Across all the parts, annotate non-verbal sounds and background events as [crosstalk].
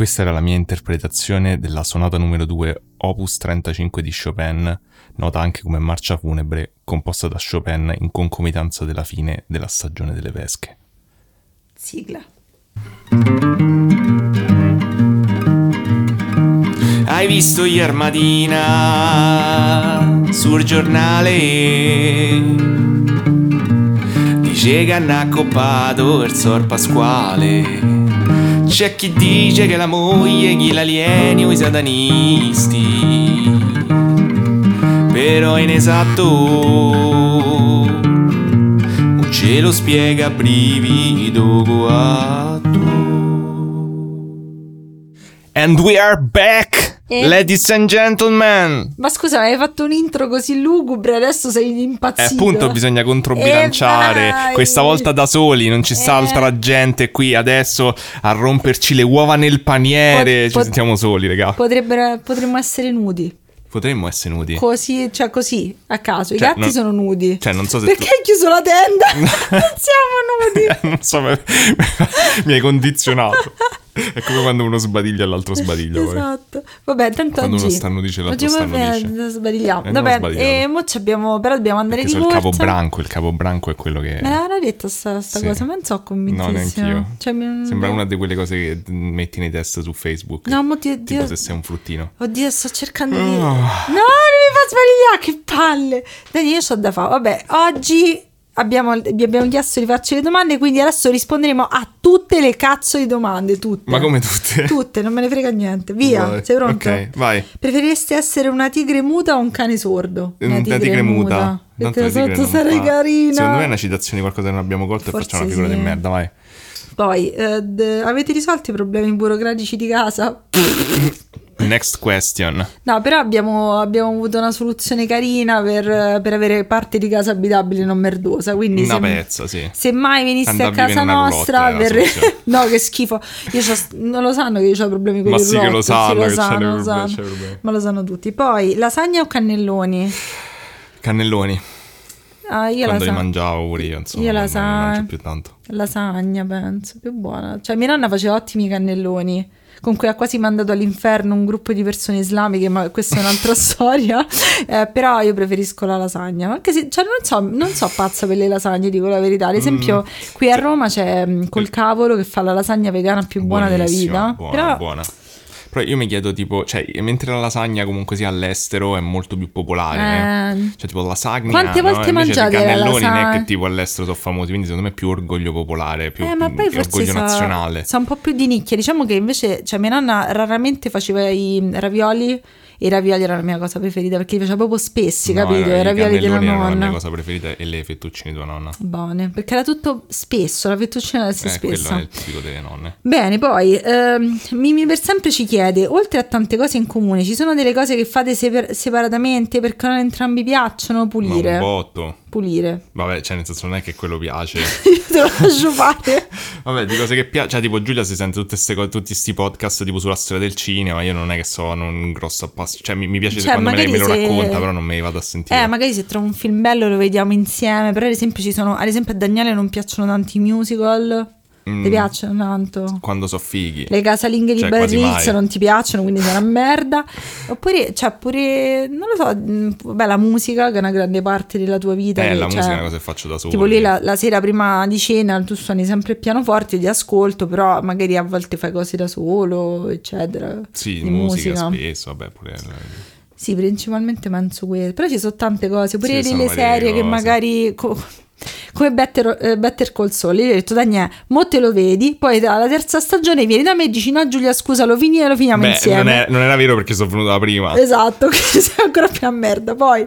questa era la mia interpretazione della sonata numero 2, opus 35 di Chopin, nota anche come marcia funebre, composta da Chopin in concomitanza della fine della stagione delle pesche. Sigla. Hai visto ieri mattina sul giornale? Dice che hanno accoppato il sor Pasquale. C'è chi dice che la moglie gli l'alieni o i satanisti. Però è inesatto. Non ce lo spiega brivido guatto. And we are back! Eh. Ladies and gentlemen! Ma scusa, hai fatto un intro così lugubre, adesso sei Eh, impazzito. appunto bisogna controbilanciare Eh, questa volta da soli, non ci sta Eh. altra gente qui adesso a romperci le uova nel paniere, Pot- ci pot- sentiamo soli, raga. Potremmo essere nudi. Potremmo essere nudi. Così, cioè così, a caso. I Cioè, gatti non- sono nudi. cioè, non so se Perché tu- hai chiuso la tenda? [laughs] non siamo nudi. [laughs] non so, mi hai condizionato. [laughs] [laughs] È come quando uno sbadiglia e l'altro sbadiglia. poi. Esatto. Vabbè, tanto Quando oggi... uno starnutisce e l'altro oggi vabbè, starnutisce. sbagliamo. Eh, non ho Vabbè, e mo ci abbiamo... Però dobbiamo andare Perché di sono il corsa. capobranco, il capobranco è quello che... Me l'aveva detto sta, sta Sì. cosa, ma non so No, convintissima. neanch'io. Cioè, mi- Sembra una di quelle cose che metti nei test su Facebook. No, mo Dio, Tipo Dio- se sei un fruttino. Oddio, sto cercando di... Oh. No, non mi fa sbagliare, che palle! Dani, io c'ho da fare. Vabbè, oggi abbiamo, vi abbiamo chiesto di farci le domande, quindi adesso risponderemo a tutte le cazzo di domande, tutte. Ma come tutte? [laughs] Tutte, non me ne frega niente. Via, Vai. sei pronto? Ok, vai. Preferiresti essere una tigre muta o un cane sordo? Una tigre muta. Perché Tanto la tigre sotto sarei fa- carina. Secondo me è una citazione di qualcosa che non abbiamo colto e Forse facciamo una figura sì. di merda, vai. Poi, eh, d- avete risolto i problemi burocratici di casa? [laughs] Next question. No, però abbiamo, abbiamo avuto una soluzione carina per, per avere parte di casa abitabile non merdosa. Quindi Una se, pezza, sì. se mai veniste Andare a casa nostra, verre- [laughs] no, che schifo. Non lo sanno che io ho problemi con Ma i sì che lo roulotte, sanno lo che c'è sanno, dei lo sanno. c'è problemi. Ma lo sanno tutti. Poi, lasagna o cannelloni? Cannelloni. Ah, io Quando li lasagna. mangiavo pure io, insomma. Io non- la non ne mangio sa- più tanto. Lasagna, penso, più buona. Cioè, mia nonna faceva ottimi cannelloni. Con cui ha quasi mandato all'inferno un gruppo di persone islamiche, ma questa è un'altra [laughs] storia. Eh, però io preferisco la lasagna. Anche se, cioè, non so, non so pazza per le lasagne, dico la verità. Ad esempio, Mm. qui a Roma c'è mm, col cavolo che fa la lasagna vegana più buona della Buonissima, vita. Buona, però, buona. Però io mi chiedo tipo, cioè, mentre la lasagna comunque sia all'estero è molto più popolare, eh. eh, Cioè, tipo lasagna. Quante no? volte Invece mangiate i la cannelloni non è che tipo all'estero sono famosi, quindi secondo me è più orgoglio popolare, più Eh, ma poi più forse orgoglio sa, nazionale. sa un po' più di nicchia. Diciamo che invece, cioè, mia nonna raramente faceva i ravioli. I ravioli era la mia cosa preferita perché li faceva proprio spessi, No, capito? era- I ravioli della cannelloni erano la nonna. mia cosa preferita e le fettuccine di tua nonna. Buone, perché era tutto spesso, la fettuccina essere Eh, quello spessa. è il tipico delle nonne. Bene, poi ehm, Mimi per sempre ci chiede: oltre a tante cose in comune, ci sono delle cose che fate separ- separatamente perché non entrambi piacciono? Ma Pulire. un botto. Pulire. Vabbè, cioè nel senso non è che quello piace. Io [laughs] te lo lascio [laughs] fare. Vabbè, di cose che piace, cioè tipo Giulia si sente tutte ste cose, tutti questi podcast tipo sulla storia del cinema, io non è che sono un grosso appassionato, cioè mi, mi piace Cioè, quando me lei me lo se- racconta, però non me li vado a sentire. Eh, magari se trovo un film bello lo vediamo insieme. Però, ad esempio, ci sono. Ad esempio, a Daniele non piacciono tanti musical. Mm. Ti piacciono tanto? Quando so fighi. Le casalinghe di Cioè, mai. non ti piacciono, quindi sei una merda. Oppure, cioè, pure, non lo so, mh, vabbè, la musica che è una grande parte della tua vita. Eh, che, la cioè, musica è una cosa che faccio da solo. Tipo lì la, la sera prima di cena tu suoni sempre il pianoforte, ti ascolto, però magari a volte fai cose da solo, eccetera. Sì, di musica, spesso, vabbè, pure... Sì, principalmente penso questo. Però ci sono tante cose, pure Sì, delle sono serie che cose. magari... co- come Better, eh, Better Call Saul, gli ho detto Daniele, mo te lo vedi, poi dalla terza stagione vieni da me e dici no Giulia scusa lo fini e lo finiamo Beh, insieme. non, è- non era vero perché sono venuto da prima. Esatto, [laughs] che sei ancora più a merda. Poi,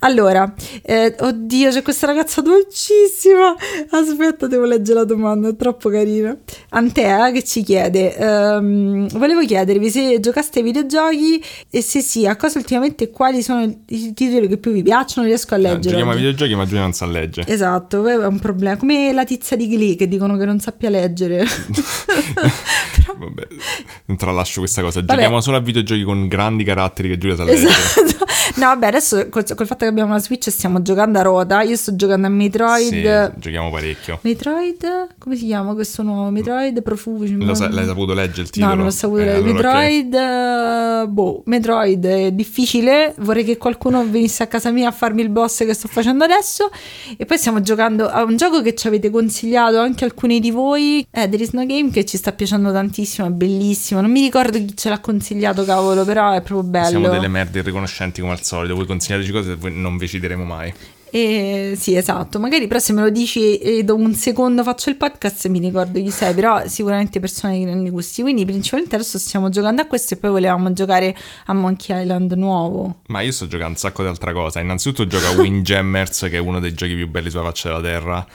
allora, eh, oddio, c'è questa ragazza dolcissima. Aspetta, devo leggere la domanda, è troppo carina. Antea che ci chiede: ehm, Volevo chiedervi se giocaste ai videogiochi e se sì, a cosa ultimamente quali sono i titoli che più vi piacciono? Riesco a Eh, leggere. giochiamo ai videogiochi, ma Giulia non sa leggere. Esatto, è un problema. Come la tizia di Glee che dicono che non sappia leggere. [laughs] Vabbè, non tralascio questa cosa. Vabbè. Giochiamo solo a videogiochi con grandi caratteri che Giulia sa leggere. Esatto. No, vabbè, adesso col, col fatto che abbiamo una Switch stiamo giocando a rota. Io sto giocando a Metroid. Sì, giochiamo parecchio. Metroid? Come si chiama questo nuovo? Metroid Profusion? Sa- l'hai saputo leggere il titolo? No, non l'ho saputo Eh, leggere. allora. Metroid, eh, boh, Metroid è difficile. Vorrei che qualcuno venisse a casa mia a farmi il boss che sto facendo adesso. E poi stiamo giocando a un gioco che ci avete consigliato anche alcuni di voi. Eh, There is no game che ci sta piacendo tantissimo, è bellissimo. Non mi ricordo chi ce l'ha consigliato, cavolo, però è proprio bello. Siamo delle merde irriconoscenti come al solito. Voi consigliateci cose e voi non vi citeremo mai. Eh, sì, esatto. Magari però se me lo dici e dopo un secondo faccio il podcast mi ricordo chi sei, però sicuramente persone di grandi gusti. Quindi principalmente adesso stiamo giocando a questo e poi volevamo giocare a Monkey Island nuovo. Ma io sto giocando un sacco di altra cosa. Innanzitutto gioco a Windjammers, che è uno dei giochi più belli sulla faccia della terra.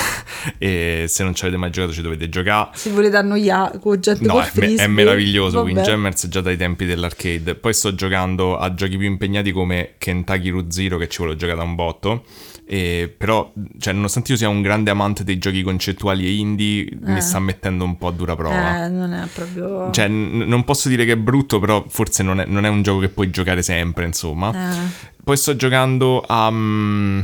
[laughs] e se non ci avete mai giocato ci dovete giocare. Se volete annoiare con gente No, è, me- è meraviglioso vabbè. Windjammers già dai tempi dell'arcade. Poi sto giocando a giochi più impegnati come Kentucky Route Zero, che ci volevo giocare da un botto. E però, cioè, nonostante io sia un grande amante dei giochi concettuali e indie, mi sta mettendo un po' a dura prova. Eh, non è proprio... Cioè, n- non posso dire che è brutto, però forse non è, non è un gioco che puoi giocare sempre, insomma. Eh. Poi sto giocando a... mm,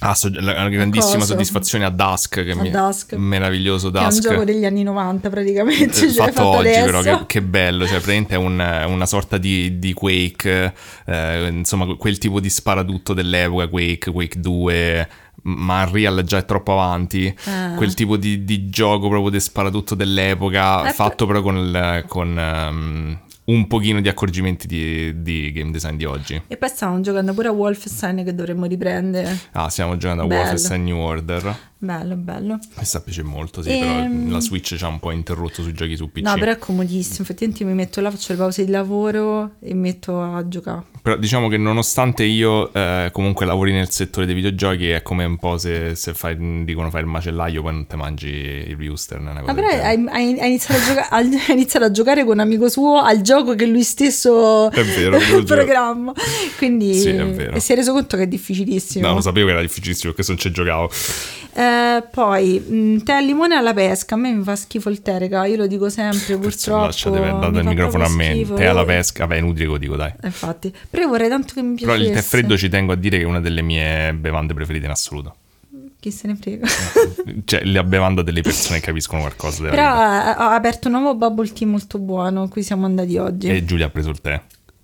ah, sto- la, grandissima cosa? soddisfazione a Dusk, che A mi Dusk. meraviglioso Che è un Dusk. gioco degli anni 90 praticamente. Eh, [laughs] cioè, fatto oggi adesso. però che, che bello cioè praticamente è un- una sorta di, di Quake eh, insomma quel tipo di sparatutto dell'epoca Quake, Quake 2 ma Unreal già è troppo avanti Ah. quel tipo di, di gioco proprio di sparatutto dell'epoca Eh, fatto però con, il- con, ehm, un pochino di accorgimenti di, di game design di oggi E poi stavamo giocando pure a Wolfenstein che dovremmo riprendere. ah stiamo giocando a Bello. Wolfenstein New Order Bello, bello. mi sta piacendo molto sì Ehm. però la Switch ci ha un po' interrotto sui giochi su PC No, però è comodissimo. Effettivamente mi metto là, faccio le pause di lavoro e metto a giocare. Però diciamo che nonostante io eh, comunque lavori nel settore dei videogiochi, è come un po' se, se fai, dicono fai il macellaio poi non ti mangi il Rooster. Una cosa Ma però del genere. hai, hai- hai iniziato a gioca- ha iniziato a giocare con un amico suo al gioco che lui stesso È vero, [laughs] programma. Quindi Sì, è vero. e si è reso conto che è difficilissimo. No, lo sapevo che era difficilissimo perché non ci giocavo. Eh, poi, mh, tè al limone alla pesca. A me mi fa schifo il tè, raga. Io lo dico sempre, purtroppo. Lasciate per- date il microfono a me. schifo. Te alla pesca, vabbè, è inutile che lo dico, dai. Eh, Infatti, però io vorrei tanto che mi Però piacesse. il tè freddo ci tengo a dire che è una delle mie bevande preferite in assoluto. Chi se ne frega. [laughs] Cioè, la bevanda delle persone che capiscono qualcosa Però vita. eh, ho aperto un nuovo bubble tea molto buono. Qui siamo andati oggi. E Giulia ha preso il tè.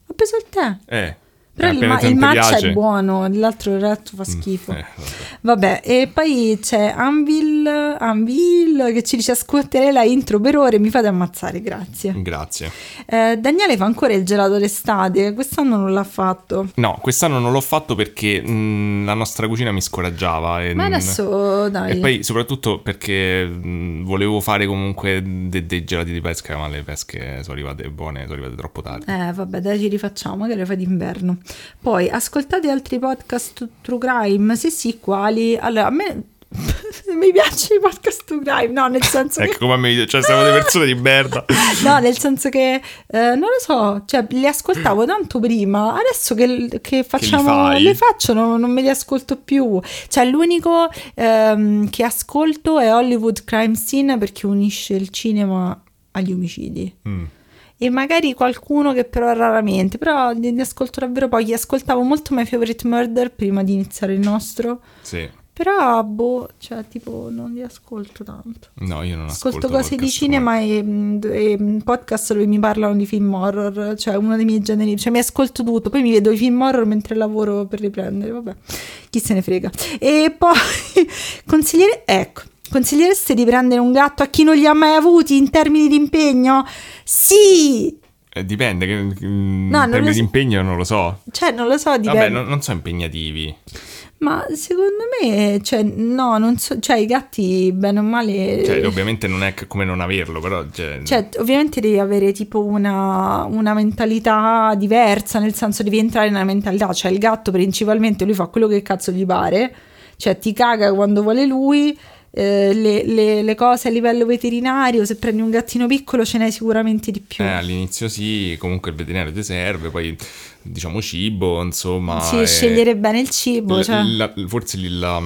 Ho preso il tè. Eh. Però il, ma- il matcha piace- è buono, l'altro il resto fa schifo. Eh, vabbè. Vabbè, e poi c'è Anvil, Anvil che ci dice ascolterei la intro per ore, mi fate ammazzare, grazie. Grazie. Eh, Daniele fa ancora il gelato d'estate, quest'anno non l'ha fatto. No, quest'anno non l'ho fatto perché mh, la nostra cucina mi scoraggiava. E, Ma adesso dai. E poi soprattutto perché mh, volevo fare comunque de- dei gelati di pesca, ma le pesche sono arrivate buone, sono arrivate troppo tardi. Eh, vabbè, dai, ci rifacciamo, magari le fai d'inverno. Poi, ascoltate altri podcast True Crime? Se sì, quali? Allora, a me [laughs] mi piacciono i podcast True Crime, no, nel senso che... Ecco come mi dice, cioè siamo delle persone di merda. [laughs] No, nel senso che eh, non lo so, cioè li ascoltavo tanto prima, adesso che, che facciamo, fai? le faccio non, non me li ascolto più. Cioè l'unico ehm, che ascolto è Hollywood Crime Scene perché unisce il cinema agli omicidi. Mm. E magari qualcuno che però raramente, però ne ascolto davvero pochi. Ascoltavo molto My Favorite Murder prima di iniziare il nostro, Sì. però boh, cioè tipo non li ascolto tanto. No, io non ascolto Ascolto cose di cinema e, e, podcast dove mi parlano di film horror, cioè uno dei miei generi, cioè mi ascolto tutto, poi mi vedo i film horror mentre lavoro per riprendere, vabbè, chi se ne frega. E poi [laughs] consigliere, ecco, consigliereste di prendere un gatto a chi non li ha mai avuti in termini di impegno? Sì! Eh, dipende, che, in No, termini lo di so. impegno non lo so. Cioè, non lo so, dipende. Vabbè, non, non sono impegnativi. Ma secondo me, cioè, no, non so, cioè i gatti, bene o male... Cioè, ovviamente non è come non averlo, però... Cioè, Cioè, ovviamente devi avere tipo una, una mentalità diversa, nel senso devi entrare nella mentalità. Cioè, il gatto principalmente lui fa quello che cazzo gli pare, cioè ti caga quando vuole lui. Eh, le, le- le cose a livello veterinario, se prendi un gattino piccolo ce n'hai sicuramente di più. Eh, all'inizio sì, comunque il veterinario ti serve, poi diciamo cibo, insomma. Sì, e- scegliere bene il cibo, cioè. la- forse la,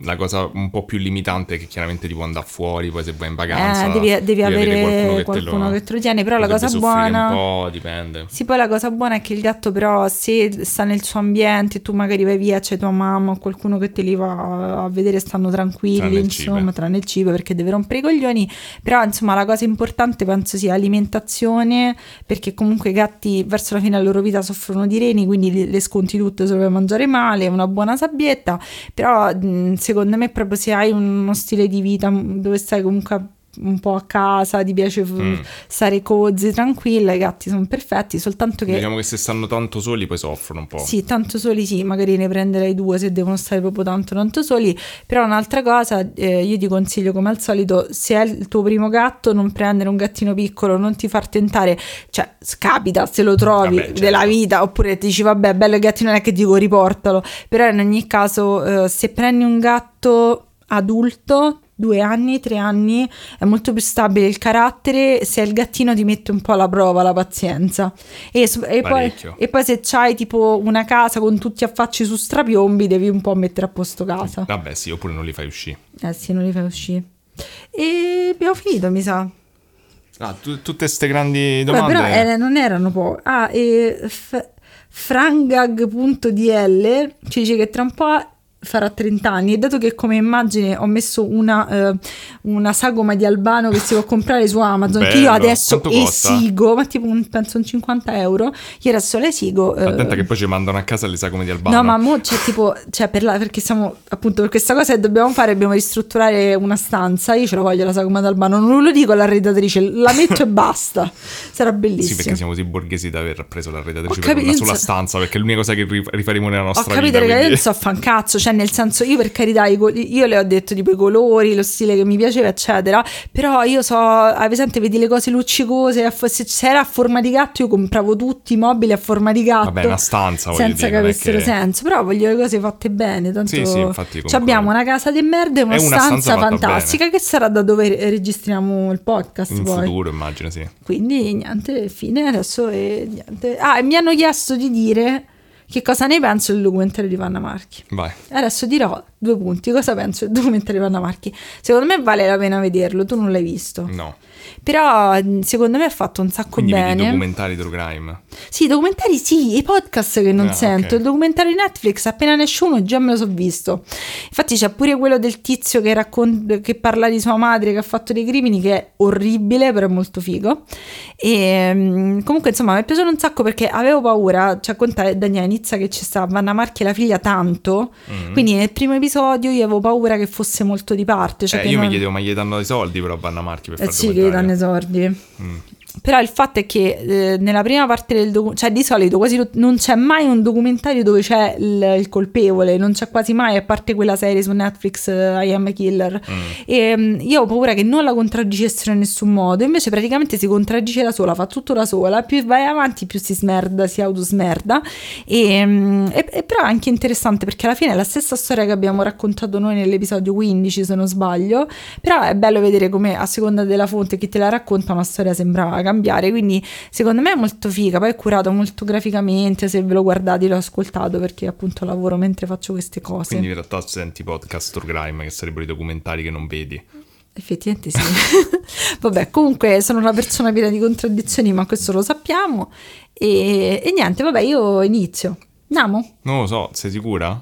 la cosa un po' più limitante è che chiaramente ti può andare fuori, poi se vai in vacanza Eh, devi, devi avere qualcuno, qualcuno che te lo tiene, però la cosa buona... un po', dipende. Sì, poi la cosa buona è che il gatto però se sta nel suo ambiente, tu magari vai via, c'è tua mamma o qualcuno che te li va a vedere, stanno tranquilli, Tranne insomma, tranne il cibo perché deve rompere i coglioni, però insomma la cosa importante penso sia alimentazione, perché comunque i gatti verso la fine della loro vita soffrono di reni, quindi le sconti tutte se vuoi mangiare male, una buona sabbietta, però secondo me proprio se hai uno stile di vita dove stai comunque un po' a casa, ti piace Mm. stare cozy, tranquilla, i gatti sono perfetti, soltanto che Diciamo che se stanno tanto soli poi soffrono un po'. sì, tanto soli sì, magari ne prenderei due se devono stare proprio tanto tanto soli, però un'altra cosa, eh, io ti consiglio come al solito, se è il tuo primo gatto non prendere un gattino piccolo, non ti far tentare, cioè capita se lo trovi Vabbè, certo. della vita, oppure ti dici vabbè bello il gattino non è che dico riportalo, però in ogni caso eh, se prendi un gatto adulto due anni, tre anni, è molto più stabile il carattere, se il gattino ti mette un po' alla prova la pazienza. E, e poi, e poi se c'hai tipo una casa con tutti affacci su strapiombi, devi un po' mettere a posto casa. Vabbè sì, oppure non li fai uscire. Eh sì, non li fai uscire. E abbiamo finito, mi sa. Ah, tu- tutte ste grandi domande... però eh, non erano po'. Ah, e f- frangag.dl ci dice che tra un po' farà 30 anni e dato che come immagine ho messo una, eh, una sagoma di Albano che si può comprare su Amazon che io adesso esigo ma tipo un- penso un 50 euro io adesso le esigo eh, Attenta che poi ci mandano a casa le sagome di Albano. No, ma mo c'è tipo, cioè per la, perché siamo appunto per questa cosa che dobbiamo fare, dobbiamo ristrutturare una stanza. Io ce la voglio la sagoma d'Albano, non lo dico all'arredatrice, la metto e [laughs] basta. Sarà Sì, bellissimo. perché siamo così borghesi da aver preso l'arredatrice Ho per capito, una sola io so- stanza, perché è l'unica cosa che ri- rifaremo nella Ho nostra capito, vita. raga, io quindi- non so fa un cazzo, cioè nel senso io per carità io le ho detto tipo i colori, lo stile che mi piaceva eccetera, però io so, hai presente, vedi le cose luccicose, se c'era a forma di gatto io compravo tutti i mobili a forma di gatto. Vabbè, una stanza, senza dire, che avessero che- senso, però voglio le cose fatte bene, tanto Sì, sì, infatti, Ci comunque- abbiamo una casa di merda e una, stanza, stanza fantastica che sarà da dove re- registriamo il podcast In poi. futuro, immagino, sì. Quindi niente, fine adesso e niente. Ah, e mi hanno chiesto di dire che cosa ne penso del documentario di Vanna Marchi. Vai. Adesso dirò due punti, cosa penso del documentario di Vanna Marchi. Secondo me vale la pena vederlo, tu non l'hai visto. No. Però mh, secondo me è fatto un sacco Quindi bene. documentari true crime. Sì, documentari sì, i podcast che non Ah, sento. ok. Il documentario di Netflix, appena ne esce uno, già me lo so visto. Infatti c'è pure quello del tizio che, raccon- che parla di sua madre che ha fatto dei crimini, che è orribile, però è molto figo. E mm, comunque, insomma, mi è piaciuto un sacco perché avevo paura, cioè contare Daniele inizia che ci sta Vanna Marchi e la figlia tanto. Mm. Quindi nel primo episodio io avevo paura che fosse molto di parte. Cioè Eh, io non- mi chiedevo, ma gli danno i soldi però Vanna Marchi per eh fare sì, che gli danno i soldi. Però il fatto è che eh, nella prima parte del documentario, cioè di solito quasi tut- non c'è mai un documentario dove c'è il, il colpevole, non c'è quasi mai, a parte quella serie su Netflix, eh, I Am a Killer. E mm, io ho paura che non la contraddicessero in nessun modo, invece praticamente si contraddice da sola, fa tutto da sola, più vai avanti più si smerda, si autosmerda. E, mm, e- e però è anche interessante perché alla fine è la stessa storia che abbiamo raccontato noi nell'episodio 15 se non sbaglio, però è bello vedere come a seconda della fonte che te la racconta una storia sembra cambiare, quindi secondo me è molto figa, poi è curato molto graficamente, se ve lo guardate l'ho ascoltato perché appunto lavoro mentre faccio queste cose. Quindi in realtà senti podcast true crime, che sarebbero i documentari che non vedi. Effettivamente sì. [laughs] vabbè, comunque sono una persona piena di contraddizioni, ma questo lo sappiamo. E, e niente, vabbè, io inizio. Andiamo? Non lo so, sei sicura?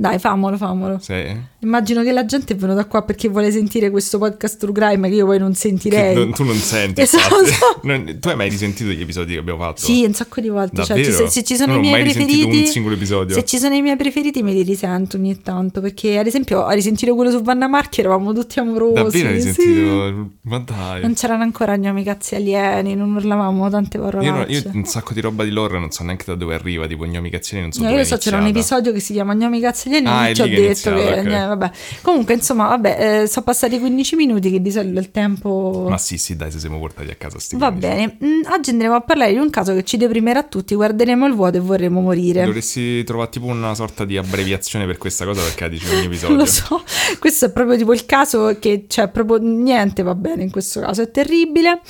Dai, famolo, famolo. Sei... Immagino che la gente è venuta qua perché vuole sentire questo podcast True Crime che io poi non sentirei. non- tu non senti, Esatto. [laughs] Non- tu hai mai risentito gli episodi che abbiamo fatto? Sì, un sacco di volte. Cioè, se, se ci sono Non i miei preferiti, un singolo episodio. se ci sono i miei preferiti, me li risento ogni tanto. Perché, ad esempio, a risentire quello su Vanna Marchi eravamo tutti amorosi. Davvero hai sì. risentito? Ma dai. Non c'erano ancora gnomi cazzi alieni, non urlavamo tante Io, parolacce. no- io un sacco di roba di loro non so neanche da dove arriva, tipo gnomi cazzini, non so No, dove io so, c'era un episodio che si chiama Gnomi cazzi alieni Ah, e è ci ho detto che... ok. eh, vabbè. Comunque, insomma, vabbè, eh, sono passati 15 minuti che di solito il tempo... Ma sì, sì, dai, se siamo portati a casa sti Va 15. bene, Mm, oggi andremo a parlare di un caso che ci deprimerà tutti, guarderemo il vuoto e vorremmo morire. Dovresti trovare tipo una sorta di abbreviazione per questa cosa perché la dici ogni [laughs] episodio. Lo so, questo è proprio tipo il caso che c'è proprio niente va bene in questo caso, è terribile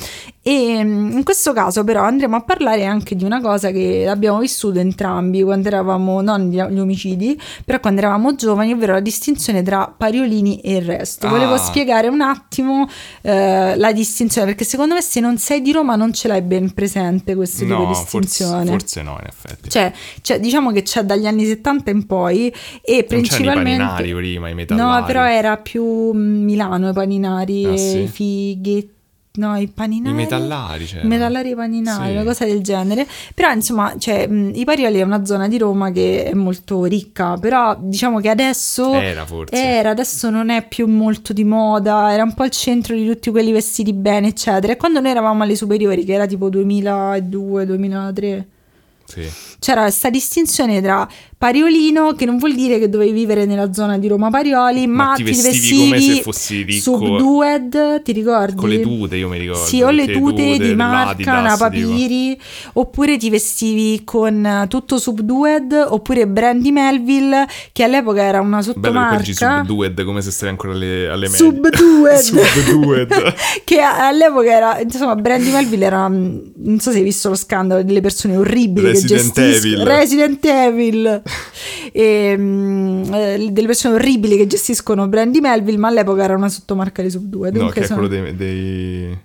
E mm, in questo caso però andremo a parlare anche di una cosa che abbiamo vissuto entrambi quando eravamo, non gli, omicidi, però quando eravamo giovani, ovvero la distinzione tra Pariolini e il resto. Volevo Ah. spiegare un attimo eh, la distinzione, perché secondo me se non sei di Roma non ce l'hai ben presente questo tipo di No, forse, distinzione. forse no, in effetti. Cioè, cioè, diciamo che c'è dagli anni 70 in poi e non c'erano i principalmente... paninari prima, i metallari. No, però era più mm, Milano i paninari Ah, sì? i fighetti. No, i paninari. I metallari, cioè. I metallari paninari, Sì. una cosa del genere. Però, insomma, cioè, mh, i Parioli è una zona di Roma che è molto ricca, però diciamo che adesso Era forse. era, adesso non è più molto di moda, era un po' il centro di tutti quelli vestiti bene, eccetera. E quando noi eravamo alle superiori, che era tipo 2002-2003, Sì. c'era questa distinzione tra pariolino, che non vuol dire che dovevi vivere nella zona di Roma Parioli, ma, Ma ti vestivi come se fossi ricco. subdued, ti ricordi? Con le tute, io mi ricordo. Sì, o le tutte tute di marca, l'Adidas, una tipo. papiri, oppure ti vestivi con tutto subdued, oppure Brandy Melville, che all'epoca era una Bello che sottomarca. subdued come se stavi ancora alle, alle medie. Subdued. [laughs] Subdued. [laughs] che all'epoca era insomma Brandy Melville era mm, non so se hai visto lo scandalo delle persone orribili Resident che gestiscono Evil. Resident Evil [laughs] e, mm, eh, delle persone orribili che gestiscono Brandy Melville ma all'epoca era una sottomarca di Sub 2 no, che è sono- quello dei, dei,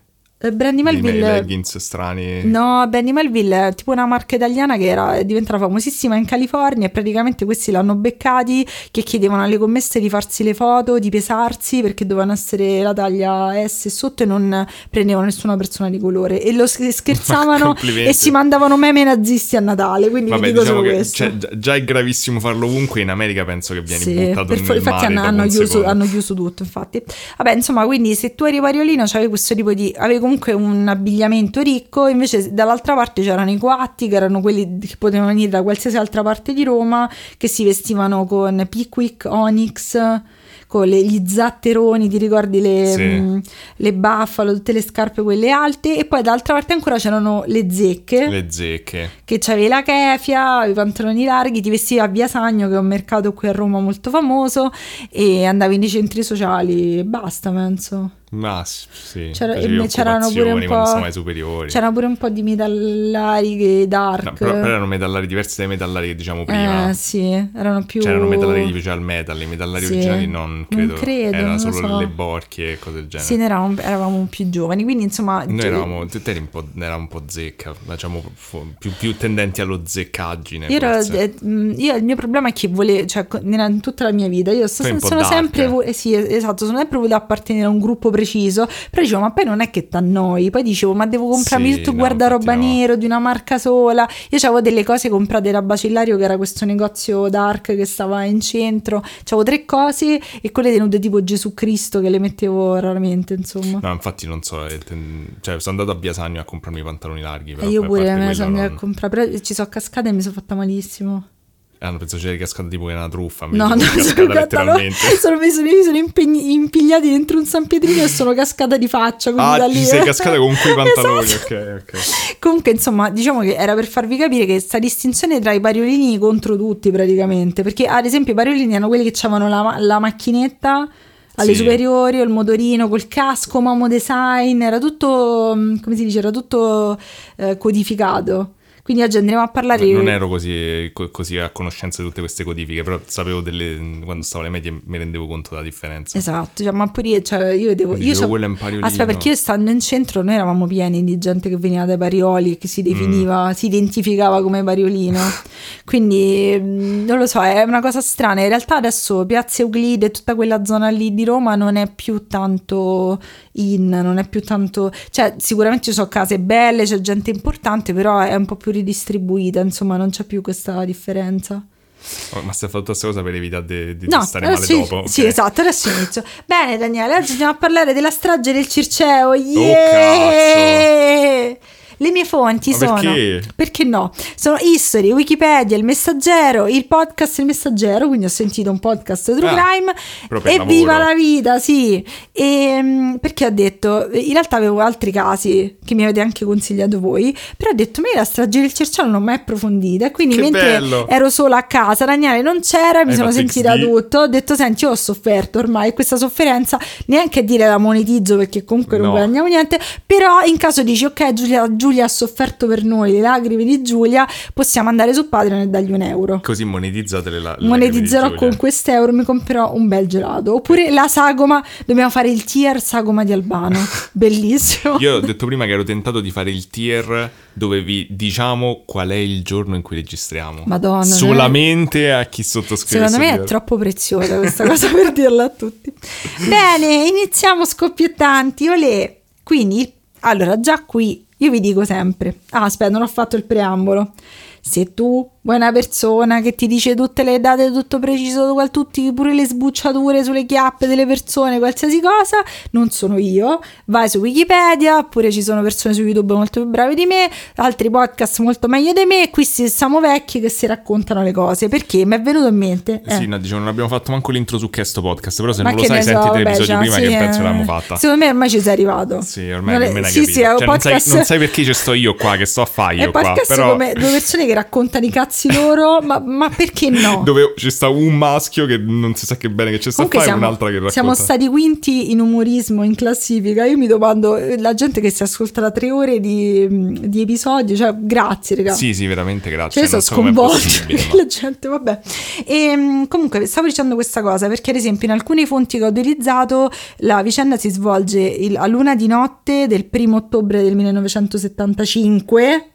eh, Brandy dei Melville leggings strani. No, Brandy Melville è tipo una marca italiana che era è diventata famosissima in California e praticamente questi l'hanno beccati che chiedevano alle commesse di farsi le foto, di pesarsi perché dovevano essere la taglia S sotto e non prendevano nessuna persona di colore e lo sch- scherzavano [laughs] e si mandavano meme nazisti a Natale, quindi Vabbè, dico diciamo solo che questo. cioè, già- è gravissimo farlo ovunque. In America penso che vieni Sì, buttato per nel fo- infatti hanno, hanno chiuso, hanno chiuso tutto, infatti. Vabbè, insomma, quindi se tu eri pariolino c'avevi questo tipo di... avevi comunque un abbigliamento ricco, invece dall'altra parte c'erano i coatti, che erano quelli che potevano venire da qualsiasi altra parte di Roma, che si vestivano con Pickwick, Onyx, con le- gli zatteroni, ti ricordi le, Sì. mh, le buffalo, tutte le scarpe quelle alte, e poi dall'altra parte ancora c'erano le zecche Le zecche. che c'avevi la kefia, i pantaloni larghi, ti vestivi a Via Sagno, che è un mercato qui a Roma molto famoso, e andavi nei centri sociali e basta, penso. Ma sì, C'era- e c'erano pure un po'-. C'era pure un po' di metallari dark. No, però, però erano metallari diversi dai metallari che diciamo prima. eh sì, erano più... C'erano metallari che piaceva al metal, i metallari Sì, originali non credo. credo, erano non solo lo so. le borchie e cose del genere. Sì, ne eravamo, eravamo più giovani, quindi insomma... Noi cioè- eravamo, tu eri un po', un po' zecca, diciamo più, più tendenti allo zeccaggine. Io, ero- eh, io- il mio problema è che volevo, cioè, in tutta la mia vita, io so- sono sempre, eh. sì, es- esatto, sono sempre voluta appartenere a un gruppo preciso, però dicevo, ma poi non è che t'annoi, poi dicevo, ma devo comprarmi Sì, tutto no, guardaroba no. nero di una marca sola, io avevo delle cose comprate da Bacillario, che era questo negozio dark che stava in centro, avevo tre cose e quelle tenute tipo Gesù Cristo che le mettevo raramente, insomma. No, infatti non so, eh, cioè sono andato a Via Sagno a comprarmi i pantaloni larghi. Però E io poi a pure me sono andata non- a comprare, però ci sono cascata e mi sono fatta malissimo. Hanno pensato c'era cascata tipo che era una truffa. No, no, sono, cascata no, [laughs] sono, mi sono, mi sono impegni- impigliati dentro un San Pietrino e sono cascata di faccia. Ah, da ti lì- sei cascata con quei [laughs] pantaloni, Esatto. ok, ok. Comunque, insomma, diciamo che era per farvi capire che sta distinzione tra i pariolini contro tutti praticamente. Perché, ad esempio, i pariolini erano quelli che avevano la, la macchinetta alle Sì. superiori, o il motorino col casco, Momo Design, era tutto, mm, come si dice, era tutto eh, codificato. Quindi oggi andremo a parlare Non ero così, co- così a conoscenza di tutte queste codifiche, però sapevo delle. Quando stavo alle medie mi rendevo conto della differenza. Esatto, cioè, ma pure io, cioè, io devo... Dicevo, Io so- quello è un pariolino. Aspetta, perché io stando in centro noi eravamo pieni di gente che veniva dai Parioli e che si definiva, Mm. si identificava come Pariolino. [laughs] Quindi mh, non lo so, è una cosa strana. In realtà adesso Piazza Euclide e tutta quella zona lì di Roma non è più tanto in, non è più tanto... Cioè sicuramente ci sono case belle, c'è gente importante, però è un po' più ridistribuita, insomma non c'è più questa differenza. Oh, ma stai facendo questa cosa per evitare di, No, stare male adesso- dopo. sì, ok. esatto, adesso inizio. Bene, Daniele, oggi andiamo a parlare della strage del Circeo. Oh, Yeah! Le mie fonti Ma sono... perché? Perché no? Sono History, Wikipedia, Il Messaggero, il podcast Il Messaggero, quindi ho sentito un podcast True Ah, Crime e viva la vita, sì. E, mm, perché ho detto, in realtà avevo altri casi che mi avete anche consigliato voi, però ho detto, ma la strage del Cerciano non l'ho mai approfondita, e quindi Che mentre bello. ero sola a casa, Daniele non c'era, mi Hai sono fatto sentita XD? tutto, ho detto, senti, io ho sofferto ormai, questa sofferenza neanche a dire la monetizzo perché comunque non No. guadagniamo niente, però in caso dici, ok Giulia, Giulia ha sofferto per noi le lacrime di Giulia, possiamo andare su Patreon e dargli un euro. Così monetizzate le, la- le Monetizzerò con quest'euro, mi comprerò un bel gelato. Oppure la sagoma, dobbiamo fare il tier sagoma di Albano. [laughs] Bellissimo. Io ho detto prima che ero tentato di fare il tier dove vi diciamo qual è il giorno in cui registriamo. Madonna, Solamente a chi sottoscrive. Secondo me è troppo preziosa questa cosa per dirla a tutti. Bene, iniziamo scoppiettanti. Olè. Quindi, allora, già qui io vi dico sempre. Ah, aspetta, non ho fatto il preambolo. Se tu vuoi una persona che ti dice tutte le date, tutto preciso, qual- tutti, pure le sbucciature sulle chiappe delle persone, qualsiasi cosa, non sono io. Vai su Wikipedia, oppure ci sono persone su YouTube molto più brave di me, altri podcast molto meglio di me. Qui si- siamo vecchi che si raccontano le cose. Perché mi è venuto in mente. eh. Sì, no, dicevo, non abbiamo fatto manco l'intro su questo podcast, però se Ma non lo sai so, senti tre vabbè, episodi già, prima sì, che penso eh, l'abbiamo fatta. Secondo me ormai ci sei arrivato. Sì, ormai Non non hai sì, capito. sì, Cioè, non, sai, podcast- non sai perché ci sto io qua, che sto a fare io qua. podcast Però come due persone che raccontano i cazzi loro, ma, ma perché no? [laughs] dove ci sta un maschio che non si sa che bene che ci sta fare e un'altra che racconta. siamo stati quinti in umorismo in classifica. Io mi domando, la gente che si ascolta da tre ore di, di episodio, cioè grazie ragazzi. Sì, sì, veramente grazie. Cioè, sono so ma- la gente, vabbè. E, mh, comunque, stavo dicendo questa cosa perché, ad esempio, in alcune fonti che ho utilizzato, la vicenda si svolge il- a luna di notte del primo ottobre del 1975.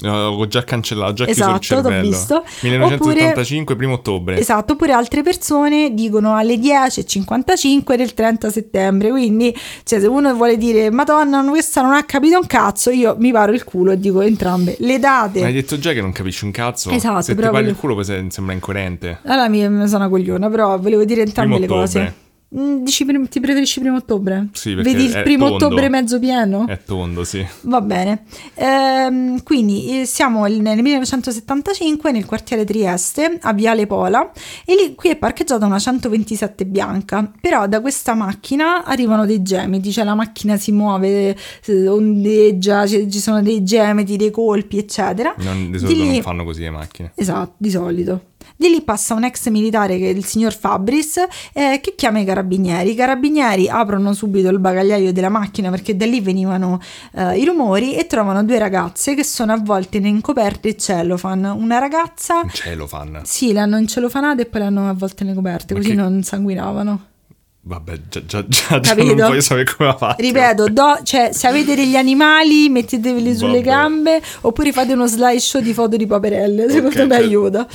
No, ho già cancellato, già Esatto, chiuso il t'ho cervello. visto. 1975, primo ottobre. Esatto, oppure altre persone dicono alle 10.55 del 30 settembre. Quindi, cioè, se uno vuole dire Madonna, questa non ha capito un cazzo, io mi paro il culo e dico entrambe le date. Ma hai detto già che non capisci un cazzo. Esatto, Se ti parli voglio- il culo poi se- sembra incoerente. Allora mi, mi sono una cogliona, però volevo dire entrambe le cose. ottobre. Dici, prim- ti preferisci primo ottobre? Sì, perché Vedi il primo tondo. ottobre mezzo pieno? È tondo, sì. Va bene. Ehm, quindi eh, siamo nel 1975 nel quartiere Trieste, a Viale Pola, e lì qui è parcheggiata una 127 bianca. Però da questa macchina arrivano dei gemiti, cioè la macchina si muove, ondeggia, ci sono dei gemiti, dei colpi, eccetera. Non, di Di solito lì- non fanno così le macchine. Esatto, di solito. Di lì passa un ex militare che è il signor Fabris eh, che chiama i carabinieri. I carabinieri aprono subito il bagagliaio della macchina perché da lì venivano eh, i rumori e trovano due ragazze che sono avvolte in coperte e cellophane. Una ragazza, Un cielo fan. sì, le hanno incelofanate e poi le hanno avvolte nelle coperte Ma così che- non sanguinavano. Vabbè, già, già, già, già non voglio sapere come ha fatto. Ripeto, do- cioè, se avete degli animali metteteveli sulle Vabbè. gambe oppure fate uno slideshow di foto di paperelle, secondo Ok, me certo. aiuta.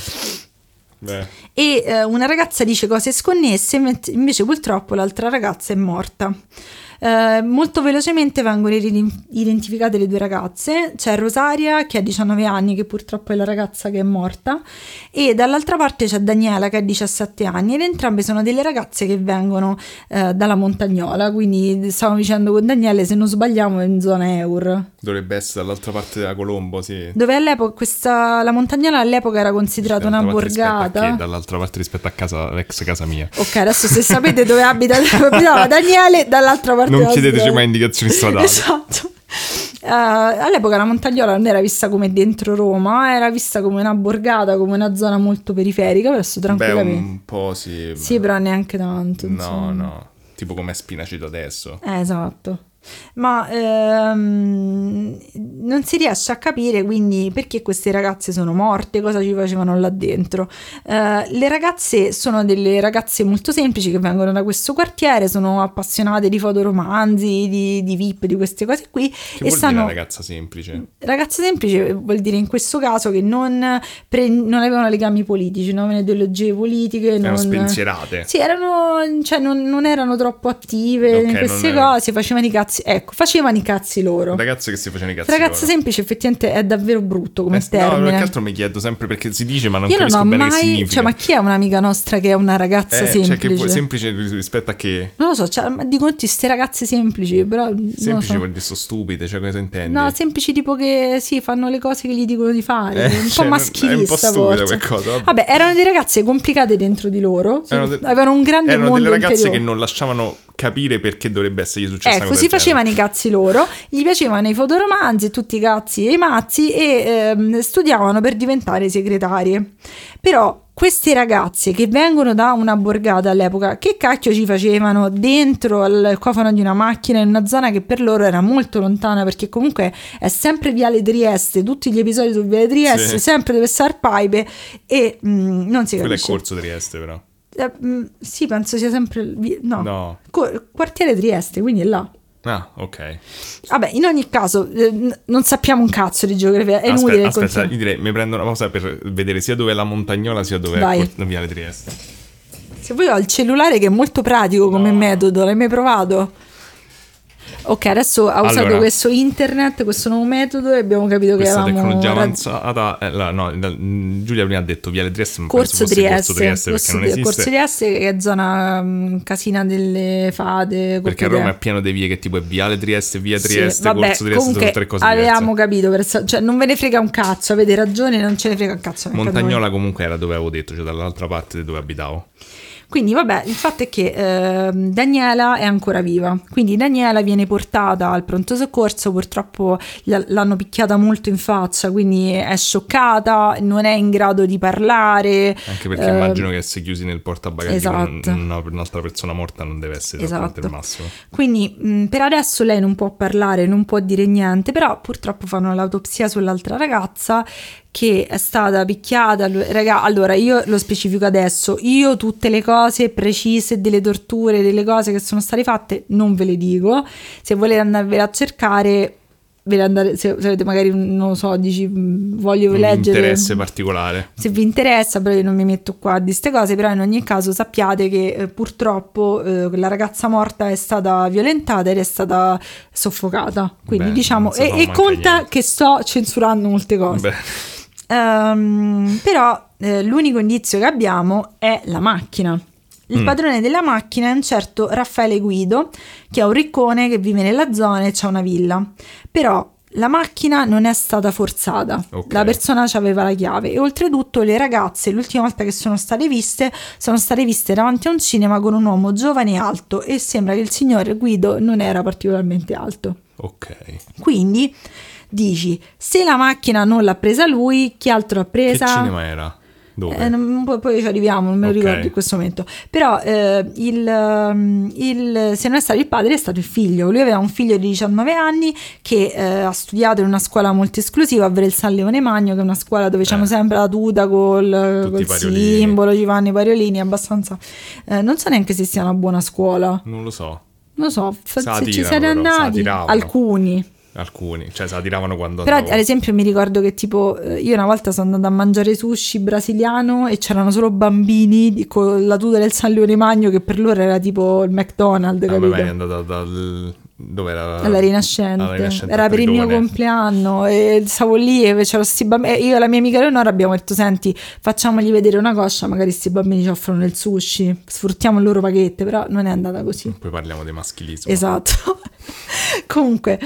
Beh, e eh, una ragazza dice cose sconnesse, invece invece purtroppo l'altra ragazza è morta. Eh, molto velocemente vengono identificate le due ragazze. C'è Rosaria che ha 19 anni, che purtroppo è la ragazza che è morta, e dall'altra parte c'è Daniela che ha 17 anni. Ed entrambe sono delle ragazze che vengono eh, dalla Montagnola. Quindi stavamo dicendo con Daniele, se non sbagliamo, è in zona Eur. dovrebbe essere dall'altra parte della Colombo, sì. Dove all'epoca questa, la Montagnola all'epoca era considerata una borgata. che? Dall'altra parte rispetto a casa, l'ex casa mia. Ok, adesso se sapete dove abita [laughs] abitava Daniele, dall'altra parte Non della chiedeteci mai indicazioni stradali. [laughs] Esatto. Eh, all'epoca la Montagnola non era vista come dentro Roma, era vista come una borgata, come una zona molto periferica, adesso Beh, tranquillamente. un po' sì. Sì, però neanche tanto. No, insomma. no. Tipo come Spinacito adesso. Eh, esatto. Ma ehm, non si riesce a capire quindi perché queste ragazze sono morte, cosa ci facevano là dentro. Eh, le ragazze sono delle ragazze molto semplici che vengono da questo quartiere, sono appassionate di fotoromanzi, di, di VIP, di queste cose qui. Che e dire ragazza semplice? Ragazza semplice vuol dire in questo caso che non, pre- non avevano legami politici, non avevano ideologie politiche. Erano non... spensierate. Sì, erano, cioè non, non erano troppo attive Ok, in queste cose, facevano i cazzi cazzi, ecco, facevano i cazzi loro. Ragazze che si facevano i cazzi Ragazza loro. semplice effettivamente è davvero brutto come Eh, no, più che termine. altro mi chiedo sempre perché si dice, ma non Io non capisco ho bene mai, cioè, ma chi è un'amica nostra che è una ragazza Eh, semplice? Cioè, che semplice rispetto a che? Non lo so, cioè, ma dicono tutte queste ragazze semplici, però non lo Semplice so. vuol dire so stupide, cioè cosa intendi? No, semplici tipo che sì, fanno le cose che gli dicono di fare. Eh, un [laughs] cioè, po' non- maschilista. è un po' stupido forse. quel cosa, vabbè. Vabbè, erano delle ragazze complicate dentro di loro. Erano de- avevano un grande Erano mondo delle ragazze interiore. che non lasciavano capire perché dovrebbe essergli successa una Ecco, si del facevano i cazzi loro, gli piacevano i fotoromanzi, tutti i cazzi e i mazzi e ehm, studiavano per diventare segretarie. Però queste ragazze che vengono da una borgata all'epoca, che cacchio ci facevano dentro al cofano di una macchina in una zona che per loro era molto lontana perché comunque è sempre Viale Trieste, tutti gli episodi su Viale Trieste, Sì. sempre dove sta Arpaipe e mm, non si Quello è capisce. Corso Trieste però. Eh, mm, sì, penso sia sempre... No, No. Co- quartiere Trieste, quindi è là. Ah, ok. Vabbè, in ogni caso, eh, non sappiamo un cazzo di geografia. È aspetta, inutile aspetta, continui- io direi mi prendo una pausa per vedere sia dove è la montagnola sia dove Vai. è Cor- Viale Trieste. Se vuoi ho il cellulare che è molto pratico come No. metodo, l'hai mai provato? Ok, adesso ha usato Allora. questo internet, questo nuovo metodo e abbiamo capito che Questa avevamo tecnologia avanzata. eh, la- no, la- mm, Giulia prima ha detto Viale Trieste, ma Corso Trieste, Corso Trieste perché Corso, non esiste. Corso Trieste che è zona mm, casina delle fate. Perché a Roma è pieno di vie che tipo è Viale Trieste, Via Sì, Trieste, vabbè, Corso Trieste, sono tre cose avevamo diverse. capito, per- cioè non ve ne frega un cazzo, avete ragione, non ce ne frega un cazzo. Montagnola comunque era dove avevo detto, cioè dall'altra parte dove abitavo. Quindi vabbè, il fatto è che ehm, Daniela è ancora viva, quindi Daniela viene portata al pronto soccorso, purtroppo l'hanno picchiata molto in faccia, quindi è scioccata, non è in grado di parlare. Anche perché ehm, immagino che essere chiusi nel portabagagli esatto. con una- un'altra persona morta non deve essere Esatto. il massimo. Quindi mh, per adesso lei non può parlare, non può dire niente, però purtroppo fanno l'autopsia sull'altra ragazza che è stata picchiata. Raga, allora io lo specifico adesso, io tutte le cose precise delle torture, delle cose che sono state fatte, non ve le dico. Se volete andarvele a cercare, andare, se, avete magari, non lo so, dici mh, voglio Un leggere interesse particolare. se vi interessa, però io non mi metto qua di queste cose, però in ogni caso sappiate che eh, purtroppo eh, la ragazza morta è stata violentata ed è stata soffocata. Quindi Beh, diciamo, e, e conta niente. che sto censurando molte cose. Beh, Ehm, però eh, l'unico indizio che abbiamo è la macchina. Il Mm. padrone della macchina è un certo Raffaele Guido, che è un riccone che vive nella zona e c'ha una villa. Però la macchina non è stata forzata, Ok. la persona aveva la chiave e oltretutto le ragazze l'ultima volta che sono state viste sono state viste davanti a un cinema con un uomo giovane e alto e sembra che il signor Guido non era particolarmente alto. ok. Quindi dici, se la macchina non l'ha presa lui, chi altro l'ha Che presa? cinema era? Dove? Eh, poi, poi ci arriviamo, non me lo Ok. ricordo in questo momento. Però eh, il, ehm, il- se non è stato il padre, è stato il figlio. Lui aveva un figlio di 19 anni che eh, ha studiato in una scuola molto esclusiva, ovvero il San Leone Magno, che è una scuola dove c'hanno sempre la tuta col, col simbolo, ci vanno i pariolini, abbastanza... eh, non so neanche se sia una buona scuola. Non lo so. Non lo so, fa- Se ci siete andati, alcuni. Alcuni, cioè se la tiravano quando Però andavo. ad esempio mi ricordo che tipo eh, io una volta sono andata a mangiare sushi brasiliano e c'erano solo bambini con la tuta del San Leone Magno che per loro era tipo il McDonald's, Ah, capito? vabbè, è andata dal... Dove era? alla Rinascente. Alla Rinascente era per il mio compleanno e stavo lì e c'erano sti bambini io e la mia amica Leonora abbiamo detto senti facciamogli vedere una coscia magari sti bambini ci offrono il sushi sfruttiamo il loro paghette però non è andata così Poi parliamo di maschilismo. Esatto. [laughs] Comunque,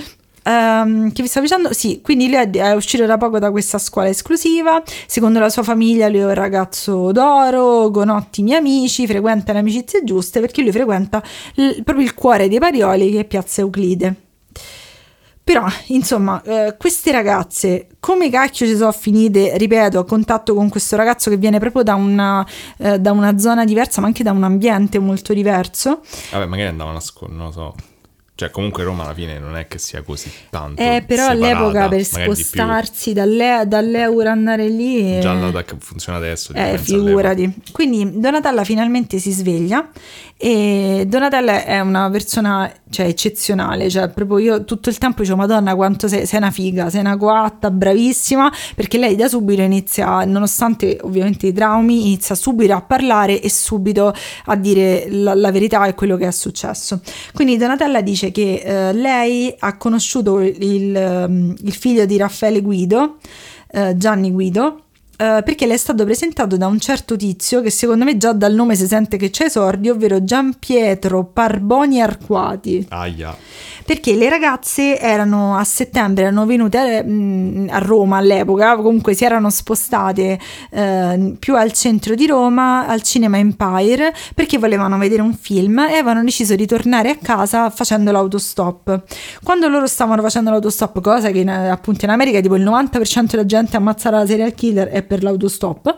ehm, che vi stavo dicendo? Sì, quindi lui è, è uscito da poco da questa scuola esclusiva. Secondo la sua famiglia, lui è un ragazzo d'oro, con ottimi amici, frequenta le amicizie giuste perché lui frequenta il- proprio il cuore dei Parioli, che è Piazza Euclide. Però, insomma, eh, queste ragazze, come cacchio ci sono finite, ripeto, a contatto con questo ragazzo che viene proprio da una, eh, da una zona diversa, ma anche da un ambiente molto diverso. Vabbè, magari andavano a scuola, non lo so. Cioè, comunque Roma alla fine non è che sia così tanto. Eh, però separata, all'epoca per spostarsi dalle- dall'euro andare lì... Già eh, da che funziona adesso. eh, figurati. Quindi Donatella finalmente si sveglia e Donatella è una persona cioè, eccezionale, cioè proprio io tutto il tempo dicevo Madonna quanto sei, sei una figa, sei una coatta, bravissima, perché lei da subito inizia, nonostante ovviamente i traumi, inizia subito a parlare e subito a dire la, la verità e quello che è successo. Quindi Donatella dice dice che eh, lei ha conosciuto il, ehm, il figlio di Raffaele Guido, eh, Gianni Guido, eh, perché le è stato presentato da un certo tizio che secondo me già dal nome si sente che c'è esordio, ovvero Gian Pietro Parboni Arquati. Aia. Perché le ragazze erano a settembre, erano venute mh, a Roma all'epoca, comunque si erano spostate eh, più al centro di Roma, al Cinema Empire, perché volevano vedere un film e avevano deciso di tornare a casa facendo l'autostop. Quando loro stavano facendo l'autostop, cosa che in, appunto in America tipo il 90% della gente ammazzata la serial killer è per l'autostop,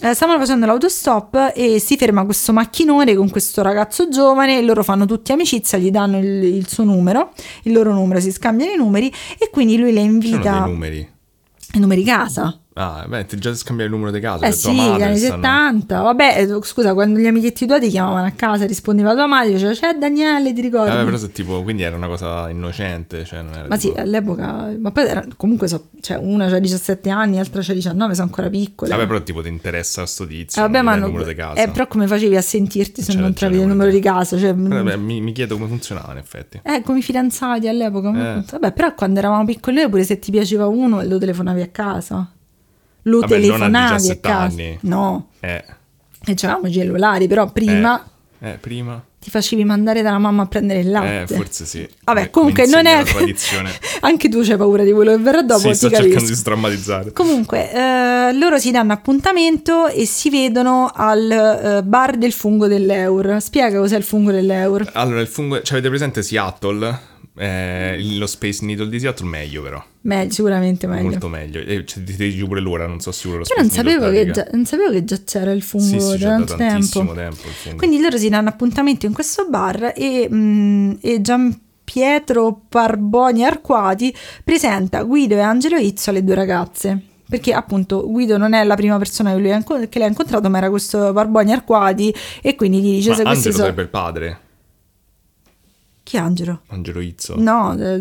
eh, stavano facendo l'autostop e si ferma questo macchinone con questo ragazzo giovane, loro fanno tutti amicizia, gli danno il, il suo numero il loro numero, si scambiano i numeri e quindi lui le Sono invita dei numeri. i numeri casa. Ah, beh, ti già scambiare il numero di casa. Eh sì, gli anni stanno- 70. Vabbè, eh, scusa, quando gli amichetti tuoi ti chiamavano a casa, rispondeva tua madre, diceva c'è Daniele, ti ricordi? Eh, però se tipo, quindi era una cosa innocente, cioè non era ma sì, tipo- all'epoca, ma poi era- comunque so, cioè una c'ha 17 anni, l'altra c'ha 19, sono ancora piccole. Vabbè, però tipo ti interessa sto tizio, Eh, vabbè, ma dai non- il numero di casa. eh, però come facevi a sentirti se C'è non trovi il numero di casa? Cioè, vabbè, mi, mi chiedo come funzionava in effetti. Eh, come i fidanzati all'epoca. Eh. Vabbè, però quando eravamo piccoli, pure se ti piaceva uno, lo telefonavi a casa. Lo Vabbè, telefonavi a 17 casa. anni. No, Eh, e c'avevamo i cellulari, però prima eh, eh, prima? ti facevi mandare dalla mamma a prendere il Eh, latte. forse sì. Vabbè, Eh, comunque non è. [laughs] Anche tu c'hai paura di quello che verrà dopo, sì, sto capisco. cercando di strammatizzare. Comunque, eh, loro si danno appuntamento e si vedono al eh, bar del fungo dell'Eur. Spiega cos'è il fungo dell'Eur. Allora, il fungo... Cioè, avete presente Seattle? Eh, lo Space Needle di Seattle meglio però. Meglio, sicuramente meglio. Molto meglio. E cioè, ti dici pure l'ora, non so sicuro lo Io non sapevo, già, non sapevo che già c'era il fungo Sì, sì, da tanto tantissimo tempo. tempo. Quindi loro si danno appuntamento in questo bar e, mm, e Gian Pietro Parboni Arquati presenta Guido e Angelo Izzo alle due ragazze. Perché appunto Guido non è la prima persona che, lui ha che l'ha incontrato, ma era questo Barboni Arquati e quindi gli dice Ma se questi Angelo sono... sarebbe il padre, Chi è Angelo? Angelo Izzo. No, eh,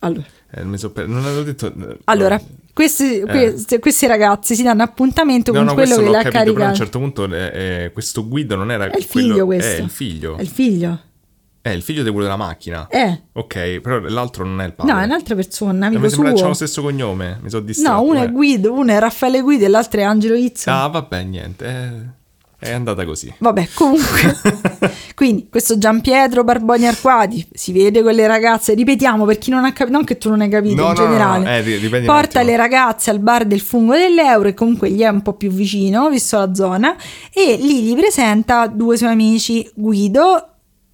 allora... Eh, so per- Non avevo detto... eh, Allora, no. questi, questi, questi ragazzi si danno appuntamento No, con no, quello che l'ha capito, però a un caricato. certo punto eh, eh, questo Guido non era È il quello- figlio questo. È il figlio. È il figlio. È il figlio di quello della macchina. Eh. Ok, però l'altro non è il padre. No, è un'altra persona, Eh, amico Mi sembra che lo stesso cognome, mi sono distratto. No, uno eh. è Guido, uno è Raffaele Guido e l'altro è Angelo Izzo. Ah, vabbè, niente. eh, È andata così. Vabbè, comunque. [laughs] Quindi, questo Gian Pietro Barboni Arquati si vede con le ragazze. Ripetiamo per chi non ha capito, non che tu non hai capito No, in no, generale. no, eh, Porta le ragazze al bar del fungo dell'euro e comunque gli è un po' più vicino, visto la zona. E lì gli presenta due suoi amici, Guido.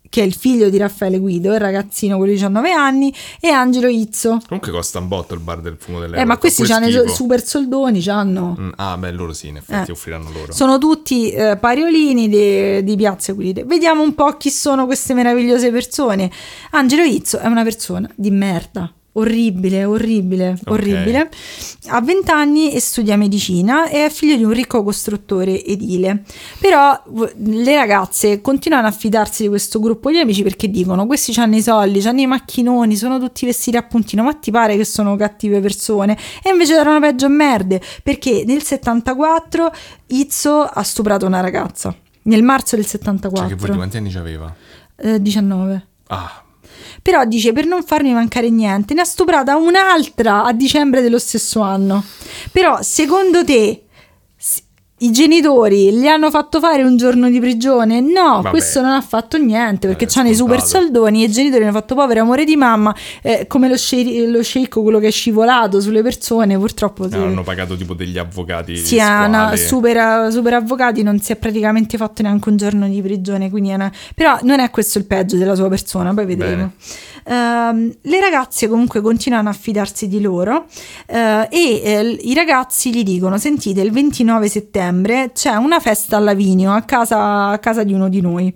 Che è il figlio di Raffaele Guido, il ragazzino di 19 anni, e Angelo Izzo. Comunque costa un botto il bar del fumo delle Eh, ma questi hanno hanno i super soldoni, c'hanno. Mm, ah, beh, loro sì, in effetti Eh. offriranno loro. Sono tutti eh, pariolini de- di Piazza Equilide. Vediamo un po' chi sono queste meravigliose persone. Angelo Izzo è una persona di merda. Orribile, orribile, Ok. orribile. Ha 20 anni e studia medicina e è figlio di un ricco costruttore edile. Però le ragazze continuano a fidarsi di questo gruppo di amici perché dicono: questi hanno i soldi, hanno i macchinoni, sono tutti vestiti a puntino. Ma ti pare che sono cattive persone? E invece erano peggio merde perché nel 74 Izzo ha stuprato una ragazza. Nel marzo del Cioè, che vuol 74, dire, quanti anni c'aveva? eh, 19. Ah, Però dice per non farmi mancare niente, ne ha stuprata un'altra a dicembre dello stesso anno. Però secondo te i genitori gli hanno fatto fare un giorno di prigione? No, Vabbè. questo non ha fatto niente perché Eh, c'hanno i super e i genitori hanno fatto povero amore di mamma, eh, come lo, sce- lo sceicco, quello che è scivolato sulle persone, purtroppo sì. hanno pagato tipo degli avvocati Sì, squali. super, super avvocati, non si è praticamente fatto neanche un giorno di prigione, quindi è una- però non è questo il peggio della sua persona, poi vedremo. Ehm, le ragazze comunque continuano a fidarsi di loro eh, e eh, i ragazzi gli dicono, sentite, il 29 settembre c'è una festa a Lavinio a casa, a casa di uno di noi.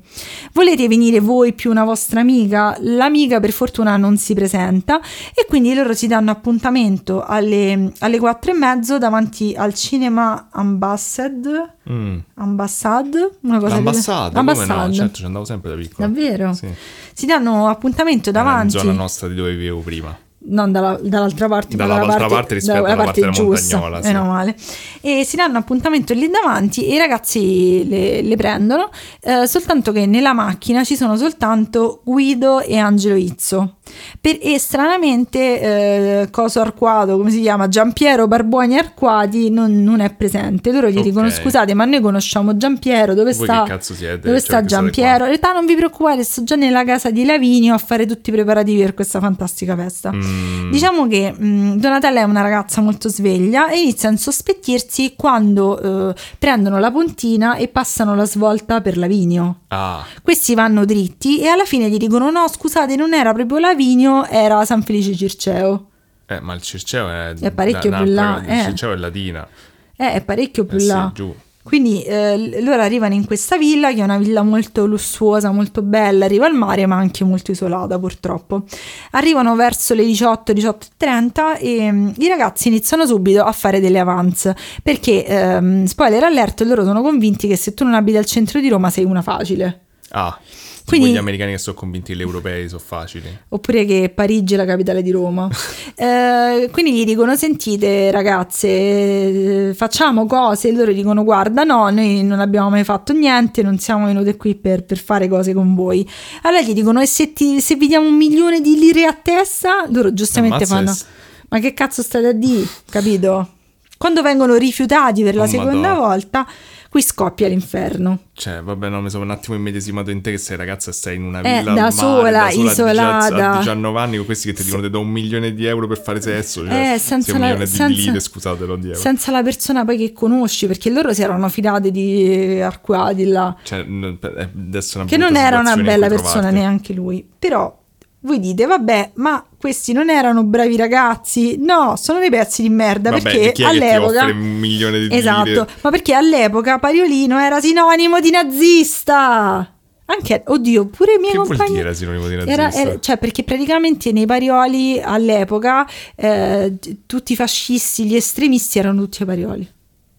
Volete venire voi più una vostra amica? L'amica per fortuna non si presenta e quindi loro si danno appuntamento alle, alle 4 e mezzo davanti al cinema Ambassad. Mm. Ambassad? Una cosa L'ambassata, del- come no? Certo, ci andavo sempre da piccolo. Davvero? Sì. Si danno appuntamento Era in davanti. zona nostra di dove vivevo prima. Non dalla- dall'altra parte, ma Dall'altra dalla parte, parte rispetto alla parte parte della giusta, montagnola, sì. meno male. E si danno appuntamento lì davanti e i ragazzi le, le prendono, eh, soltanto che nella macchina ci sono soltanto Guido e Angelo Izzo. Per- e stranamente eh, Coso Arquato, come si chiama? Giampiero Barboni Arquati non, non è presente. Loro gli Ok. dicono scusate ma noi conosciamo Giampiero, dove Voi sta? siete? Dove Cioè, sta Giampiero? In realtà non vi preoccupate, sto già nella casa di Lavinio a fare tutti i preparativi per questa fantastica festa. Mm, Diciamo che mh, Donatella è una ragazza molto sveglia e inizia a insospettirsi quando eh, prendono la pontina e passano la svolta per Lavinio. Ah, Questi vanno dritti e alla fine gli dicono no scusate non era proprio Lavinio, era San Felice Circeo. eh, ma il Circeo è... È parecchio da- più là, Il eh. Circeo è latina. Eh, è parecchio più Eh sì, là. giù. Quindi eh, loro arrivano in questa villa che è una villa molto lussuosa, molto bella, arriva al mare ma anche molto isolata purtroppo. Arrivano verso le 18, 18.30 e mm, i ragazzi iniziano subito a fare delle avance perché, ehm, spoiler alert, loro sono convinti che se tu non abiti al centro di Roma sei una facile. Ah, Quindi- tipo gli americani che sono convinti che gli europei sono facili. Oppure che Parigi è la capitale di Roma. [laughs] Eh, quindi gli dicono: Sentite, ragazze, eh, facciamo cose. E loro dicono: Guarda, no, noi non abbiamo mai fatto niente, non siamo venute qui per, per fare cose con voi. Allora gli dicono: E se, ti- se vi diamo un milione di lire a testa? Loro giustamente Ammazza, fanno: Ma che cazzo state a dire? Capito? Quando vengono rifiutati per la Oh, seconda Madonna. volta, qui scoppia l'inferno. Cioè, vabbè, no, mi sono un attimo immedesimato in te che sei ragazza e stai in una Eh, villa al da mare, sola, da sola, isolata. A 19 anni con questi che ti dicono ti do un milione di euro per fare sesso. Cioè, Eh, senza la- di senza- lire, scusate, non di euro. Senza la persona poi che conosci, perché loro si erano fidate di Arquati là. Cioè, eh, adesso è una che non era una bella persona neanche lui. Però voi dite, vabbè, ma questi non erano bravi ragazzi? No, sono dei pezzi di merda Vabbè, perché chi è che all'epoca... offre un milione di Esatto, lire? ma perché all'epoca Pariolino era sinonimo di nazista. Anche, oddio, pure i miei Che vuol compagni... dire sinonimo di Era- nazista? era- cioè, perché praticamente nei parioli all'epoca eh, tutti i fascisti, gli estremisti erano tutti ai parioli.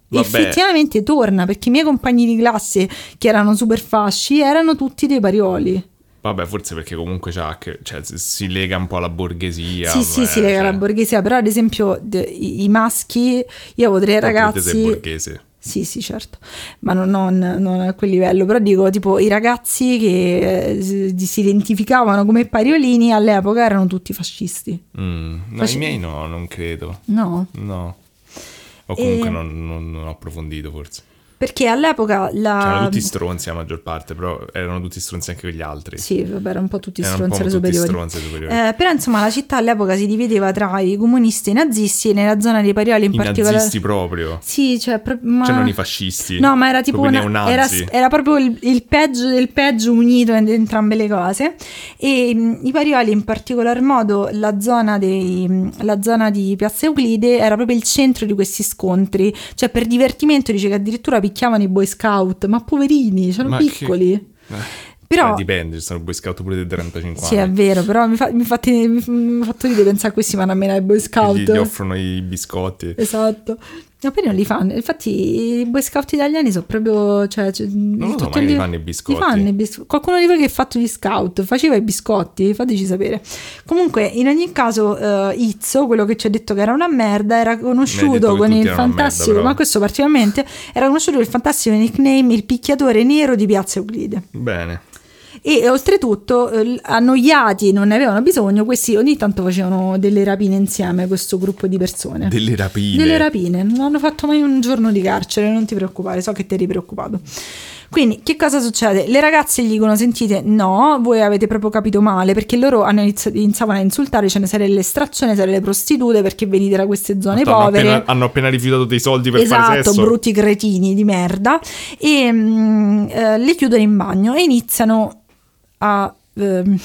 Vabbè. Effettivamente torna perché i miei compagni di classe che erano super fasci erano tutti dei parioli. Vabbè, forse perché comunque cioè, si- lega un po' alla borghesia. sì, sì, eh, si lega cioè, alla borghesia, però ad esempio d- i, i maschi, io avevo tre tu sei ragazzi... borghese. Sì, sì, certo, ma non, non- non a quel livello, però dico tipo i ragazzi che eh, si identificavano come pariolini all'epoca erano tutti fascisti. Mm, no, Face- i miei no, non credo. No, No. O comunque E- non- non ho approfondito forse. Perché all'epoca Cioè, la... erano tutti stronzi la maggior parte, però erano tutti stronzi anche quegli altri. Sì, vabbè, erano un po' tutti Erano stronzi alle tutti superiori. stronzi superiori. Eh, però insomma la città all'epoca si divideva tra i comunisti e i nazisti e nella zona dei Parioli in I particolare... nazisti proprio. Sì, cioè, pro- ma... Cioè non i fascisti. No, ma era tipo una, i era, era proprio il, il peggio del peggio unito in entrambe le cose. E mh, i Parioli, in particolar modo la zona, dei, mh, la zona di Piazza Euclide, era proprio il centro di questi scontri. Cioè, per divertimento dice che addirittura picchiavano i Boy Scout, ma poverini, erano Ma che- piccoli. Eh, Però, cioè, dipende, ci sono Boy Scout pure dei 35 sì, è anni. vero, però mi fa, mi fa, mi mi fa fatto ridere pensare a questi vanno a menare i Boy Gli, Scout. gli offrono i biscotti. Esatto. Non li fanno. Infatti, i Boy Scout italiani sono proprio. Cioè, cioè, Non lo so, magari li- fanno i biscotti. li fanno i bis- Qualcuno di voi che ha fatto gli scout faceva i biscotti? Fateci sapere. Comunque, in ogni caso, eh, Izzo, quello che ci ha detto che era una merda, era conosciuto con il merda, fantastico, però. ma questo particolarmente, era conosciuto con il fantastico nickname il picchiatore nero di Piazza Euclide. Bene. E oltretutto, eh, annoiati, non ne avevano bisogno, questi ogni tanto facevano delle rapine insieme, questo gruppo di persone. Delle rapine. Delle rapine, non hanno fatto mai un giorno di carcere, non ti preoccupare, so che ti eri preoccupato. Quindi, che cosa succede? Le ragazze gli dicono: Sentite, no, voi avete proprio capito male perché loro hanno inizi- iniziavano a insultare, ce ne sarebbe l'estrazione, sarebbe le prostitute perché venite da queste zone Hanno povere. appena, hanno appena rifiutato dei soldi per fare Esatto, sesso. brutti cretini di merda. E mm, eh, le chiudono in bagno e iniziano a. ehm,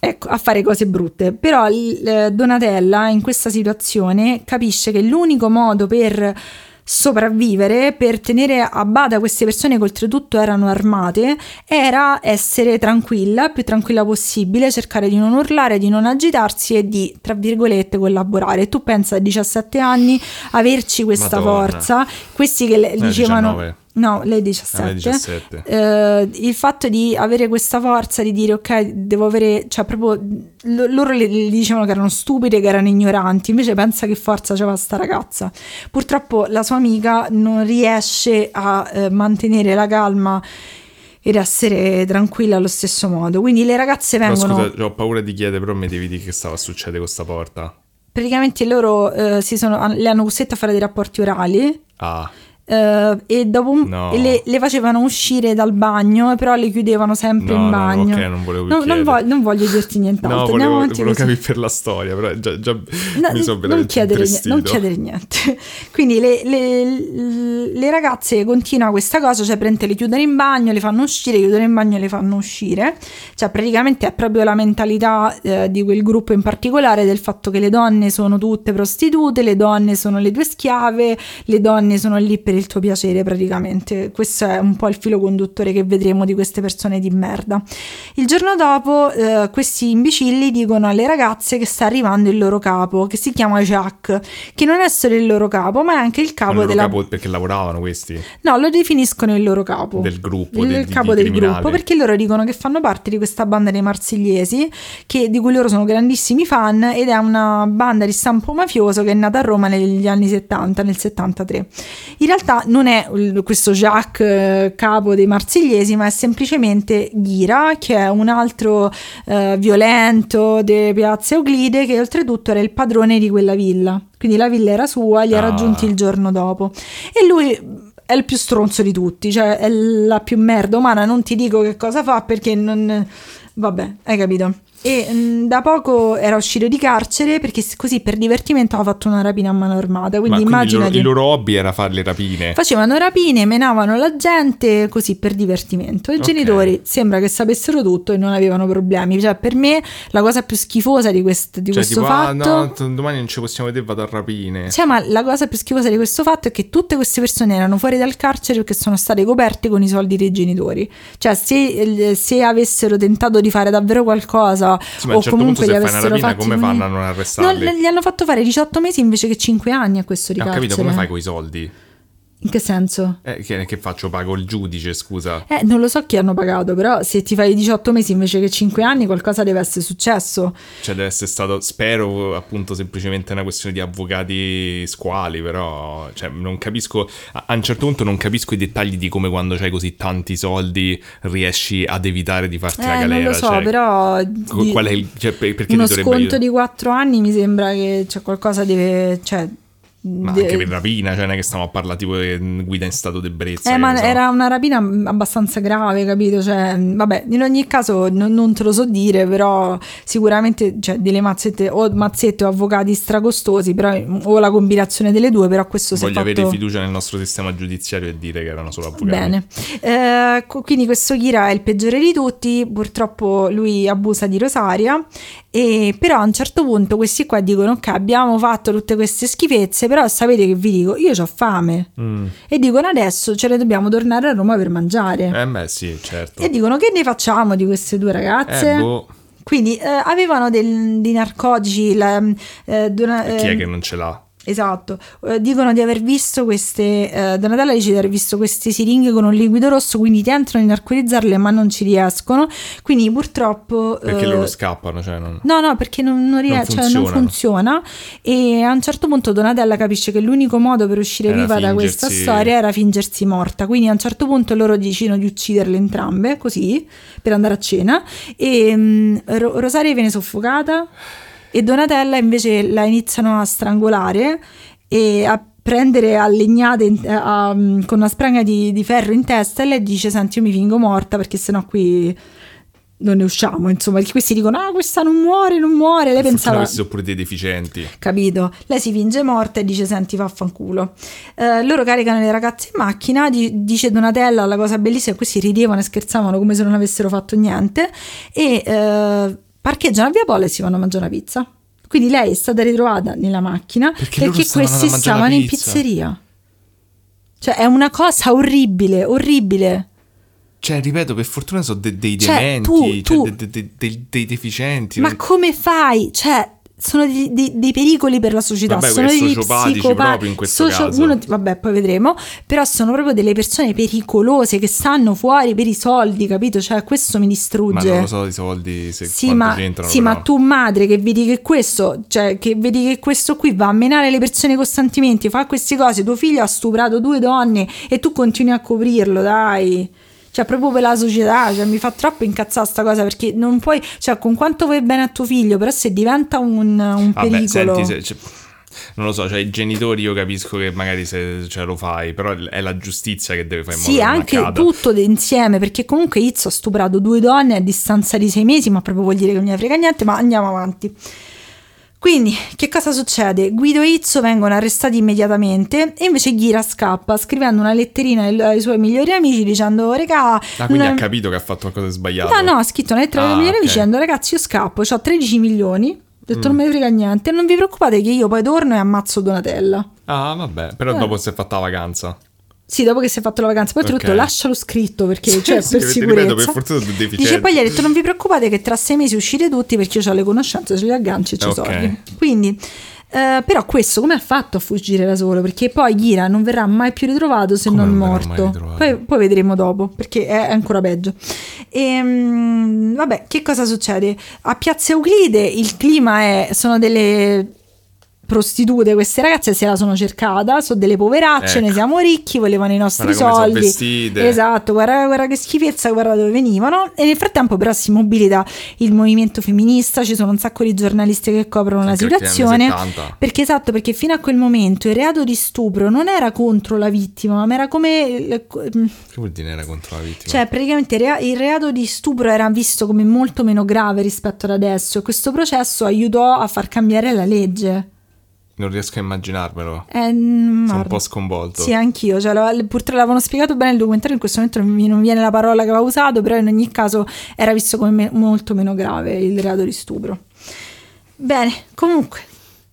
Ecco, a fare cose brutte. Però eh, Donatella in questa situazione capisce che l'unico modo per sopravvivere, per tenere a bada queste persone che oltretutto erano armate, era essere tranquilla, più tranquilla possibile, cercare di non urlare, di non agitarsi e di, tra virgolette, collaborare. Tu pensa a 17 anni averci questa Madonna. forza, questi che le- Eh, dicevano... 19. No, lei 17. Ah, lei 17. Eh, il fatto di avere questa forza di dire ok, devo avere, cioè proprio lo- loro le, le dicevano che erano stupide, che erano ignoranti, invece pensa che forza c'aveva sta ragazza. Purtroppo la sua amica non riesce a eh, mantenere la calma ed essere tranquilla allo stesso modo. Quindi le ragazze Però vengono scusa, ho paura di chiedere, però mi devi dire che stava succedendo con sta porta. praticamente loro eh, si sono, le hanno costrette a fare dei rapporti orali. Ah, eh, e dopo un- No. e le, le facevano uscire dal bagno, però le chiudevano sempre No, in no, bagno. ok, non volevo No, non, voglio, non voglio dirti nient'altro. no, volevo, volevo così. capire per la storia, però già, già No, mi sono non, chiedere, ni- non chiedere niente. [laughs] Quindi le, le- le ragazze continuano questa cosa, cioè prende le chiudono in bagno, le fanno uscire, chiudono in bagno e le fanno uscire. Cioè praticamente è proprio la mentalità eh, di quel gruppo in particolare del fatto che le donne sono tutte prostitute, le donne sono le tue schiave, le donne sono lì per il tuo piacere praticamente. Questo è un po' il filo conduttore che vedremo di queste persone di merda. Il giorno dopo eh, questi imbecilli dicono alle ragazze che sta arrivando il loro capo, che si chiama Jacques, che non è solo il loro capo, ma è anche il capo il della... capo perché lavoravano questi? No, lo definiscono il loro capo. Del gruppo, Il de- di- capo di del gruppo, perché loro dicono che fanno parte di questa banda dei marsigliesi, che- di cui loro sono grandissimi fan, ed è una banda di stampo mafioso che è nata a Roma negli anni 70, nel 73. In realtà non è questo Jacques eh, capo dei marsigliesi, ma è semplicemente Ghira, che è un altro eh, violento di Piazza Euclide, che oltretutto era il padrone di quella villa. Quindi la villa era sua, li ha Ah. raggiunti il giorno dopo. E lui è il più stronzo di tutti, cioè è la più merda umana. Non ti dico che cosa fa perché non. Vabbè, hai capito. E mh, da poco era uscito di carcere perché così per divertimento aveva fatto una rapina a mano armata. Quindi Ma quindi il loro, il loro hobby era fare le rapine. Facevano rapine, menavano la gente così per divertimento. I Ok. genitori sembra che sapessero tutto e non avevano problemi. Cioè, per me la cosa più schifosa di, quest- di Cioè, questo tipo, ah, fatto. no, t- domani non ci possiamo vedere, vado a rapine. Cioè, ma la cosa più schifosa di questo fatto è che tutte queste persone erano fuori dal carcere perché sono state coperte con i soldi dei genitori. Cioè, se, se avessero tentato di fare davvero qualcosa Sì, ma a o certo punto comunque se li fai una avessero rapina fatti come fanno a non No, arrestarli? le- gli hanno fatto fare 18 mesi invece che 5 anni a questo di Ho capito, come fai con i soldi? In che senso? Eh, che, che faccio? Pago il giudice, scusa. Eh, non lo so chi hanno pagato, però se ti fai 18 mesi invece che 5 anni qualcosa deve essere successo. Cioè, deve essere stato, spero, appunto, semplicemente una questione di avvocati squali, però, cioè, non capisco, a, a un certo punto non capisco i dettagli di come quando c'hai così tanti soldi riesci ad evitare di farti la Eh, galera. non lo so, cioè, però di- qual è il, cioè, per- perché uno sconto aiutare? di 4 anni mi sembra che c'è qualcosa deve... Cioè, Ma anche per rapina, cioè non è che stiamo a parlare tipo di guida in stato d'ebbrezza. Eh, ma so. era una rapina abbastanza grave, capito? Cioè, vabbè, in ogni caso non, non te lo so dire, però sicuramente cioè, delle mazzette o mazzette o avvocati stracostosi, però, o la combinazione delle due, però questo si è Voglio fatto... avere fiducia nel nostro sistema giudiziario e dire che erano solo avvocati. Bene, Eh, quindi questo Kira è il peggiore di tutti, purtroppo lui abusa di Rosaria, e però a un certo punto questi qua dicono ok abbiamo fatto tutte queste schifezze, però sapete che vi dico, io ho fame Mm. e dicono adesso ce ne dobbiamo tornare a Roma per mangiare. Eh beh sì, certo. E dicono che ne facciamo di queste due ragazze? Eh, boh, Quindi eh, avevano del- dei narcotici, la, eh, dona- chi è eh, che non ce l'ha? Esatto, Eh, dicono di aver visto queste, eh, Donatella dice di aver visto queste siringhe con un liquido rosso, quindi tentano di narcotizzarle ma non ci riescono, quindi purtroppo... Perché eh, loro scappano, cioè non... No, no, perché non, non, ries- Non cioè, non funziona. E a un certo punto Donatella capisce che l'unico modo per uscire Era viva da questa fingersi- storia era fingersi morta, quindi a un certo punto loro decidono di ucciderle entrambe, così, per andare a cena. E mh, Ro- Rosaria viene soffocata e Donatella invece la iniziano a strangolare e a prendere a legnate in- a- mm, con una spranga di, di ferro in testa e lei dice senti io mi fingo morta perché sennò qui non ne usciamo. Insomma perché questi dicono ah questa non muore non muore. Lei pensava questi sono pure dei deficienti. capito. Lei si finge morta e dice senti vaffanculo. Eh, loro caricano le ragazze in macchina di- dice Donatella la cosa bellissima questi ridevano e scherzavano come se non avessero fatto niente e eh, parcheggiano a via Polo e si vanno a mangiare una pizza quindi lei è stata ritrovata nella macchina Perché perché, questi stavano in pizzeria cioè è una cosa orribile orribile Cioè, ripeto, per fortuna sono de- dei Cioè, dementi, tu- cioè, tu- de- de- de- dei- dei deficienti. Ma come fai? Cioè, sono dei, dei- dei pericoli per la società. Vabbè, sono degli sociopatici psicopa- proprio in questo caso. uno- vabbè, poi vedremo. Però sono proprio delle persone pericolose che stanno fuori per i soldi, capito? Cioè, questo mi Ma distrugge. non lo so i soldi se Sì, ma, c'entrano. sì, ma tu madre che vedi che questo, cioè che vedi che questo qui va a menare le persone costantemente, fa queste cose, tuo figlio ha stuprato due donne e tu continui a coprirlo, dai. Cioè, proprio per la società, cioè, mi fa troppo incazzare sta cosa perché non puoi, cioè, con quanto vuoi bene a tuo figlio, però se diventa un, un Vabbè, pericolo. senti, se- cioè, non lo so, cioè i genitori io capisco che magari se cioè, lo fai, però è la giustizia che deve fare in modo Sì, anche accada. tutto insieme, perché comunque Izzo ha stuprato due donne a distanza di sei mesi, ma proprio vuol dire che non ne frega niente, ma andiamo avanti. Quindi, che cosa succede? Guido e Izzo vengono arrestati immediatamente e invece Ghira scappa scrivendo una letterina ai, ai suoi migliori amici dicendo regà... Ah, quindi non- ha capito che ha fatto qualcosa di sbagliato. No, no, ha scritto una lettera ai Ah, migliori amici ok. dicendo ragazzi io scappo, ho 13 milioni, ho detto Mm. non me ne frega niente, non vi preoccupate che io poi torno e ammazzo Donatella. Ah, vabbè, però Eh. dopo si è fatta la vacanza. Sì, dopo che si è fatto la vacanza, poi oltretutto Ok. lascialo scritto perché Sì, cioè, sì, per sicurezza. ripeto, per sono. Dice poi gli ha detto non vi preoccupate che tra sei mesi uscite tutti perché io ho le conoscenze, ce li agganci e c'ho Ok. soldi. Quindi, eh, però questo come ha fatto a fuggire da solo? Perché poi Ghira non verrà mai più ritrovato se Come non non morto. Poi, poi vedremo dopo perché è ancora peggio. Ehm, vabbè, che cosa succede? A Piazza Euclide il clima è, sono delle prostitute, queste ragazze se la sono cercata, sono delle poveracce, Ecco. noi siamo ricchi, volevano i nostri soldi. Esatto, guarda, guarda che schifezza, guarda dove venivano. E nel frattempo però si mobilita il movimento femminista, ci sono un sacco di giornalisti che coprono la situazione. anni 70. Perché esatto, perché fino a quel momento il reato di stupro non era contro la vittima, ma era come... Che vuol dire era contro la vittima? Cioè, praticamente il reato di stupro era visto come molto meno grave rispetto ad adesso e questo processo aiutò a far cambiare la legge. Non riesco a immaginarmelo. Eh, Sono un po' sconvolto. Sì, anch'io. Cioè, la- purtroppo l'avevano spiegato bene nel documentario, in questo momento non mi non viene la parola che aveva usato, però in ogni caso era visto come me- molto meno grave il reato di stupro. Bene, comunque,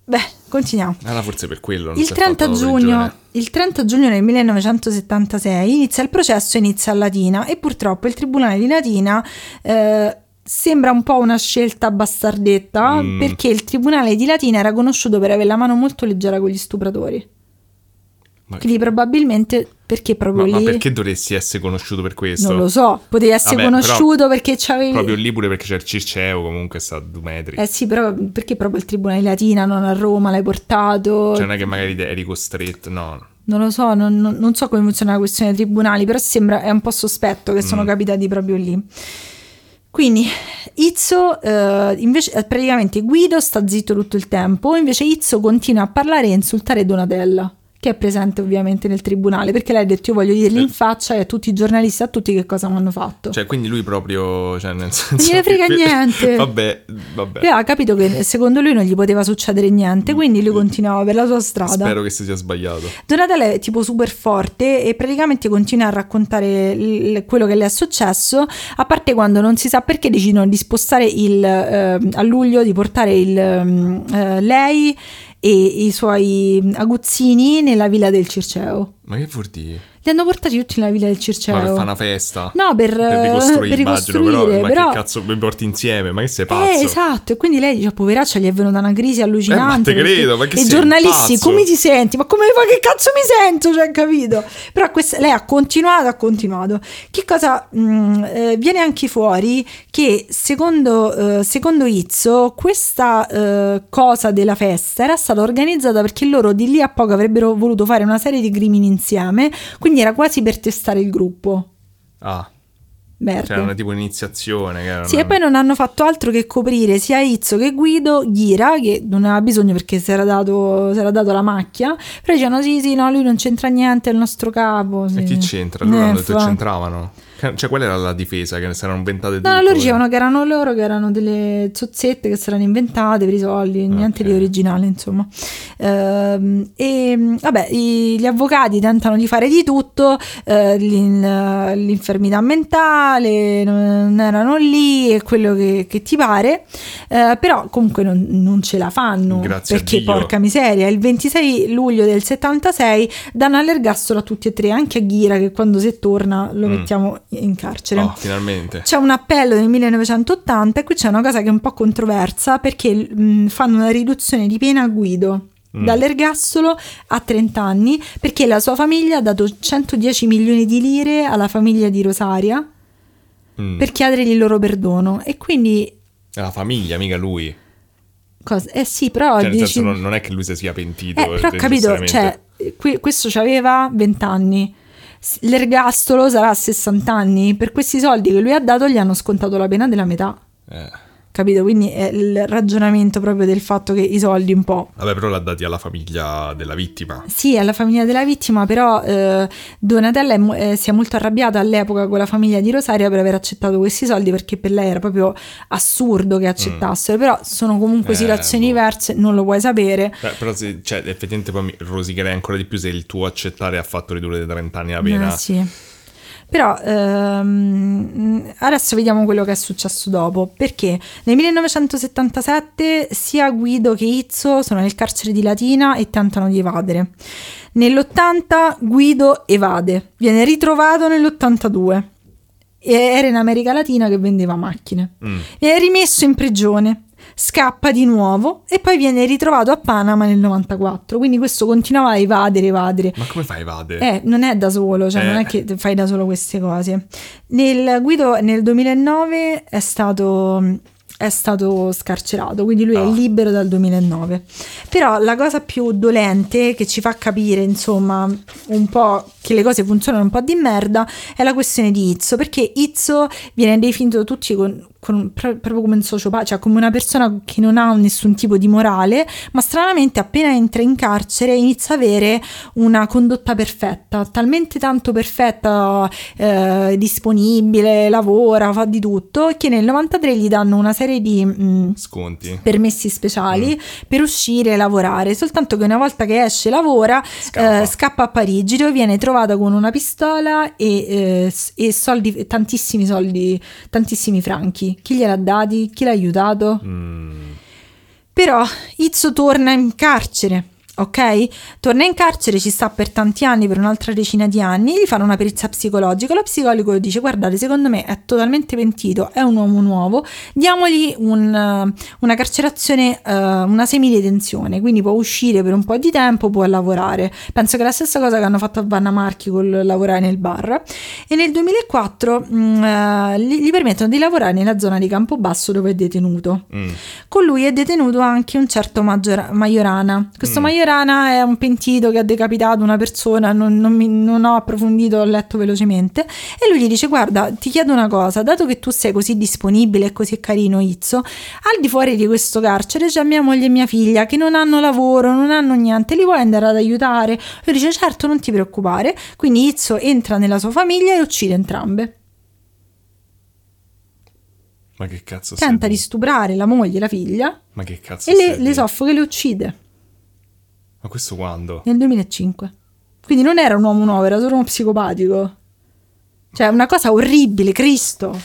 beh, continuiamo. Allora forse per quello Il si è 30, fatto giugno, il 30 giugno del 1976 inizia il processo inizia a Latina e purtroppo il Tribunale di Latina eh, sembra un po' una scelta bastardetta Mm. perché il Tribunale di Latina era conosciuto per avere la mano molto leggera con gli stupratori. Ma, Quindi probabilmente perché proprio ma- ma lì... perché dovresti essere conosciuto per questo? Non lo so, potevi essere Vabbè, conosciuto perché c'avevi... Proprio lì pure perché c'è il Circeo comunque sta a due metri. Eh sì, però perché proprio il Tribunale di Latina, non a Roma, l'hai portato? Cioè non è che magari eri costretto, no. Non lo so, non, non- non so come funziona la questione dei tribunali, però sembra è un po' sospetto che sono Mm. capitati proprio lì. Quindi Izzo, eh, invece, eh, praticamente Guido sta zitto tutto il tempo, invece Izzo continua a parlare e a insultare Donatella, che è presente ovviamente nel tribunale, perché lei ha detto io voglio dirgli in faccia e a tutti i giornalisti, a tutti che cosa mi hanno fatto. Cioè quindi lui proprio, cioè nel senso... gliene frega [laughs] che- niente. vabbè, vabbè. Lui ha capito che secondo lui non gli poteva succedere niente, quindi lui continuava per la sua strada. Spero che si sia sbagliato. Donatella è tipo super forte e praticamente continua a raccontare il- quello che le è successo, a parte quando non si sa perché decidono di spostare il, eh, a luglio, di portare il, ehm, eh, lei e i suoi aguzzini nella villa del Circeo. Ma che vuol dire? Li hanno portati tutti nella villa del Circeo. Ma per fare una festa? No, per, per ricostruire, per immagino, ricostruire, però, ma però- che cazzo mi porti insieme? Ma che sei pazzo? Eh, esatto, e quindi lei dice, poveraccia, gli è venuta una crisi allucinante. Eh, ma te credo, ma che E giornalisti, pazzo? come ti senti? Ma come ma che cazzo mi sento? Cioè, capito? Però questa- lei ha continuato, ha continuato. Che cosa mh, eh, viene anche fuori? Che secondo, eh, secondo Izzo, questa eh, cosa della festa era stata organizzata perché loro di lì a poco avrebbero voluto fare una serie di crimini insieme, quindi era quasi per testare il gruppo. Ah, Merda. cioè era una tipo iniziazione. Che era Sì, una- e poi non hanno fatto altro che coprire sia Izzo che Guido, Ghira, che non aveva bisogno perché si era dato, si era dato la macchia, però dicevano sì, sì, no, lui non c'entra niente, è il nostro capo. E sì. chi c'entra? Loro Eh, hanno detto fa- c'entravano. Cioè, quella era la difesa che si erano inventate. No, loro dicevano che erano loro che erano delle zozzette che si erano inventate per i soldi, niente Ok. di originale, insomma. Ehm, e vabbè, i- gli avvocati tentano di fare di tutto, eh, l'in- l'infermità mentale, non erano lì e quello che, che ti pare, eh, però comunque non, non ce la fanno Grazie perché porca miseria. Il 26 luglio del 76 danno all'ergastolo a tutti e tre, anche a Ghira che quando se torna lo Mm. mettiamo in carcere. Oh, finalmente. C'è un appello del 1980 e qui c'è una cosa che è un po' controversa perché mh, fanno una riduzione di pena a Guido Mm. dall'ergastolo a 30 anni perché la sua famiglia ha dato 110 milioni di lire alla famiglia di Rosaria Mm. per chiedergli il loro perdono e quindi la famiglia, mica lui. cosa- eh sì però Cioè, nel dici- non, non è che lui si sia pentito. eh, però ho capito cioè qui- questo aveva 20 anni l'ergastolo sarà a 60 anni per questi soldi che lui ha dato gli hanno scontato la pena della metà Eh. Capito quindi è il ragionamento proprio del fatto che i soldi un po' Vabbè, però l'ha dati alla famiglia della vittima. Sì, alla famiglia della vittima, però eh, Donatella è eh, si è molto arrabbiata all'epoca con la famiglia di Rosaria per aver accettato questi soldi perché per lei era proprio assurdo che accettassero, però sono comunque Eh, situazioni boh. diverse, non lo puoi sapere. Beh, però se, cioè, effettivamente poi mi rosicherei ancora di più se il tuo accettare ha fatto ridurre di 30 anni la pena. Eh, sì. Però ehm, adesso vediamo quello che è successo dopo, perché nel 1977 sia Guido che Izzo sono nel carcere di Latina e tentano di evadere. Nell'80 Guido evade, viene ritrovato nell'82 e era in America Latina che vendeva macchine. Mm. Viene rimesso in prigione, scappa di nuovo e poi viene ritrovato a Panama nel 94. Quindi questo continuava a evadere, evadere. Ma come fai, Vade? Eh, non è da solo, cioè Eh. non è che fai da solo queste cose. Nel Guido nel 2009 è stato, è stato scarcerato, quindi lui è Ah. libero dal 2009. Però la cosa più dolente che ci fa capire, insomma, un po' che le cose funzionano un po' di merda è la questione di Izzo, perché Izzo viene definito tutti con, con- pro- proprio come un sociopatico, cioè come una persona che non ha nessun tipo di morale, ma stranamente appena entra in carcere inizia a avere una condotta perfetta, talmente tanto perfetta, eh, disponibile, lavora, fa di tutto, che nel 93 gli danno una serie di... mm, Sconti. permessi speciali per uscire e lavorare. Soltanto che una volta che esce e lavora, Scappa. eh, scappa a Parigi dove viene trovata con una pistola e, eh, e soldi, tantissimi soldi, tantissimi franchi. Chi gliel'ha dati? Chi l'ha aiutato? Mm. Però Izzo torna in carcere. Ok? Torna in carcere, ci sta per tanti anni, per un'altra decina di anni, gli fanno una perizia psicologica. Lo psicologo dice: Guardate, secondo me è totalmente pentito, è un uomo nuovo, diamogli un, eh, una carcerazione, eh, una semidetenzione, quindi può uscire per un po' di tempo, può lavorare. Penso che è la stessa cosa che hanno fatto a Vanna Marchi col lavorare nel bar. E nel 2004 mh, eh, gli, gli permettono di lavorare nella zona di Campobasso dove è detenuto. Mm. Con lui è detenuto anche un certo Maggiora- Majorana. Questo Mm. Majorana è un pentito che ha decapitato una persona, non, non mi- non ho approfondito, ho letto velocemente. E lui gli dice: Guarda, ti chiedo una cosa, dato che tu sei così disponibile e così carino, Izzo, al di fuori di questo carcere c'è mia moglie e mia figlia che non hanno lavoro, non hanno niente, li vuoi andare ad aiutare? Lui dice: Certo, non ti preoccupare. Quindi Izzo entra nella sua famiglia e uccide entrambe. Ma che cazzo Tenta di tu? stuprare la moglie e la figlia Ma che cazzo e le, le soffoca e le uccide. Ma questo quando? nel 2005. Quindi non era un uomo nuovo, era solo uno psicopatico. Cioè, una cosa orribile, Cristo.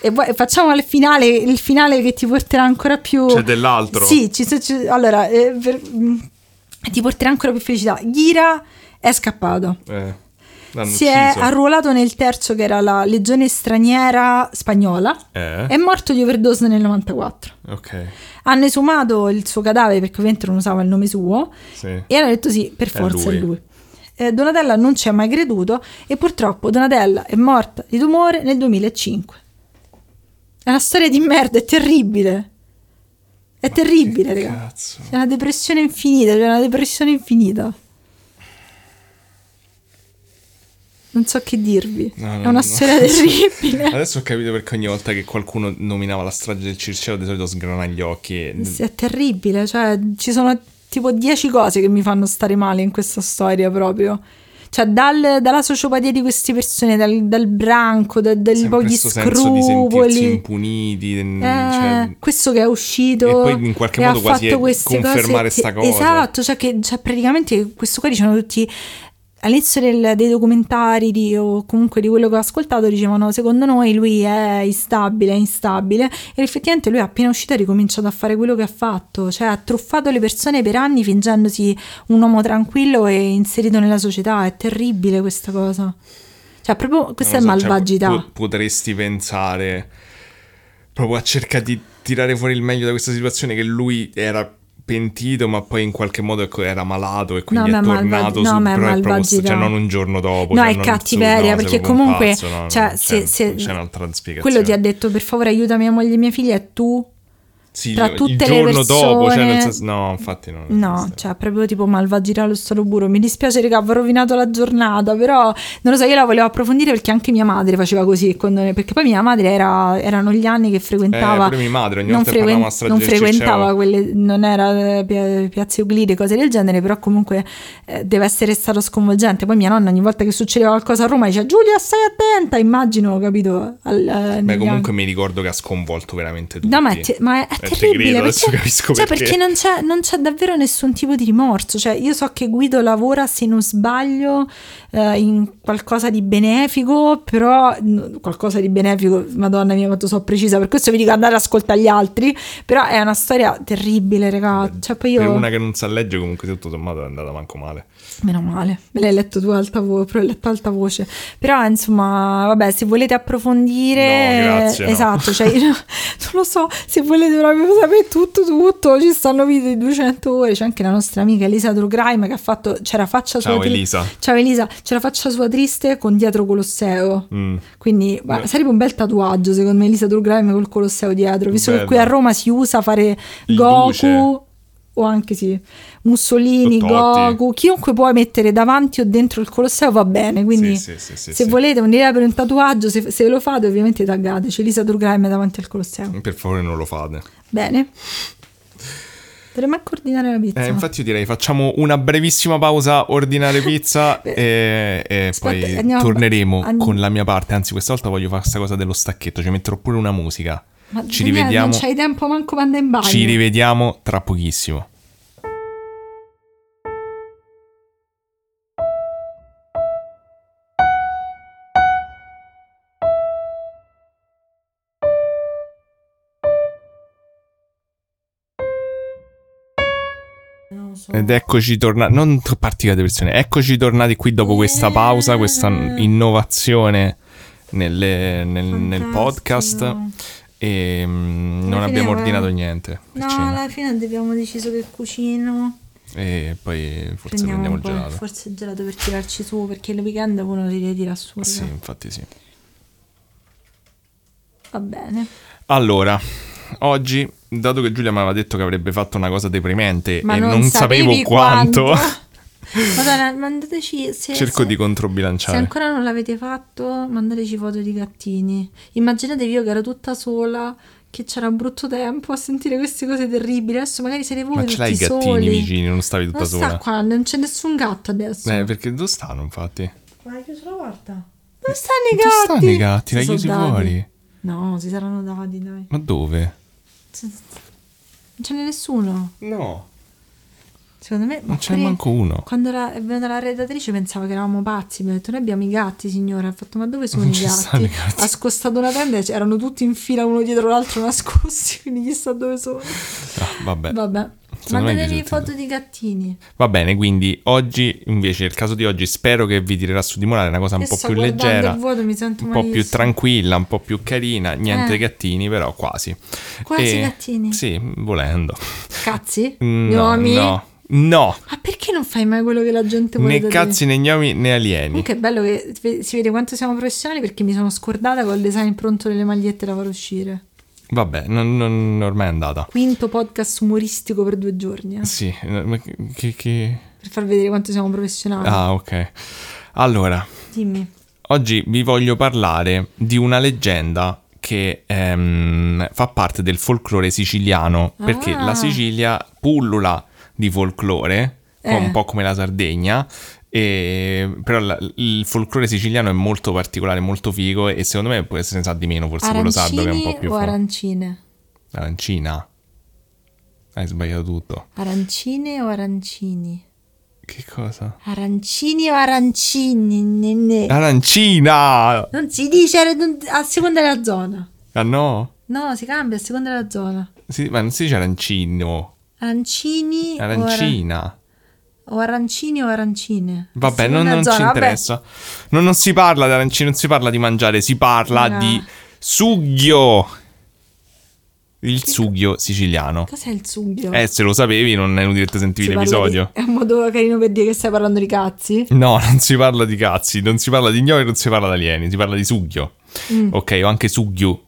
E poi facciamo il finale, il finale che ti porterà ancora più... C'è dell'altro? Sì, ci- ci- allora, eh, per- mm, ti porterà ancora più felicità. Ghira è scappato. Eh, l'hanno Si è ucciso. arruolato nel terzo, che era la legione straniera spagnola. Eh? È morto di overdose nel 94. Ok, Hanno esumato il suo cadavere perché ovviamente non usava il nome suo sì. e hanno detto sì, per forza è lui. lui. Eh, Donatella non ci ha mai creduto e purtroppo Donatella è morta di tumore nel 2005. È una storia di merda, è terribile. È terribile, Che raga. Cazzo. È una depressione infinita, c'è una depressione infinita. Non so che dirvi. No, è no, una no. storia [laughs] terribile. Adesso ho capito perché ogni volta che qualcuno nominava la strage del Circeo di solito sgrana gli occhi. Sì, è terribile, cioè ci sono tipo dieci cose che mi fanno stare male in questa storia proprio. Cioè dal- dalla sociopatia di queste persone, dal, dal branco, da- sempre pochi scrupoli. impuniti. Eh, cioè, questo che è uscito E poi in qualche modo quasi è confermare cose sta che- cosa. esatto cioè che cioè praticamente questo qua dicevano tutti all'inizio del- dei documentari di- o comunque di quello che ho ascoltato dicevano secondo noi lui è instabile, è instabile e effettivamente lui appena uscito ha ricominciato a fare quello che ha fatto, cioè ha truffato le persone per anni fingendosi un uomo tranquillo e inserito nella società, è terribile questa cosa. Cioè proprio questa Non è so, cioè, malvagità. po- potresti pensare proprio a cercare di tirare fuori il meglio da questa situazione che lui era pentito ma poi in qualche modo ecco, era malato e quindi No, è è tornato malvagi- no, ma è è malvagità. cioè non un giorno dopo No, cioè, è cattiveria, perché comunque, pazzo, no, cioè, se- c'è- se- c'è un'altra spiegazione Quello ti ha detto per favore aiuta mia moglie e mia figlia e tu Sì, tra tutte le giorno dopo cioè persone- senso- no infatti No, esiste. cioè proprio tipo malvagità allo stato puro. Mi dispiace, raga, ho rovinato la giornata, però non lo so, io la volevo approfondire perché anche mia madre faceva così, quando- perché poi mia madre era, erano gli anni che frequentava... Eh, mia madre, ogni non, a non frequentava quelle, non era eh, Pia- Piazza Euclide, cose del genere, però comunque eh, deve essere stato sconvolgente. Poi mia nonna ogni volta che succedeva qualcosa a Roma diceva Giulia stai attenta, immagino, capito? Al, eh, Beh, comunque anni. mi ricordo che ha sconvolto veramente tutti. No, ma è, ma è- è terribile adesso perché, capisco cioè, perché. perché non, c'è, non c'è davvero nessun tipo di rimorso. Cioè, io so che Guido lavora, se non sbaglio, eh, in qualcosa di benefico, però qualcosa di benefico, madonna mia, quanto so precisa. Per questo vi dico andare ad ascoltare gli altri. Però è una storia terribile, raga. Cioè, poi Per io. una che non sa leggere comunque tutto sommato è andata manco male. Meno male, me l'hai letto tu alta voce, letto alta voce. Però insomma, vabbè, se volete approfondire, No, grazie, no. esatto, cioè, io [laughs] non lo so, se volete proprio sapere tutto, tutto, ci stanno video di 200 ore. C'è anche la nostra amica Elisa Drugraim che ha fatto, c'era faccia Ciao, sua tri- Elisa. Ciao Elisa, c'era faccia sua triste con dietro Colosseo. Mm. Quindi guarda, sarebbe un bel tatuaggio secondo me Elisa Drugraim col Colosseo dietro, visto che Bello. qui a Roma si usa fare Il Goku duce. O anche sì, Mussolini, Totti. Goku, chiunque puoi mettere davanti o dentro il Colosseo va bene, quindi Sì, sì, sì, se volete un'idea per un tatuaggio, se, se lo fate ovviamente taggateci Elisa Drugraim davanti al Colosseo. Per favore non lo fate. Bene. Dovremmo anche ordinare la pizza. Eh, infatti io direi facciamo una brevissima pausa, ordinare pizza [laughs] e, e Aspetta, poi torneremo and- con la mia parte. Anzi, questa volta voglio fare questa cosa dello stacchetto, ci metterò pure una musica. Ma ci Daniele, rivediamo. Non c'hai tempo manco quando in bagno. Ci rivediamo tra pochissimo. Ed eccoci tornati, non particolare versione, eccoci tornati qui dopo questa pausa, questa innovazione nelle- nel, nel podcast e mm, non abbiamo fine, ordinato niente No, cena. alla fine abbiamo deciso che cucino. e poi forse Prendiamo prendiamo il gelato. forse il gelato per tirarci su, perché il weekend uno si tirare su. Sì, infatti sì. Va bene. Allora, oggi, dato che Giulia mi aveva detto che avrebbe fatto una cosa deprimente Ma e non, non, sapevo quanto, quanto. [laughs] Madonna, mandateci se, cerco se- di Se controbilanciare. ancora non l'avete fatto, mandateci foto di gattini. Immaginatevi io che ero tutta sola, che c'era brutto tempo a sentire queste cose terribili. Adesso magari siete voi Ma tutti ce l'hai i gattini soli. vicini, non stavi tutta Non sola. sta qua, non c'è nessun gatto adesso. Eh, perché dove stanno infatti? Ma hai chiuso la porta? Dove stanno i gatti? stanno i gatti? Si Li hai sono chiusi dati. fuori? No, si saranno dati, dai. Ma dove? Non ce n'è nessuno. No. Secondo me... Non c'è manco uno. Quando era- è venuta la redattrice pensava che eravamo pazzi. Mi ha detto: Noi abbiamo i gatti, signora. Ha fatto: Ma dove sono i gatti? i gatti. Ha scostato una tenda e erano tutti in fila uno dietro l'altro nascosti. [laughs] Quindi chissà dove sono. Ah, vabbè. Vabbè. Mandatevi foto di gattini. Va bene, quindi oggi, invece, il caso di oggi, spero che vi tirerà su di morale una cosa un Io po' più leggera, vuoto, un po' più malissimo. tranquilla, un po' più carina. Niente Eh. gattini, però quasi. Quasi gattini? Sì, volendo. Cazzi? No, Gnomi? no, no. Ma perché non fai mai quello che la gente vuole Né cazzi né gnomi né alieni. Comunque è bello che si vede quanto siamo professionali perché mi sono scordata col design pronto delle magliette da far uscire. Vabbè, non, non- ormai è andata. Quinto podcast umoristico per due giorni, eh, Sì, ma che... che- per far vedere quanto siamo professionali. Ah, ok. Allora, Dimmi. oggi vi voglio parlare di una leggenda che ehm, fa parte del folklore siciliano, perché Ah. la Sicilia pullula di folklore, Eh. un po' come la Sardegna, e- però la- il folklore siciliano è molto particolare, molto figo e secondo me può essere sa di meno, forse quello sardo che è un po' Arancini più o arancine? Arancina. Hai sbagliato tutto. Arancine o arancini? Che cosa? Arancini o arancini? Ne, ne. Arancina! Non si dice a seconda della zona. Ah no? No, si cambia a seconda della zona. Sì, ma non si dice arancino. Arancini o ara- Arancina. o arancini o arancine. Vabbè, non, non zona, ci interessa. Non, non si parla di arancini, non si parla di mangiare, si parla No. di sughio. Il sughio siciliano. Cos'è il sughio? Eh, se lo sapevi, non è inutile che sentivi Si l'episodio. di- È un modo carino per dire che stai parlando di cazzi? No, [laughs] non si parla di cazzi, non si parla di ignori, non si parla di alieni, si parla di sughio. Mm. Ok, o anche sughio.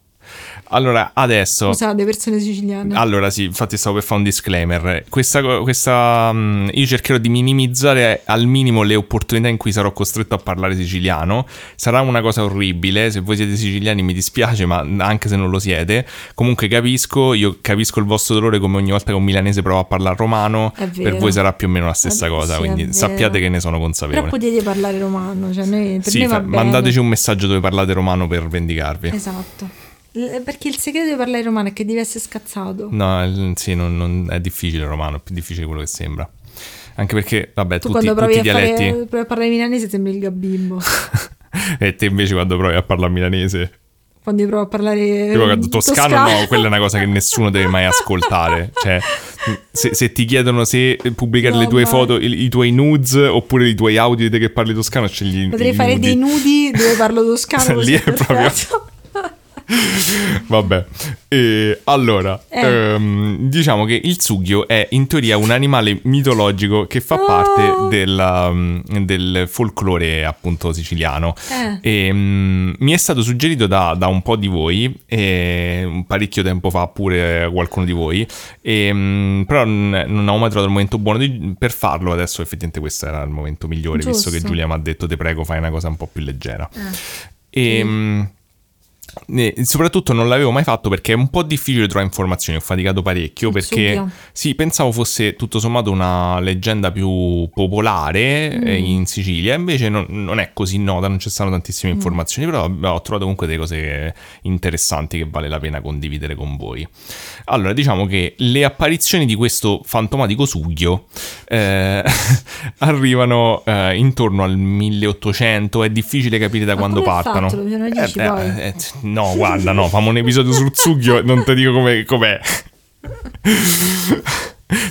Allora, adesso... Scusate, persone siciliane. Allora, sì, infatti stavo per fare un disclaimer. Questa, questa, mm, io cercherò di minimizzare al minimo le opportunità in cui sarò costretto a parlare siciliano. Sarà una cosa orribile. Se voi siete siciliani, mi dispiace, ma anche se non lo siete, comunque capisco. Io capisco il vostro dolore come ogni volta che un milanese prova a parlare romano. Per voi sarà più o meno la stessa Eh, cosa. sì, quindi sappiate che ne sono Però consapevole. potete parlare romano, cioè noi, per Sì, fa- mandateci un messaggio dove parlate romano per vendicarvi. Esatto. L- Perché il segreto di parlare romano è che devi essere scazzato. No, sì, non, non- è difficile il romano, è più difficile di quello che sembra. Anche perché, vabbè, Tu tutti, quando tutti provi i a, fare, dialetti. provi a parlare milanese sembri il gabimbo. [laughs] e te invece quando provi a parlare milanese. quando provo a parlare Tipo che toscano, no, quella è una cosa che nessuno deve mai ascoltare. Cioè, se, se ti chiedono se pubblicare No, le tue mai. foto, i, i tuoi nudes oppure i tuoi audio di te che parli toscano, scegli Potrei fare nudi. dei nudi dove parlo toscano [laughs] Lì è è proprio- perfetto. [laughs] Vabbè, E allora, Eh. ehm, diciamo che il sughio è in teoria un animale mitologico che fa Oh. parte della, mm, del folklore appunto siciliano. Eh. E, mm, mi è stato suggerito da, da un po' di voi, e un parecchio tempo fa pure qualcuno di voi, e, mm, però non, non ho mai trovato il momento buono di- per farlo. Adesso effettivamente questo era il momento migliore, visto che Giusto. Giulia mi ha detto te prego fai una cosa un po' più leggera. Eh. E mm, eh, soprattutto non l'avevo mai fatto perché è un po' difficile trovare informazioni, ho faticato parecchio perché sì, pensavo fosse tutto sommato una leggenda più popolare eh, Mm. in Sicilia, invece non, non è così nota, non ci stanno tantissime Mm. informazioni, però ho trovato comunque delle cose interessanti che vale la pena condividere con voi. Allora, diciamo che le apparizioni di questo fantomatico sughio eh, [laughs] arrivano eh, intorno al 1800, è difficile capire da Ma è partano. fatto? Eh, eh, no, guarda, no, famo un episodio sul sughio e non ti dico come, com'è.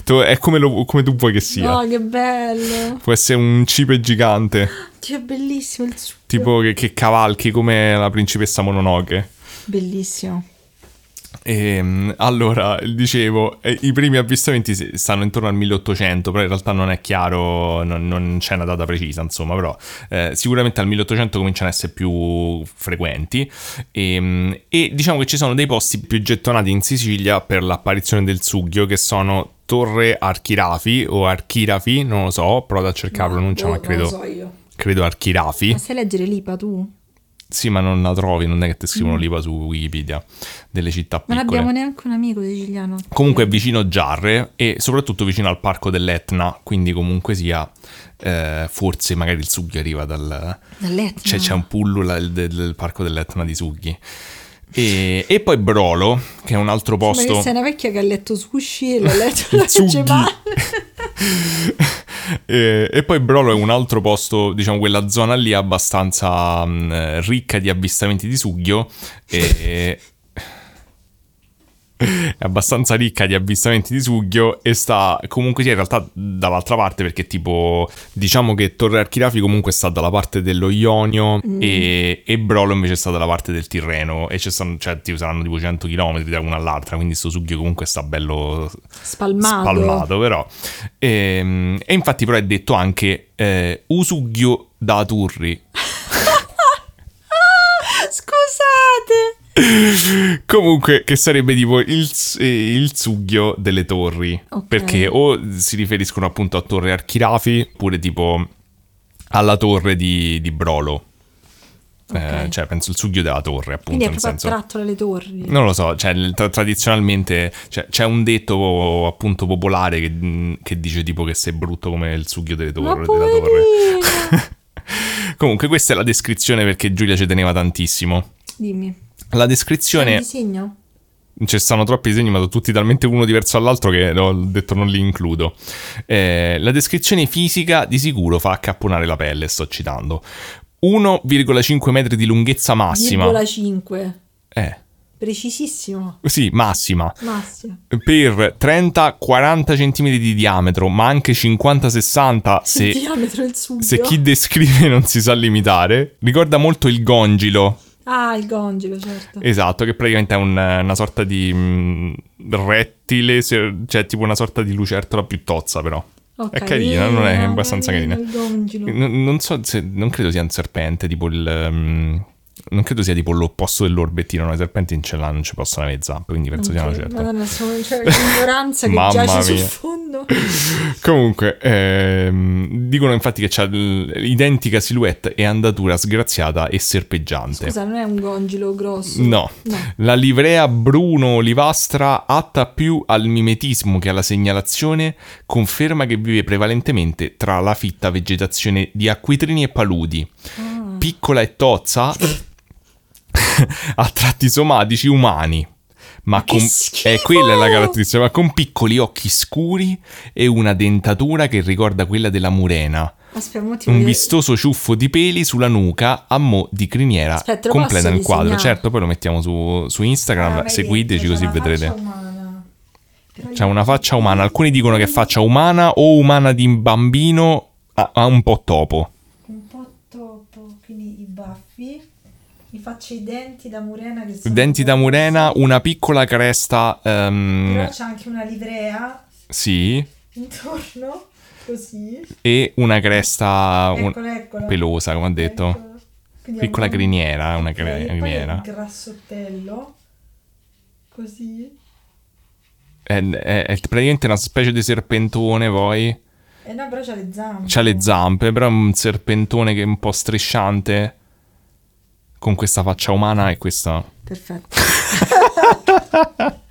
Tu- è come, lo- come tu vuoi che sia. No, che bello. Può essere un cipe gigante, è bellissimo il sughio. tipo che, che cavalchi come la principessa Mononoke. Bellissimo. E, allora, dicevo, eh, i primi avvistamenti stanno intorno al 1800, però in realtà non è chiaro, non, non c'è una data precisa, insomma, però eh, sicuramente al 1800 cominciano ad essere più frequenti e, e diciamo che ci sono dei posti più gettonati in Sicilia per l'apparizione del sughio che sono Torre Archirafi o Archirafi, non lo so, provo a cercare la pronuncia, ma boh, credo, Non lo so io. credo Archirafi. Ma sai leggere l'IPA tu? Sì, ma non la trovi, non è che ti scrivono l'IVA su Wikipedia delle città Mm. Non piccole. abbiamo neanche un amico siciliano. Comunque è vicino Giarre e soprattutto vicino al parco dell'Etna, quindi comunque sia, eh, forse magari il Sughi arriva dal... Dall'Etna. Cioè c'è un pullula del- del parco dell'Etna di Sughi. E, e poi Brolo, che è un altro Ma posto... che sei una vecchia che ha letto sushi e l'ha [laughs] letto la legge male. [laughs] e, e poi Brolo è un altro posto, diciamo quella zona lì abbastanza mh, ricca di avvistamenti di sughio. E... [laughs] [laughs] È abbastanza ricca di avvistamenti di sughio e sta comunque sì, in realtà dall'altra parte perché tipo diciamo che Torre Archirafi comunque sta dalla parte dello Ionio e, e Brolo invece sta dalla parte del Tirreno e ci stanno, cioè tipo saranno tipo 100 km da una all'altra quindi sto sughio comunque sta bello Spalmato. spalmato però. Ehm, e infatti però è detto anche eh, Usughio da Turri [laughs] Scusate. Comunque che sarebbe tipo il, eh, il sughio delle torri Ok. perché o si riferiscono appunto a Torre Archirafi oppure tipo alla torre di, di Brolo Eh, Ok. cioè penso il sughio della torre appunto Quindi è nel proprio senso attratto dalle torri. Non lo so, cioè, tra- tradizionalmente cioè, c'è un detto appunto popolare che, che dice tipo che sei brutto come il sughio delle Ma torri, della torre. [laughs] Comunque questa è la descrizione perché Giulia ci teneva tantissimo. Dimmi. La C'è descrizione... disegno? ci stanno troppi disegni, ma sono tutti talmente uno diverso dall'altro che ho detto non li includo. Eh, la descrizione fisica di sicuro fa accapponare la pelle, sto citando. 1,5 metri di lunghezza massima. 1,5. Eh, Precisissimo. sì, massima. Massimo. Per 30-40 cm di diametro, ma anche 50-60 Il se, se chi descrive non si sa limitare. Ricorda molto il gongilo. Ah, il gongilo, certo. Esatto, che praticamente è un- una sorta di mm, rettile, cioè tipo una sorta di lucertola più tozza però. Oh, è carina, non è abbastanza carina. Il gongilo. N- non so se, non credo sia un serpente, tipo il... mm, non credo sia tipo l'opposto dell'orbettino, no, i serpenti non ce l'hanno, non ci possono avere zampe, quindi penso sia una certa. Madonna, sono cioè, l'ignoranza che giace sul mia. fondo. [laughs] Comunque, ehm, dicono infatti che ha l'identica silhouette e andatura sgraziata e serpeggiante. Scusa, non è un gongilo grosso? No. No. La livrea bruno-olivastra, atta più al mimetismo che alla segnalazione, conferma che vive prevalentemente tra la fitta vegetazione di acquitrini e paludi. Ah. Piccola e tozza, a tratti somatici umani. Ma che con, è quella è la caratteristica, ma con piccoli occhi scuri e una dentatura che ricorda quella della murena. Aspetta, Un voglio- vistoso ciuffo di peli sulla nuca a mo' di criniera Aspetta, completa il quadro. disegnare? Certo, poi lo mettiamo su, su Instagram, Ah, ma seguiteci così vedrete. io- una faccia umana, alcuni dicono che è faccia umana o umana di bambino, ha ha un po' topo. Un po' topo, quindi i baffi. Faccio i denti da murena che sono Denti da murena, una piccola cresta, Però ehm, c'è anche una livrea sì, intorno, così. e una cresta un- Eccola, pelosa, come ho detto. Eccola. Quindi Piccola un- criniera, una Ok, cre- poi criniera. il grassottello. Così. È, è- è praticamente una specie di serpentone poi. Eh no, però c'ha le zampe. C'ha le zampe, però è un serpentone che è un po' strisciante. Con questa faccia umana e questa. Perfetto. [laughs]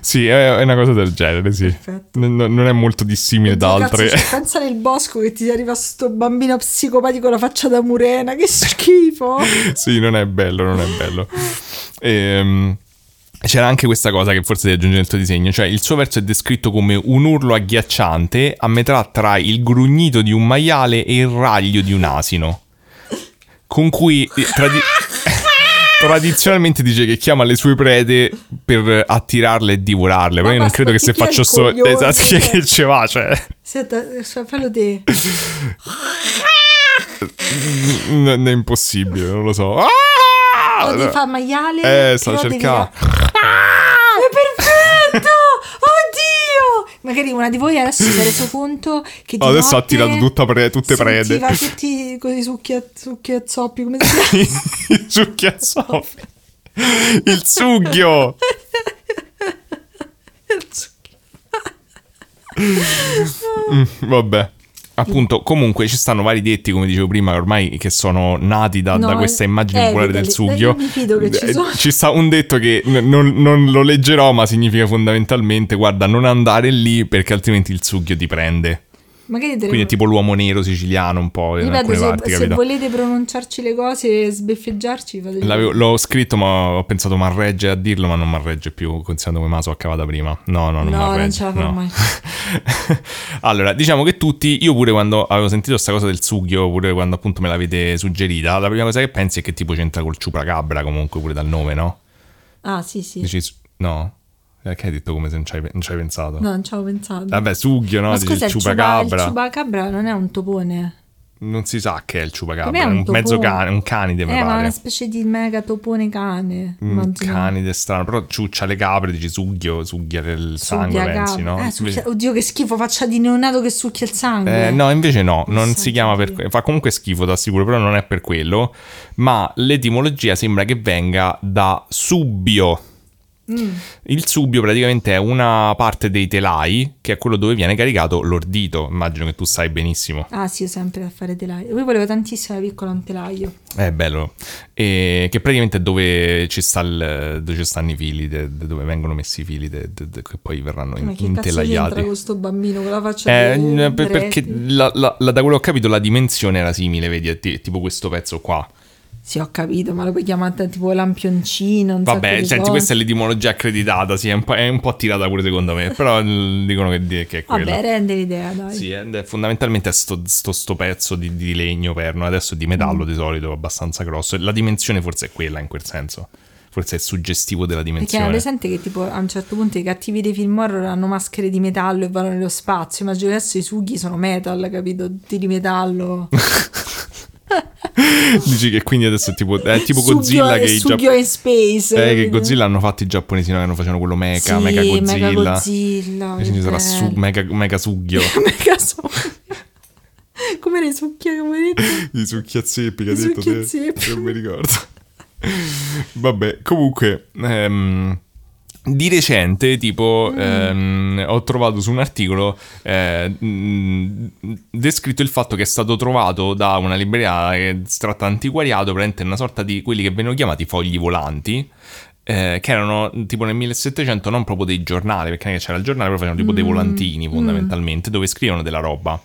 Sì, è, una cosa del genere, sì. Perfetto. N- n- non è molto dissimile da altre. cazzo, pensa nel bosco che ti arriva sto bambino psicopatico con la faccia da murena, che schifo. [laughs] sì, non è bello, non è bello. Ehm, c'era anche questa cosa che forse devi aggiungere nel tuo disegno, cioè il suo verso è descritto come un urlo agghiacciante a metà tra il grugnito di un maiale e il raglio di un asino, con cui eh, tradi- [laughs] [laughs] tradizionalmente dice che chiama le sue prede per attirarle e divorarle, però io non credo che se faccio coglione? Esatto, chi che ce va, cioè... Senta, fallo te. N- è impossibile, non lo so. Ah! Lo devi fare maiale. Eh, sto però devi- [laughs] cercando. Ah, è perfetto! Oddio! Magari una di voi adesso si è reso [coughs] conto che di Oh, adesso ha tirato tutta pre- tutte prede. tutti così succhia, succhiazzoppi, come si chiama? [laughs] Il succhiazzoppi. [laughs] Il sughio. Mm, vabbè. Appunto, comunque ci stanno vari detti, come dicevo prima, ormai che sono nati da, No, da questa immagine eh, popolare del sughio. Che ci Eh. Ci sta un detto che n- non, non lo leggerò, ma significa fondamentalmente: guarda, non andare lì perché altrimenti il sughio ti prende. Magari Quindi è tipo l'uomo nero siciliano, un po' Ripeto, se, parti, se volete pronunciarci le cose e sbeffeggiarci, l'ho scritto, ma ho pensato ma regge a dirlo, ma non mi regge più, considerando come me la so accavata prima. No, no, non No, non m'arregge, ce la fa no. mai. [laughs] allora, diciamo che tutti, io pure quando avevo sentito questa cosa del sughio, pure quando appunto me l'avete suggerita, la prima cosa che pensi è che tipo c'entra col ciupacabra comunque pure dal nome, no? Ah, sì, sì. Dici, su- no? Perché hai detto come se non ci hai, non ci hai pensato? No, non ci avevo pensato. Vabbè, sughio, no? Ma scusa, il, ciuba, il ciupacabra. non è un topone. Non si sa che è il ciupacabra, è un un, mezzo cane, un canide, mi Eh, ma è pare. una specie di mega topone cane. Un canide strano, però ciuccia le capre, dici sughio, sugghiare il sangue, Succhia pensi, no? Eh, succhia- Oddio, che schifo, faccia di neonato che succhia il sangue. Eh, no, invece no, non Mannaggia si chiama per Dio. que- fa comunque schifo, ti assicuro, però non è per quello, ma l'etimologia sembra che venga da subbio. Mm. Il subbio praticamente è una parte dei telai, che è quello dove viene caricato l'ordito, immagino che tu sai benissimo. Ah, sì, io sempre a fare telaio. Io volevo tantissimo da piccola un telaio. È bello. E che praticamente è dove ci, sta il- dove ci stanno i fili, de- de- dove vengono messi i fili de- che poi verranno Ma in- che cazzo c'entra intelaiati. con sto bambino con la faccia Eh, per- perché la- la- la- da quello che ho capito la dimensione era simile, vedi, è ti- tipo questo pezzo qua. Sì, ho capito, ma lo puoi chiamare tipo lampioncino. Vabbè, senti, cose. questa è l'etimologia accreditata, sì, è un po', è un po' tirata pure secondo me, però mm, dicono che, che è quella. Vabbè, rende l'idea, dai. Sì, è fondamentalmente è sto, sto, sto pezzo di, di legno perno, adesso è di metallo Mm. di solito, abbastanza grosso. La dimensione forse è quella in quel senso. Forse è suggestivo della Perché dimensione. è presente che tipo a un certo punto i cattivi dei film horror hanno maschere di metallo e vanno nello spazio. Immagino adesso i sughi sono metal, capito? Tutti di metallo. [laughs] Dici che quindi adesso è tipo, è tipo Sugio- Godzilla che i Sugio Giapp- in space. eh, che? Godzilla hanno fatto i giapponesi, no? Che non facevano quello mecha, Sì, mega Godzilla. Mega Godzilla. E quindi sarà su, mega, mega sughio. [laughs] Mega succhio. Come le succhia avevi detto? I succhiazzeppi che I hai detto te. Non mi ricordo. Vabbè, comunque, ehm, di recente, tipo, Mm. ehm, ho trovato su un articolo eh, mh, descritto il fatto che è stato trovato da una libreria che si tratta antiquariato, praticamente una sorta di quelli che vengono chiamati fogli volanti. eh, che erano tipo nel 1700 non proprio dei giornali, perché c'era il giornale, però facevano tipo dei volantini fondamentalmente, dove scrivono della roba.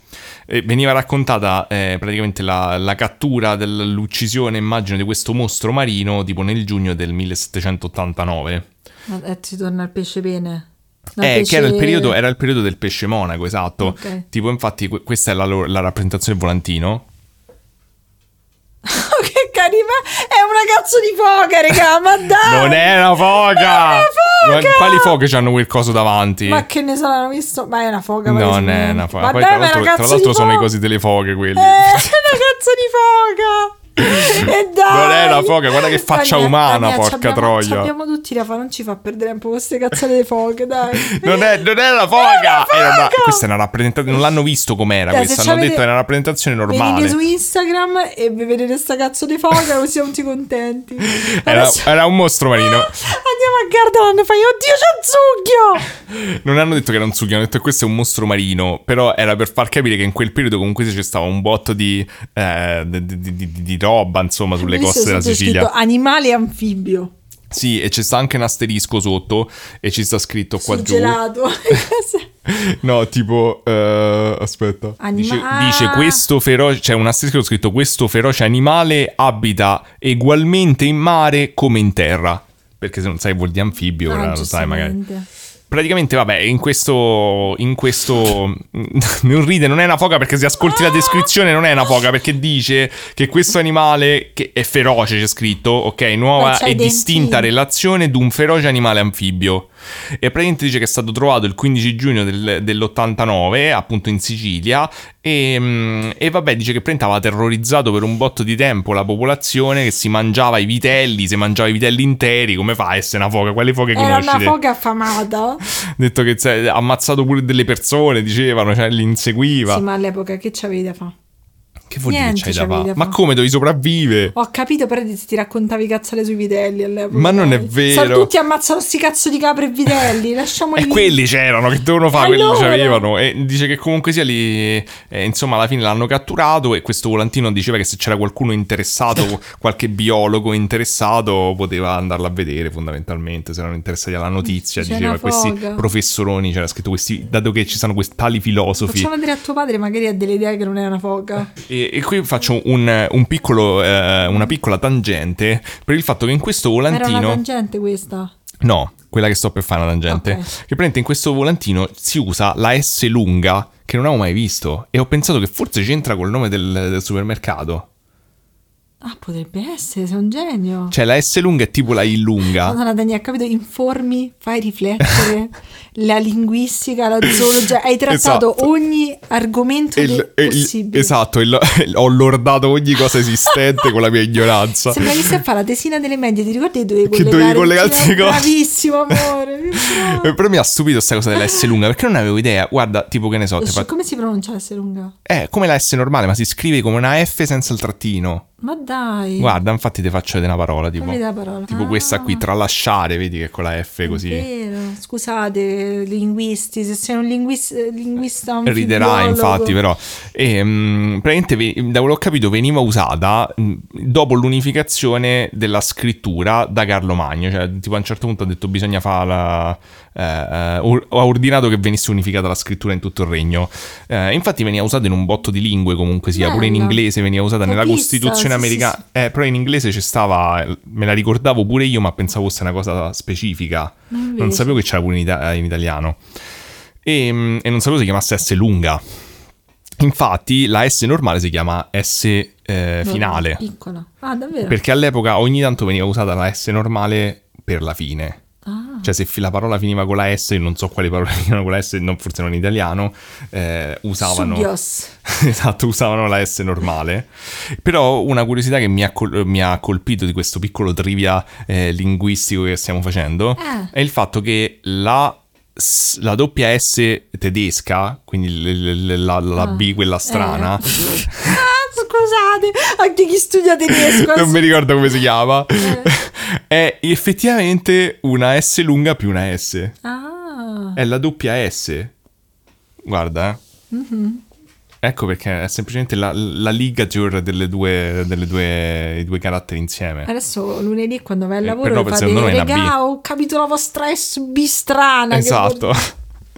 E veniva raccontata eh, praticamente la, la cattura dell'uccisione, immagino, di questo mostro marino tipo nel giugno del 1789. Ma eh, si torna al pesce pene. No, Eh, pesce- che era il, periodo, era il periodo del pesce monaco, esatto. Ok. Tipo, infatti, que- questa è la, la rappresentazione del volantino. [laughs] Oh, che carina! È una cazzo di foca, raga, ma [laughs] dai! Non è una foca! È una foca! Quali foche hanno quel coso davanti? Ma che ne saranno visto? Ma è una foca, non è una foca. Ma Poi, dai, tra l'altro, tra l'altro sono i cosi delle foche quelli. Eh, è una cazzo di foca! E [laughs] dai! Non è una foca, guarda che faccia Dai, umana, Daniele, porca c'abbiamo- troia. Abbiamo tutti da fare, non ci fa perdere tempo con queste cazzate di foche, dai. [laughs] Non è, non è una foca! Era una- foca! questa è una rappresentazione. Non l'hanno visto com'era Dai, questa. Hanno detto che era una rappresentazione normale. Venite su Instagram e vi vedete sta cazzo di foca così siamo tutti contenti. Era, Adesso- era un mostro marino. [laughs] Andiamo a Gardaland e fai, oddio c'è Zucchio! Non hanno detto che era un sughio, hanno detto che questo è un mostro marino. Però era per far capire che in quel periodo comunque c'è stava un botto di, eh, di, di- di- roba, insomma, sulle Visto coste della Sicilia. scritto animale anfibio. Sì, e c'è sta anche un asterisco sotto e ci sta scritto qua Sul giù. gelato. [laughs] [laughs] No, tipo, eh, aspetta. Anima- dice, dice questo feroce, c'è un asterisco scritto questo feroce animale abita ugualmente in mare come in terra. Perché se non sai vuol di anfibio, Ah, ora lo sai magari. Praticamente, vabbè, in questo. In questo. [laughs] non ride, non è una foca perché se ascolti la descrizione non è una foca perché dice che questo animale che è feroce, c'è scritto, ok, nuova e distinta relazione di un feroce animale anfibio. E praticamente dice che è stato trovato il 15 giugno del- dell'89, appunto in Sicilia. E, mm, e vabbè, dice che praticamente aveva terrorizzato per un botto di tempo la popolazione che si mangiava i vitelli, se mangiava i vitelli interi. Come fa a essere una foca? Quali foche Era conosci? una te? foca affamata. [laughs] detto che ha ammazzato pure delle persone, dicevano, cioè li inseguiva. Sì, ma all'epoca che c'avevi da fare? Che vuol dire niente che c'hai da c'avevi fare? Ma come dovevi sopravvivere? Ho capito, però ti, raccontavi cazzate sui vitelli all'epoca. Ma non è vero. Sa- tutti ammazzano sti cazzo di capre e vitelli. [laughs] Lasciamoli E quelli c'erano, che dovevano fare, quelli Allora? c'avevano. E dice che comunque sia lì, eh, insomma, alla fine l'hanno catturato e questo volantino diceva che se c'era qualcuno interessato, [laughs] qualche biologo interessato, poteva andarla a vedere fondamentalmente, se erano interessati alla notizia. C'è diceva questi professoroni, c'era scritto questi, dato che ci sono questi tali filosofi. Facciamo vedere a tuo padre, magari ha delle idee che non è una foca. E, e qui faccio un, un piccolo, eh, una piccola tangente per il fatto che in questo Era una volantino... tangente questa. No, quella che sto per fare una tangente. Ok. Che praticamente in questo volantino si usa la S lunga che non avevo mai visto. E ho pensato che forse c'entra col nome del, del supermercato. Ah, potrebbe essere, sei un genio. Cioè la S lunga è tipo la I lunga. Madonna Daniele, capito? Informi, fai riflettere [laughs] la linguistica, la zoologia. Hai trattato Esatto. ogni argomento il- il- possibile. esatto, lo- ho lordato ogni cosa esistente con la mia ignoranza. Sembra che stai a fare la tesina delle medie, ti ricordi che dovevi Che collegare? dovevi collegarti le cose. Bravissimo, amore. che bravo. [laughs] Però mi ha stupito questa cosa della S lunga perché non avevo idea. Guarda, tipo che ne so, te fa- Come si pronuncia S lunga? eh, come la S normale, ma si scrive come una F senza il trattino. Ma dai. Guarda, infatti ti faccio vedere una parola tipo. Parola. Tipo Ah. questa qui, tralasciare, vedi che con la F È così. vero. Scusate, linguisti, se sei un linguis- linguista un Riderai figliologo. infatti però e, mm, praticamente ve- da quello che ho capito veniva usata mm, dopo l'unificazione della scrittura da Carlo Magno cioè tipo a un certo punto ha detto bisogna fare la eh, eh, or- ha ordinato che venisse unificata la scrittura in tutto il regno Eh, infatti veniva usata in un botto di lingue comunque sia pure in inglese veniva usata L'ho nella Costituzione sì, sì, americano, eh, però in inglese ci stava, me la ricordavo pure io, ma pensavo fosse una cosa specifica. Non invece. sapevo che c'era pure in, ita- in italiano. E, mm, e non sapevo si chiamasse S lunga. Infatti la S normale si chiama S eh, finale. Piccola. Ah, davvero? Perché all'epoca ogni tanto veniva usata la S normale per la fine. Ah, Cioè, se la parola finiva con la S, io non so quali parole [laughs] finivano con la S, non- forse non in italiano, eh, usavano. [laughs] Esatto, usavano la S normale. Però una curiosità che mi ha, col- mi ha colpito di questo piccolo trivia eh, linguistico che stiamo facendo Eh. è il fatto che la, la doppia S tedesca, quindi l- l- la, la Ah, B, quella strana, Ah, [laughs] scusate, anche chi studia tedesco. [laughs] non mi ricordo come si chiama, Eh. è effettivamente una S lunga più una S. Ah, È la doppia S. Guarda, eh. Mhm. Ecco perché è semplicemente la, la ligature delle due, delle due, i due caratteri insieme. adesso lunedì quando vai al Eh, lavoro però fate secondo me è una B." regà, ho capito la vostra SB strana. che Esatto. [laughs]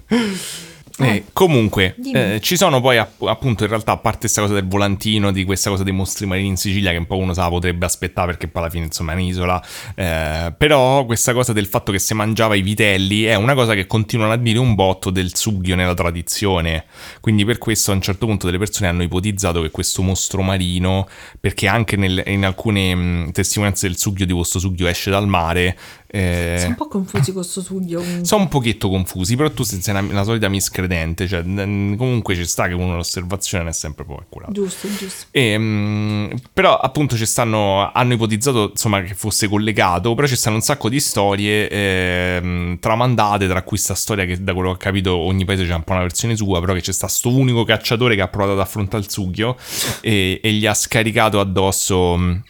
[laughs] vuol- Eh, comunque, eh, ci sono poi app- appunto in realtà a parte questa cosa del volantino, di questa cosa dei mostri marini in Sicilia che un po' uno se la potrebbe aspettare perché poi alla fine insomma è un'isola, eh, però questa cosa del fatto che si mangiava i vitelli è una cosa che continuano a dire un botto del sughio nella tradizione, quindi per questo a un certo punto delle persone hanno ipotizzato che questo mostro marino, perché anche nel- in alcune mh, testimonianze del sughio di questo sughio esce dal mare, eh, Sono un po' confusi con sto sughio. comunque. sono un pochetto confusi, però tu sei una, una solita miscredente, cioè comunque ci sta che uno l'osservazione è sempre poi accurata. Giusto, giusto. E, mm, però appunto ci stanno, hanno ipotizzato insomma che fosse collegato, però ci stanno un sacco di storie ehm, tramandate, tra cui sta storia che da quello che ho capito ogni paese c'ha un po' una versione sua, però che c'è sta sto unico cacciatore che ha provato ad affrontare il sughio e, e gli ha scaricato addosso...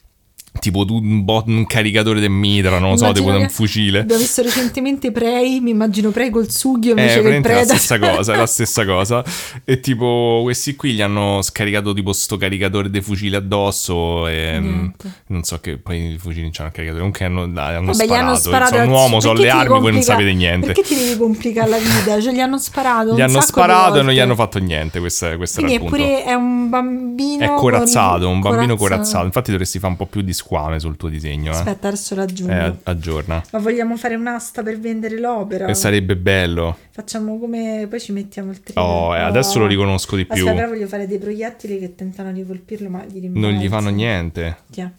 Tipo un, bot- un caricatore del mitra, non lo so, tipo un fucile. Abbiamo visto recentemente Prey, mi immagino Prey col sughio Eh, invece che il è la stessa cosa, è la [laughs] stessa cosa. E tipo, questi qui gli hanno scaricato tipo sto caricatore dei fucili addosso e mm, Niente. non so che poi i fucili non c'hanno il caricatore, comunque hanno, hanno Vabbè, sparato. hanno sparato sono un uomo, sono perché le armi, voi non complica- sapete niente. Perché ti devi complicare la vita? Cioè, gli hanno sparato. Gli hanno sparato e non gli hanno fatto niente, questo, questo era Quindi il è punto. pure è un bambino. È corazzato, un bambino corazzato. Infatti dovresti fare un po' più di squame sul tuo disegno, eh. Aspetta, adesso raggiungo. Eh, aggiorna. Ma vogliamo fare un'asta per vendere l'opera? E sarebbe bello. Facciamo come. Poi ci mettiamo il trigger. Oh, eh, adesso lo riconosco di più. Aspetta, però voglio fare dei proiettili che tentano di colpirlo, ma gli Non gli fanno rimbalzano. niente. Tiè.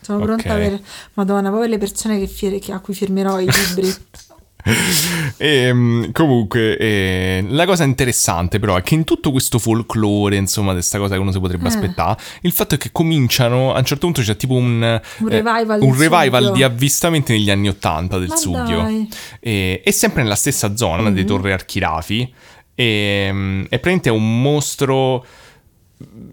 Sono Ok. pronta per. Madonna, poi le persone che fir- che- a cui firmerò i [laughs] libri. [laughs] E, mm, comunque, eh, la cosa interessante però è che in tutto questo folklore, insomma, di questa cosa che uno si potrebbe Eh. aspettare, il fatto è che cominciano, a un certo punto c'è tipo un, Un eh, revival un del revival di avvistamenti negli anni Ottanta del Ma sughio. E, e sempre nella stessa zona Mm-hmm. dei Torre Archirafi. E, mm, e praticamente è un mostro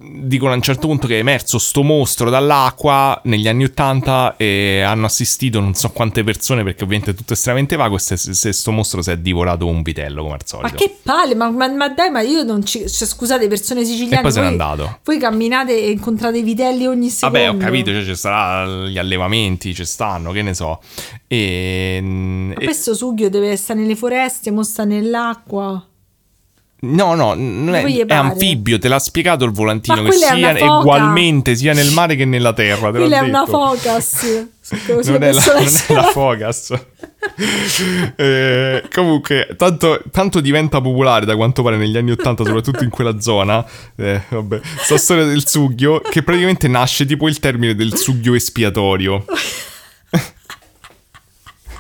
dicono a un certo punto che è emerso sto mostro dall'acqua negli anni 80 e hanno assistito non so quante persone perché ovviamente è tutto estremamente vago e se, se sto mostro si è divorato un vitello come al Ma solito che palle, ma, ma- ma dai, ma io non ci. Cioè, scusate, persone siciliane. e poi se n'è andato Voi camminate e incontrate i vitelli ogni secondo. Vabbè, ho capito, cioè, ci saranno gli allevamenti, ci stanno, che ne so. E, Ma e- questo sughio deve stare nelle foreste, mo sta nell'acqua. No, no, non è, è anfibio, te l'ha spiegato il volantino che sia ugualmente sia nel mare che nella terra. Te Quella è una focus. Non è, la, non è la Focus. [laughs] Eh, comunque, tanto, tanto diventa popolare da quanto pare negli anni Ottanta, soprattutto in quella zona. Eh, vabbè, sta storia del sughio, che praticamente nasce tipo il termine del sughio espiatorio. [laughs]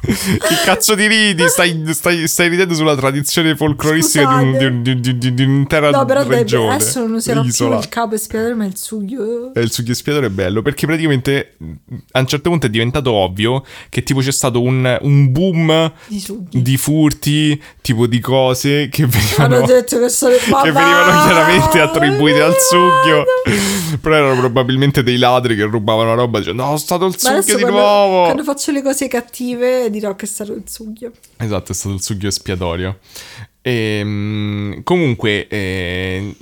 che cazzo di ridi? Stai, stai, stai ridendo sulla tradizione folcloristica di, un- di, un- di, un- di- un'intera No, però dai, regione. adesso non userò più isola. il capo espiatorio, ma il sughio. Eh, Il sughio espiatorio è bello perché praticamente mh, a un certo punto è diventato ovvio che tipo c'è stato un, un boom Di furti, tipo di cose che venivano, che [laughs] che venivano chiaramente attribuite al [laughs] sughio, però erano probabilmente dei ladri che rubavano roba dicendo no, è stato il sughio di quando, nuovo. quando faccio le cose cattive dirò che è stato il sughio. Esatto, è stato il sughio espiatorio. E, comunque eh,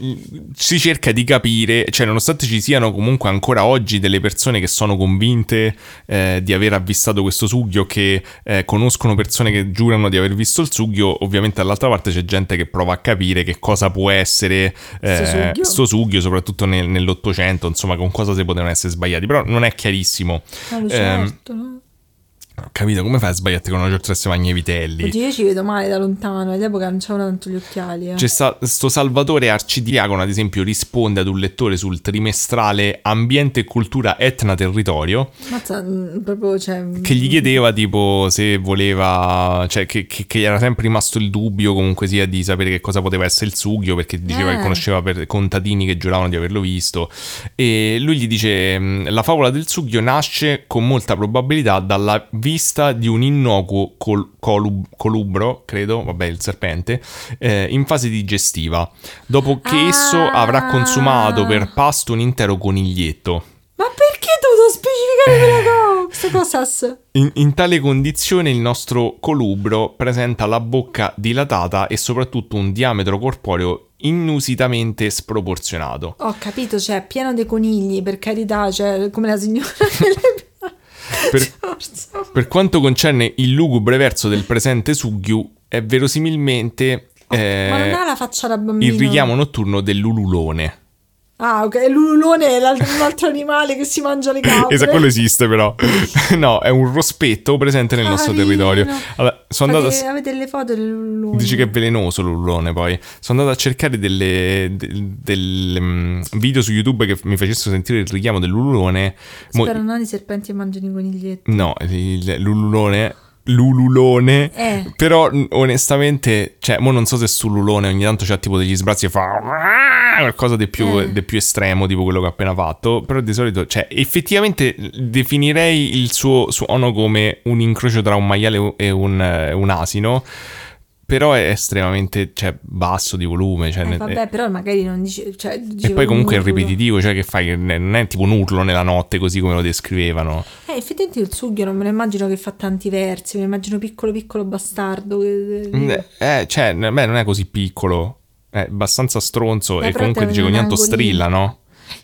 si cerca di capire, cioè nonostante ci siano comunque ancora oggi delle persone che sono convinte eh, di aver avvistato questo sughio, che eh, conoscono persone che giurano di aver visto il sughio, ovviamente dall'altra parte c'è gente che prova a capire che cosa può essere Sto sughio. sto sughio, soprattutto nel- nell'Ottocento, insomma con cosa si potevano essere sbagliati, però non è chiarissimo. Lo Ehm, certo, capito, come fai a sbagliarti con una giornata magna i vitelli? Oddio, io ci vedo male da lontano, all'epoca non c'erano tanto gli occhiali. Eh. C'è sta, sto Salvatore Arcidiacono, ad esempio, risponde ad un lettore sul trimestrale Ambiente e Cultura Etna Territorio, Mazza, mm, proprio, cioè... che gli chiedeva tipo se voleva, cioè che, che, che gli era sempre rimasto il dubbio comunque sia di sapere che cosa poteva essere il sughio, perché diceva Eh. che conosceva per contadini che giuravano di averlo visto. E lui gli dice, "Mm, la favola del sughio nasce con molta probabilità dalla vista di un innocuo col- colub- colubro, credo, vabbè il serpente, eh, in fase digestiva, dopo che Ah. esso avrà consumato per pasto un intero coniglietto. Ma perché dovuto specificare quella cosa? Questa cosa? In, in tale condizione il nostro colubro presenta la bocca dilatata e soprattutto un diametro corporeo inusitamente sproporzionato. Ho capito, cioè, pieno dei conigli, per carità, cioè, come la signora [laughs] delle Per, [laughs] per quanto concerne il lugubre verso del presente sughio, è verosimilmente eh, Ma non ha la faccia da bambino. il richiamo notturno dell'ululone. Ah, ok, l'ululone è un altro animale che si mangia le capre. [laughs] Esatto, quello esiste però. [laughs] no, è un rospetto presente nel nostro Carino. territorio. Allora, sono andato a... Avete le foto dell'ululone? Dici che è velenoso l'ullone poi. Sono andato a cercare delle, del, del, mm, video su YouTube che mi facessero sentire il richiamo dell'ululone. Mo- Spero non i serpenti e mangiano i coniglietti. no, il- l'ululone. L'ululone. Eh. Però onestamente, cioè, mo non so se sull'ulone ogni tanto c'ha tipo degli sbrazzi e fa qualcosa di più, Eh. di più estremo, tipo quello che ho appena fatto. Però di solito, cioè, effettivamente definirei il suo suono come un incrocio tra un maiale e un, eh, un asino. Però è estremamente cioè, basso di volume. Cioè, Eh, vabbè, però magari non dice... Cioè, e poi comunque è ripetitivo, cioè che fai? Che Non è tipo un urlo nella notte così come lo descrivevano. Eh, effettivamente il sughio non me lo immagino che fa tanti versi, me lo immagino piccolo piccolo bastardo. che- Eh, cioè, beh, non è così piccolo. È abbastanza stronzo Eh, e comunque dice che ogni tanto strilla, no?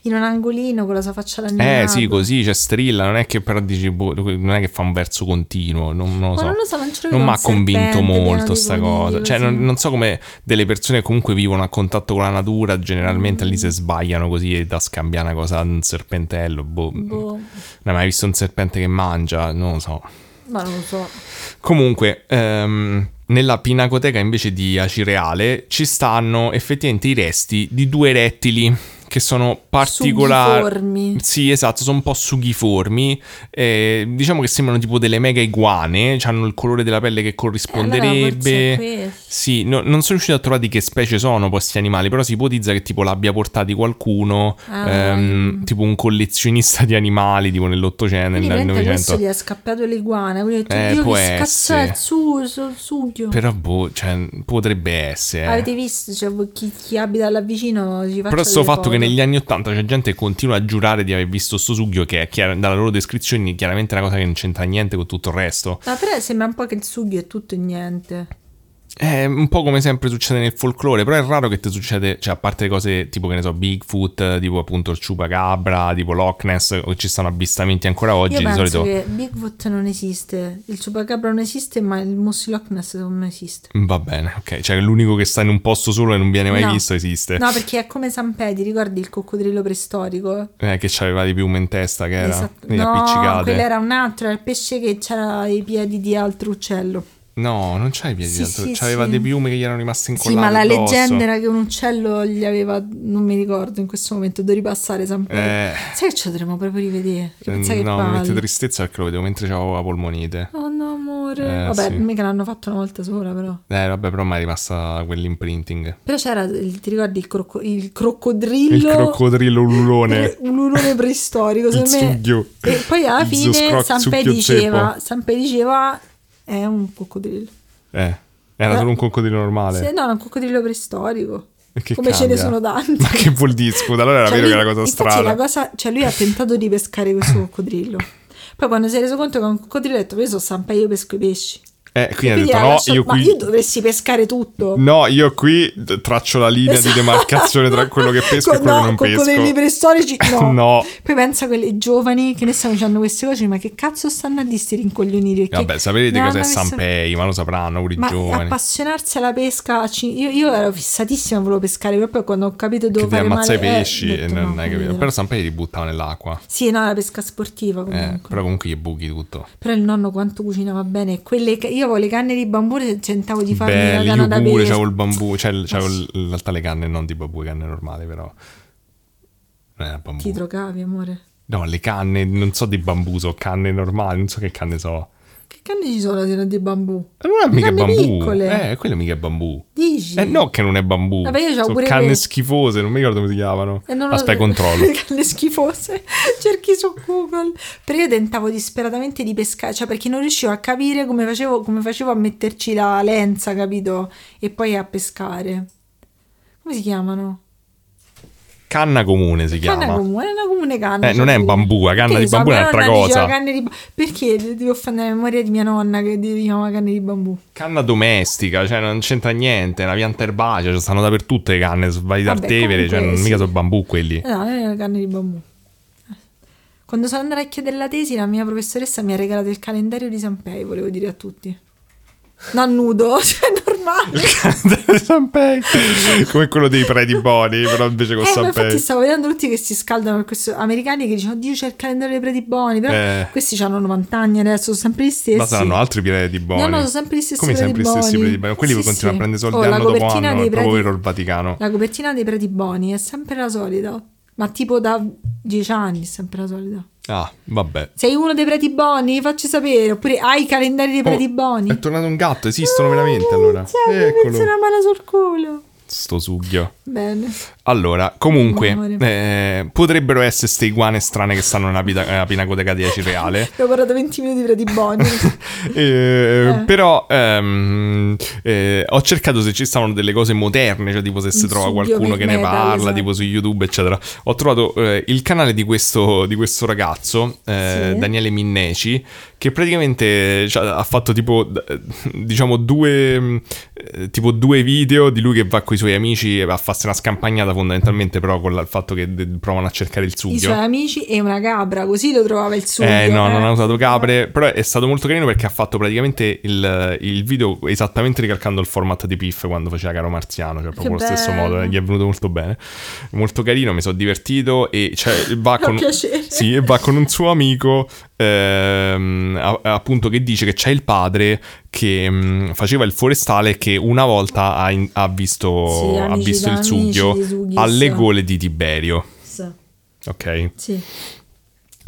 In un angolino con la sua faccia da Eh sì, così, cioè strilla, non è che però dici, boh, non è che fa un verso continuo, non, non lo Ma so. non lo so, non Non mi ha convinto molto sta conigli, cosa. Cioè, non, non so come delle persone che comunque vivono a contatto con la natura, generalmente Mm. lì se sbagliano così da scambiare una cosa un serpentello. Boh. Boh, Non hai mai visto un serpente che mangia? Non lo so. ma non lo so. Comunque, ehm, nella pinacoteca invece di Acireale ci stanno effettivamente i resti di due rettili che sono particolari. Sughiformi. Sì, esatto, sono un po' sughiformi. eh, diciamo che sembrano tipo delle mega iguane. Hanno il colore della pelle che Eh, allora corrisponderebbe. questo. Sì, no- non sono riuscito a trovare di che specie sono questi animali, però si ipotizza che tipo l'abbia portati qualcuno, Ah, ehm, tipo un collezionista di animali, tipo nell'Ottocento, nel veramente questo Novecento. gli è scappato l'iguana. Quindi ho detto, Eh, Dio, che essere. il su, su- sughio. Però, boh, cioè, potrebbe essere. eh. Avete visto? Cioè, chi, chi abita là vicino ci faccia Però sto fatto che. Negli anni Ottanta c'è gente che continua a giurare di aver visto sto sughio, che è chiar- dalla loro descrizione chiaramente una cosa che non c'entra niente con tutto il resto. No, però sembra un po' che il sughio è tutto e niente. È un po' come sempre succede nel folklore, però è raro che ti succede, cioè a parte le cose tipo che ne so, Bigfoot, tipo appunto il Chupacabra, tipo Loch Ness, o ci stanno avvistamenti ancora oggi, Io di penso solito... che Bigfoot non esiste, il Chupacabra non esiste, ma il Mossy Loch Ness non esiste. Va bene, ok, cioè l'unico che sta in un posto solo e non viene mai No. visto esiste. No, perché è come San Pedi, ricordi il coccodrillo preistorico? Eh, che c'aveva di piume in testa, che era Esatto. No, appiccicate. quello era un altro, era il pesce che c'era i piedi di altro uccello. No, non c'hai i piedi Sì, di altro, sì, c'aveva sì. dei piume che gli erano rimaste Sì, incollate ma la addosso. leggenda era che un uccello gli aveva, non mi ricordo in questo momento, devo ripassare Pedi. Eh, Sai che ci dovremmo proprio rivedere? Pensa che no, mi mette tristezza perché lo vedevo mentre avevo la polmonite. Oh no, amore. Eh, Vabbè, sì. mica l'hanno fatto una volta sola, però. Eh, vabbè, però mi è rimasta quell'imprinting. Però c'era, ti ricordi il, crocco- il croccodrillo? Il croccodrillo ululone. Un ululone preistorico, secondo me. E poi alla fine succhio diceva. Sanpei diceva è un coccodrillo. Eh, era Eh, solo un coccodrillo normale. Sì, no, è un coccodrillo preistorico. Come ce ne cambia? sono [laughs] tanti. Ma che vuol dire? Scusa, allora era Cioè, vero lui- che era una cosa strana. la cosa- cioè lui ha tentato di pescare questo [laughs] coccodrillo. Poi quando si è reso conto che è un coccodrillo ha detto, io sono Sampei, io pesco i pesci. Eh, quindi ha Quindi detto ha no, lasciato- io Ma qui... io dovresti pescare tutto. No, io qui traccio la linea Esatto. di demarcazione tra quello che pesco e quello no, che non pesco. coccodrilli preistorici [laughs] no. No. Poi pensa a quelli giovani che ne stanno dicendo queste cose, ma che cazzo stanno a dire sti rincoglioniti? Perché Vabbè, sapete cos'è messo- Sampei, ma lo sapranno pure i Ma giovani. appassionarsi alla pesca, io, io ero fissatissima, volevo pescare, proprio quando ho capito dove fare ammazza i male, eh, pesci ho e detto, non no, hai capito. Però Sampei ti buttava nell'acqua. Sì, no, la pesca sportiva Eh, comunque. però comunque gli buchi tutto. Però il nonno quanto cucinava bene. Quelle che- io avevo le canne di bambù e tentavo di farmi Belli, la io canna da pure c'avevo il bambù, cioè c'avevo in realtà le canne non di bambù, le canne normali però. Non era bambù. Ti trocavi, amore. No, le canne, non so di bambù, so canne normali, non so che canne so. Che canne ci sono di bambù? Eh, Non è mica canne bambù. piccole. Eh, quello mica è bambù. Dici? Eh no che non è bambù. Vabbè, io c'avevo Sono pure canne quelle. schifose, non mi ricordo come si chiamano. E non lo- Aspetta, controllo. [laughs] canne schifose. [laughs] Cerchi su Google. Però io tentavo disperatamente di pescare, cioè perché non riuscivo a capire come facevo, come facevo a metterci la lenza, capito? E poi a pescare. Come si chiamano? Canna comune si chiama. Canna comune, è una comune canna. Eh, non è cioè, bambù, la canna che di so, bambù è un'altra diceva cosa. canne di Perché devo fare la memoria di mia nonna che si chiama canne di bambù? Canna domestica, cioè non c'entra niente, è una pianta erbacea, cioè stanno dappertutto le canne, vai da Artevere, cioè non comunque, mica sì. sono bambù quelli. Eh, No, non è canne di bambù. Quando sono andata a chiedere la tesi, la mia professoressa mi ha regalato il calendario di Sampei, volevo dire a tutti. Non nudo, [laughs] cioè normale. [laughs] Sampei. Come quello dei preti buoni, però invece con Eh, ma infatti stavo vedendo tutti che si scaldano per questo. Americani che dicono, oddio c'è il calendario dei preti buoni, però Eh. questi hanno 90 anni adesso, sono sempre gli stessi. Ma saranno altri preti buoni. No, no, sono sempre gli stessi Come sempre gli stessi preti buoni. Quelli Sì, continuano sì. a prendere soldi Oh, anno dopo anno, è proprio vero il Vaticano. La copertina dei preti buoni è sempre la solita, ma tipo da 10 anni è sempre la solita. Ah, vabbè. Sei uno dei preti buoni? Facci sapere. Oppure hai i calendari dei preti Oh, buoni? È tornato un gatto, esistono veramente allora. Cioè, mi Eccolo. mette una mano sul culo. Sto sughio. Bene. Allora, comunque, eh, potrebbero essere ste iguane strane che stanno nella, pita- nella pinacoteca di Aci Reale. Abbiamo parlato 20 minuti di preti buoni. [laughs] Eh, Però ehm, eh, ho cercato se ci stavano delle cose moderne, cioè tipo se si trova qualcuno che ne parla, esatto. tipo su YouTube, eccetera. Ho trovato eh, il canale di questo, di questo ragazzo, eh, Sì. Daniele Minneci, che praticamente cioè, ha fatto tipo, diciamo, due, mh, eh, tipo due video di lui che va con i suoi amici a farsi una scampagnata fondamentalmente, però con la- il fatto che de- provano a cercare il I sughio. suoi amici e una capra, così lo trovava il suo. Eh no, non ha usato capre, però è stato molto carino perché ha fatto praticamente il, il video esattamente ricalcando il format di Piff quando faceva Caro Marziano, cioè proprio Che allo stesso modo, eh, gli è venuto molto bene, molto carino, mi sono divertito e cioè, va, [laughs] con, piacere. sì, e va con un suo amico ehm, a- appunto che dice che c'è il padre che mh, faceva il forestale che una volta ha, in- ha visto, Sì, ha visto il sughio alle gole di Tiberio, Sì. ok? Sì.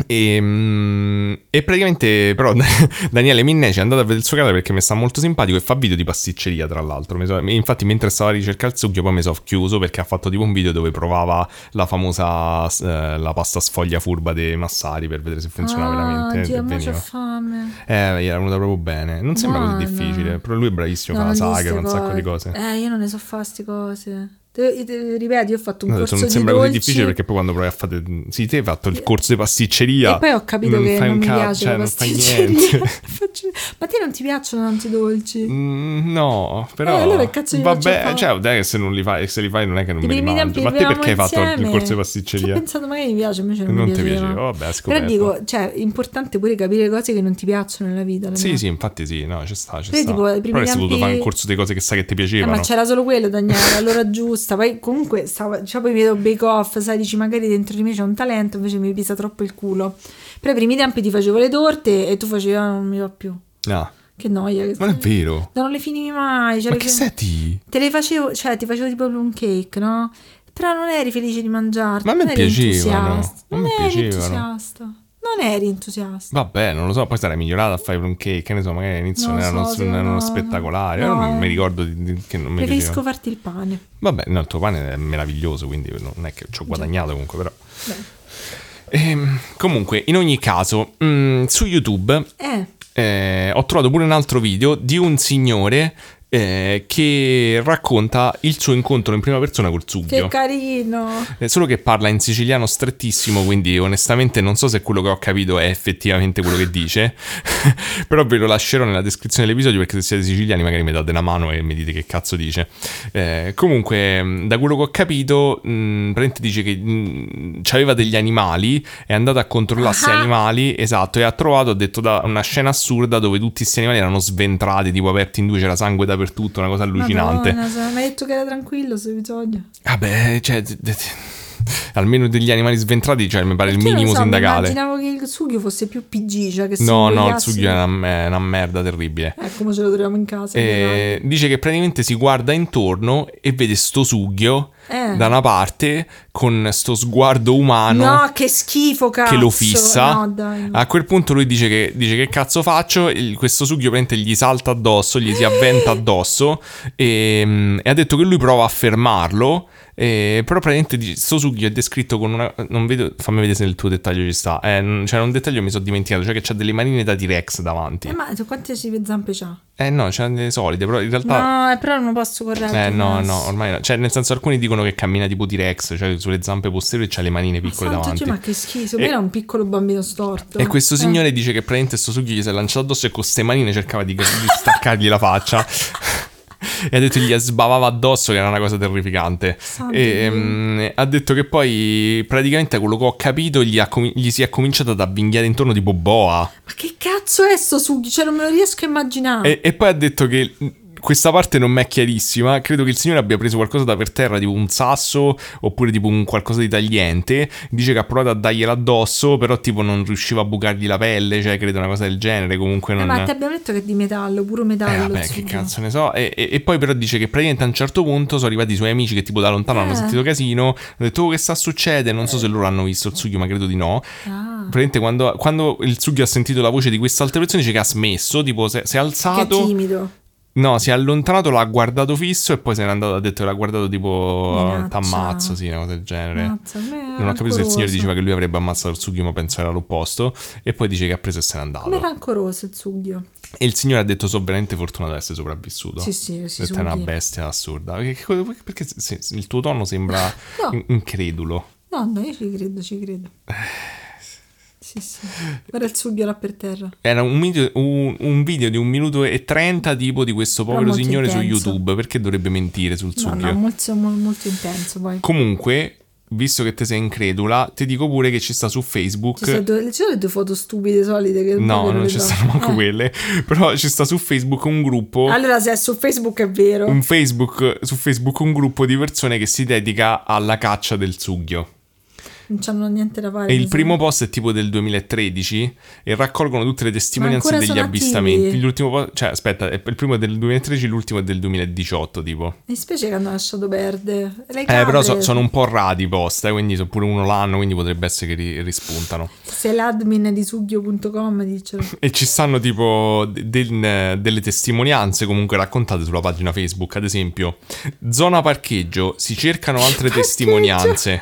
E, mm, e praticamente però [laughs] Daniele Minneci è andato a vedere il suo canale perché mi sta molto simpatico e fa video di pasticceria tra l'altro so- infatti mentre stavo a ricercare il succhio poi mi sono chiuso perché ha fatto tipo un video dove provava la famosa eh, la pasta sfoglia furba dei Massari per vedere se funziona ah, veramente Dio, mo c'ho fame. eh gli era venuta proprio bene non sembra così Buona. difficile però lui è bravissimo No, fa la dite un sacco di cose Eh, io non ne so fare queste cose. Ripeto, io ho fatto un No, corso non sembra di così dolci difficile perché poi quando provi a fare sì te hai fatto il corso di pasticceria E poi ho capito che fai non mi ca- piace cioè, non fai pasticceria. niente [laughs] Ma a te non ti piacciono tanti dolci? Mm, No, però. Eh, allora che cazzo Vabbè, cioè, dai, che se non li fai, se li fai non è che non I me li mangio. Ma te perché hai vivevamo fatto il insieme. corso di Ci ho pasticceria? pensato magari mi piace, invece non, Non mi ti piaceva. piaceva, vabbè, hai Però dico, cioè, è importante pure capire cose che non ti piacciono nella vita. Sì, sì, infatti sì, no, ci sta, primi Però avresti voluto fare un corso di cose che sai che ti Eh, piacevano. ma c'era solo quello, Daniele, all'ora [laughs] giusta. Poi comunque, stavo, cioè, poi vedo Bake Off, sai, dici magari dentro di me c'è un talento, invece mi pesa troppo il culo. Però ai primi tempi ti facevo le torte e tu facevi, ah, non mi va più. No, Che noia. Che ma non è vero. Non le finivi mai. cioè, Ma che senti? Te le facevo, cioè ti facevo tipo un cake, no? Però non eri felice di mangiarti. Ma a me non piacevano, a Non me eri piacevano. entusiasta. Non eri entusiasta. Vabbè, non lo so, poi sarai migliorata a fare un cake, che ne so, magari all'inizio Non erano, so, non erano no, spettacolari. no, non eh. mi ricordo di, di- che non mi Preferisco piaceva. farti il pane. Vabbè, no, il tuo pane è meraviglioso, quindi non è che ci ho guadagnato comunque, però. Beh. Ehm, comunque, in ogni caso, mm, su YouTube Eh, eh, ho trovato pure un altro video di un signore eh, che racconta il suo incontro in prima persona col Che Sughio. carino. Eh, Solo che parla in siciliano strettissimo, quindi onestamente non so se quello che ho capito è effettivamente quello che dice, [laughs] però ve lo lascerò nella descrizione dell'episodio perché se siete siciliani magari mi date una mano e mi dite che cazzo dice. Eh, comunque, mh, da quello che ho capito, mh, praticamente dice che mh, aveva degli animali, è andato a controllare questi Ah. animali, esatto, e ha trovato, ha detto, da una scena assurda dove tutti questi animali erano sventrati, tipo aperti in due, c'era sangue dappertutto, una cosa allucinante. Madonna, se- mi hai detto che era tranquillo questo episodio. Vabbè, cioè, d- d- almeno degli animali sventrati, cioè, mi pare il Perché non minimo so, sindacale. Immaginavo che il Sugio fosse più PG, cioè che No, no, il sughio è una, è una merda terribile. Eh, come ce lo troviamo in casa. Eh, dice che praticamente si guarda intorno e vede sto sughio Eh. da una parte con sto sguardo umano No, che schifo, cazzo. che lo fissa. No. A quel punto lui dice che, dice che cazzo faccio, Il- questo sughio praticamente gli salta addosso, gli si avventa [gasps] addosso e, mm, e ha detto che lui prova a fermarlo, e- però praticamente sto sughio è descritto con una... non vedo, fammi vedere se il tuo dettaglio ci sta, eh, c'era un dettaglio che mi sono dimenticato, cioè che c'ha delle manine da T-Rex davanti. Eh, ma quante zampe c'ha? Eh no, c'ha delle solide, però in realtà... No, eh, però non posso correggere. Eh no, no, ormai no. Cioè, nel senso, alcuni dicono che cammina tipo T-Rex, cioè sulle zampe posteriori c'ha le manine piccole Santo davanti. Dio, ma che schifo. E- Era un piccolo bambino storto. E questo Eh. signore dice che praticamente sto sughio gli si è lanciato addosso e con ste manine cercava di, di staccargli la faccia. [laughs] E ha detto che gli sbavava addosso, che era una cosa terrificante. E ehm, ha detto che poi, praticamente, quello che ho capito, gli, ha comi- gli si è cominciato ad avvinghiare intorno tipo boa. Ma che cazzo è sto Sughi? Cioè, non me lo riesco a immaginare. E, e poi ha detto che questa parte non mi è chiarissima. Credo che il signore abbia preso qualcosa da per terra, tipo un sasso oppure tipo un qualcosa di tagliente. Dice che ha provato a dargliela addosso, però tipo non riusciva a bucargli la pelle, cioè credo una cosa del genere. Comunque Eh, non. ma ti abbiamo detto che è di metallo, puro Eh, metallo. vabbè, il che cazzo ne so. E, e- e poi però dice che praticamente a un certo punto sono arrivati i suoi amici che tipo da lontano hanno Eh. sentito casino. Hanno detto, oh, che sta succedendo? Non so se loro hanno visto il Sugio, ma credo di no. Ah, Praticamente quando, quando il Sugio ha sentito la voce di queste altre persone dice che ha smesso, tipo si è- è che è alzato. timido. No, si è allontanato, l'ha guardato fisso e poi se n'è andato, ha detto che l'ha guardato tipo t'ammazzo, sì, una cosa del genere. Mazza, a me è non ho capito se il signore diceva che lui avrebbe ammazzato il Sugio, ma penso era l'opposto. E poi dice che ha preso e se n'è andato. Come rancoroso il Sughio. E il signore ha detto sono veramente fortunato ad essere sopravvissuto. Sì, sì, sì, è una bestia assurda. Che- Perché se- se- il tuo tono sembra No. in- incredulo. No, no, io ci credo, ci credo. [sighs] Sì, sì. Guarda il Sughio là per terra. Era un video, un- un video di un minuto e trenta tipo di questo povero signore su intenso. YouTube. Perché dovrebbe mentire sul No, Sugio? no, molto, mo- molto intenso poi. Comunque, visto che te sei incredula, ti dico pure che ci sta su Facebook. Ci sono, due, le due foto stupide solite che No, non ci stanno manco Eh. quelle. [laughs] Però ci sta su Facebook un gruppo. Allora, se è su Facebook è vero. Un Facebook, su Facebook un gruppo di persone che si dedica alla caccia del sughio. Non c'hanno niente da fare. E il primo post è tipo del 2013 e raccolgono tutte le testimonianze degli avvistamenti. L'ultimo po- cioè, aspetta, è- il primo è del 2013, l'ultimo è del 2018, tipo. Mi spiace che hanno lasciato perdere. Eh, però so- sono un po' radi i post, eh, quindi sono pure uno l'anno, quindi potrebbe essere che ri- rispuntano. Se l'admin di sughio.com dicelo. [laughs] E ci stanno tipo de- del- delle testimonianze comunque raccontate sulla pagina Facebook, ad esempio, zona parcheggio, si cercano altre Parcheggio. testimonianze.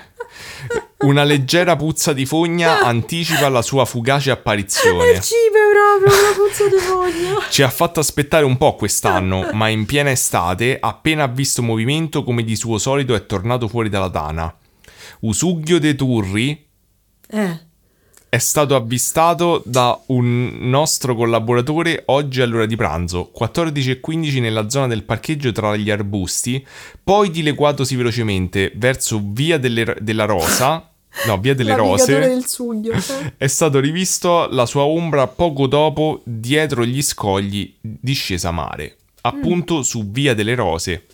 Una leggera puzza di fogna [laughs] anticipa la sua fugace È apparizione. il cibo proprio, una puzza di fogna. [laughs] Ci ha fatto aspettare un po' quest'anno, [laughs] ma in piena estate, appena ha visto movimento come di suo solito è tornato fuori dalla tana. Usughio de Turri Eh, è stato avvistato da un nostro collaboratore oggi all'ora di pranzo, 14.15 nella zona del parcheggio tra gli arbusti, poi dileguatosi velocemente verso via delle- della Rosa, no, via delle [laughs] Rose, del sughio. [laughs] è stato rivisto la sua ombra poco dopo dietro gli scogli discesa mare, appunto su via delle Rose.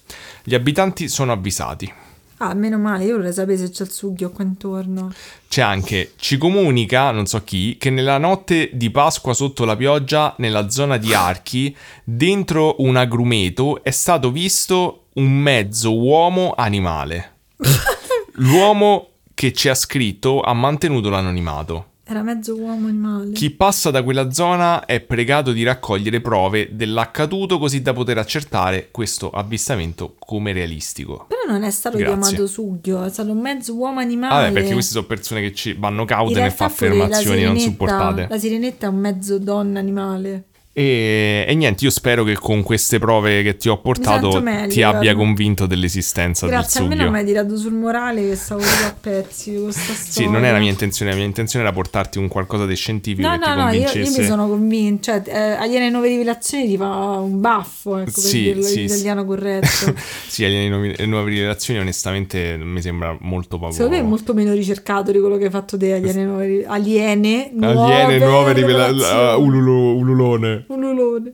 Gli abitanti sono avvisati. Ah, meno male, io vorrei sapere se c'è il sughio qua intorno. C'è anche, ci comunica, non so chi, che nella notte di Pasqua sotto la pioggia, nella zona di [gasps] Archi, dentro un agrumeto, è stato visto un mezzo uomo animale. [laughs] L'uomo che ci ha scritto ha mantenuto l'anonimato. Era mezzo uomo animale. Chi passa da quella zona è pregato di raccogliere prove dell'accaduto così da poter accertare questo avvistamento come realistico. Però non è stato Grazie. chiamato sughio, è stato un mezzo uomo animale. Vabbè, perché queste sono persone che ci vanno caute nel fare affermazioni non supportate. La sirenetta è un mezzo donna animale. E, e niente, io spero che con queste prove che ti ho portato sento meglio, ti abbia convinto dell'esistenza Grazie, del almeno sughio. mi hai tirato sul morale che stavo proprio a pezzi con questa [laughs] Sì, storia. non è la mia intenzione, la mia intenzione era portarti un qualcosa di scientifico No, che ti no, no, io, io convincesse. mi sono convinta, cioè, eh, Aliene Nuove Rivelazioni ti fa un baffo, ecco, per Sì, dirlo sì, in sì. corretto. [laughs] Sì, le nuove rivelazioni onestamente mi sembra molto poco... Secondo me è molto meno ricercato di quello che hai fatto te, Aliene Nuove, aliene nuove, Aliene, nuove rivelazioni. ululo, ululone. Un ulone.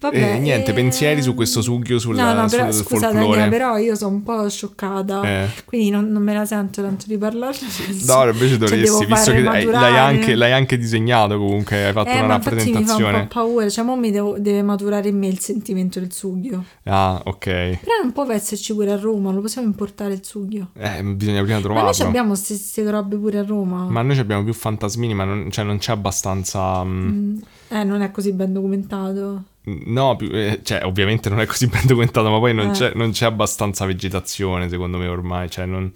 Vabbè, Eh, niente, eh, pensieri su questo sughio sul, No, no, però, sul scusa folklore? Daniela, però io sono un po' scioccata, Eh. quindi non, non me la sento tanto di parlarne. [laughs] No, invece Cioè, dovresti, visto che hai- l'hai anche, l'hai anche disegnato comunque, hai fatto Eh, una ma infatti mi fa un rappresentazione. po' paura, cioè mo mi devo- deve maturare in me il sentimento del sughio. Ah, ok. Però non può esserci pure a Roma, lo possiamo importare il sughio. Eh, bisogna prima Ma trovarlo. noi ci abbiamo queste robe pure a Roma. Ma noi abbiamo più fantasmini, ma non, cioè, non c'è abbastanza... mm, Mm, Eh, non è così ben documentato. No, più- eh, cioè, ovviamente non è così [laughs] ben documentato, ma poi non, Eh. c'è, non c'è abbastanza vegetazione, secondo me, ormai. Cioè, non-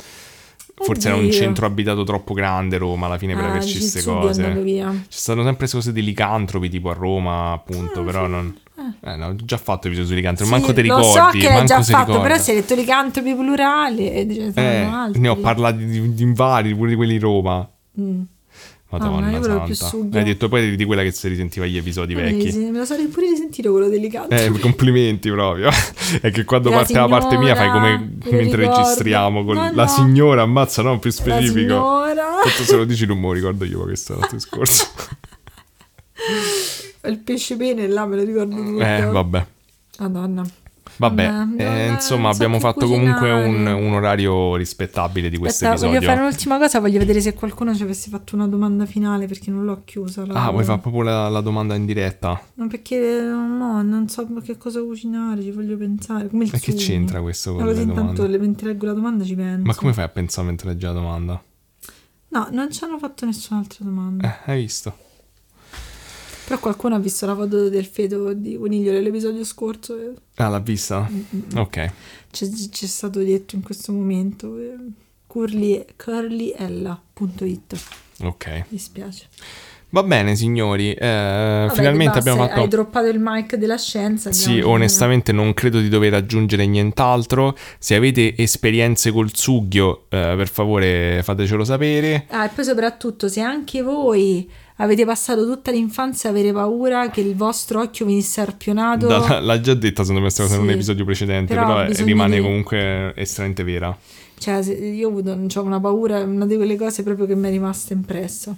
Forse era un centro abitato troppo grande Roma alla fine per Ah, averci il queste cose. Ci stanno sempre queste cose di licantropi, tipo a Roma, appunto, Ah, però sì. non... Eh. Eh, no, ho già fatto episodio su licantropi, Sì, manco ti lo ricordi, so che manco già fatto, ricorda. però se hai detto licantropi plurali e Eh, ne ho parlati di, di vari, pure di quelli di Roma. Mm. Madonna più santa. sughio. Hai detto poi di quella che si risentiva gli episodi Eh, vecchi. Me lo sarei pure risentito quello dei licantropi. Eh, complimenti proprio. [laughs] È che quando La parte la parte mia fai signora, come mentre ricordo. registriamo con No, la no. signora, ammazza, no, più La specifico. signora. Tanto se lo dici non me lo ricordo io, questo è l'altro discorso. [laughs] Il pesce pene là me lo ricordo tutto. eh, vabbè. Madonna. Vabbè, Vabbè, eh, non insomma, so abbiamo fatto comunque cucinare. un, un orario rispettabile di questo Aspetta, voglio episodio. fare un'ultima cosa, voglio vedere se qualcuno ci avesse fatto una domanda finale perché non l'ho chiusa. la- Ah, vuoi fare proprio la, la domanda in diretta? No, perché no, non so che cosa cucinare, ci voglio pensare. Come il E che c'entra questo con Ma le intanto domande? le- mentre leggo la domanda ci penso. Ma come fai a pensare mentre leggi la domanda? No, non ci hanno fatto nessun'altra domanda. Eh, hai visto? Però qualcuno ha visto la foto del feto di coniglio dell'episodio scorso e Ah, l'ha vista? Mm, Ok. c'è, c'è stato detto in questo momento eh, curly, curlyella.it. Ok. Mi dispiace. Va bene, signori. eh, Vabbè, finalmente abbiamo fatto. Hai droppato il mic della scienza. Sì, onestamente non credo di dover aggiungere nient'altro. Se avete esperienze col sughio, eh, per favore fatecelo sapere. Ah, e poi soprattutto se anche voi avete passato tutta l'infanzia a avere paura che il vostro occhio venisse arpionato, Da- l'ha già detta, secondo me, questa cosa in un Sì, episodio precedente, però però, eh, rimane dire- comunque estremamente vera. cioè io ho avuto c'ho una paura, una di quelle cose proprio che mi è rimasta impressa.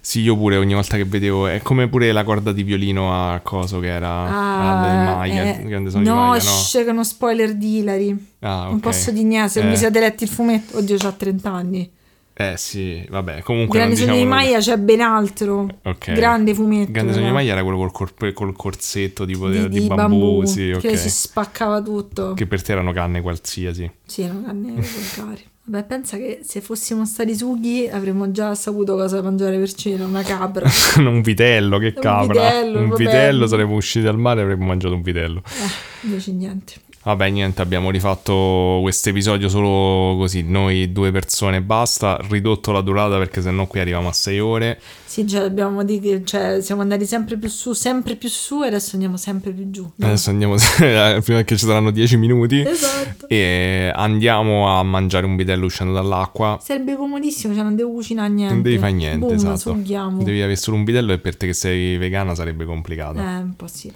Sì, io pure ogni volta che vedevo, è come pure la corda di violino a coso che era Ah, Maya, eh, grande sogno di no, Maya, no? shh, che è uno spoiler di Hilary. Ah, Non ok. posso niente, se Eh. vi siete letti il fumetto, oddio c'ha 30 anni. Eh sì, vabbè, comunque Grande sogno diciamo di Maya c'è ben altro. Ok. Grande fumetto. Grande sogno di. Maya era quello col, corp- col corsetto tipo di, di, di bambù, bambù, sì, che ok. si spaccava tutto. Che per te erano canne qualsiasi. Sì, erano canne [laughs] volgari. Vabbè, pensa che se fossimo stati sughi avremmo già saputo cosa mangiare per cena, una capra. [laughs] un vitello, che Un capra. vitello, un vitello, saremmo usciti al mare e avremmo mangiato un vitello. eh, invece niente. Vabbè, niente, abbiamo rifatto questo episodio solo così, noi due persone e basta, ridotto la durata perché sennò qui arriviamo a sei ore. Sì, già dobbiamo dire che cioè, siamo andati sempre più su, sempre più su e adesso andiamo sempre più giù. no? Adesso andiamo, [laughs] prima che ci saranno dieci minuti. Esatto. E andiamo a mangiare un vitello uscendo dall'acqua. Sarebbe comodissimo, cioè non devo cucinare niente. Non devi fare niente, Boom, esatto. sughiamo. Devi avere solo un vitello e per te che sei vegana sarebbe complicato. Eh, un po' sì.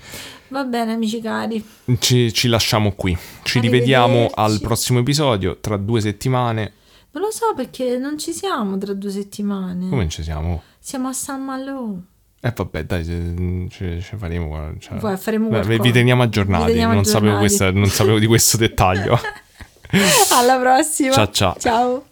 Va bene, amici cari. Ci, ci lasciamo qui. Ci rivediamo al prossimo episodio tra due settimane. Non lo so perché non ci siamo tra due settimane. Come ci siamo? Siamo a San Malo. Eh vabbè, dai, ci, ci- faremo. cioè- Poi faremo Beh, qualcosa. vi teniamo aggiornati. Vi teniamo non, Sapevo aggiornati. questa- non sapevo di questo dettaglio. [laughs] Alla prossima. Ciao, ciao. Ciao.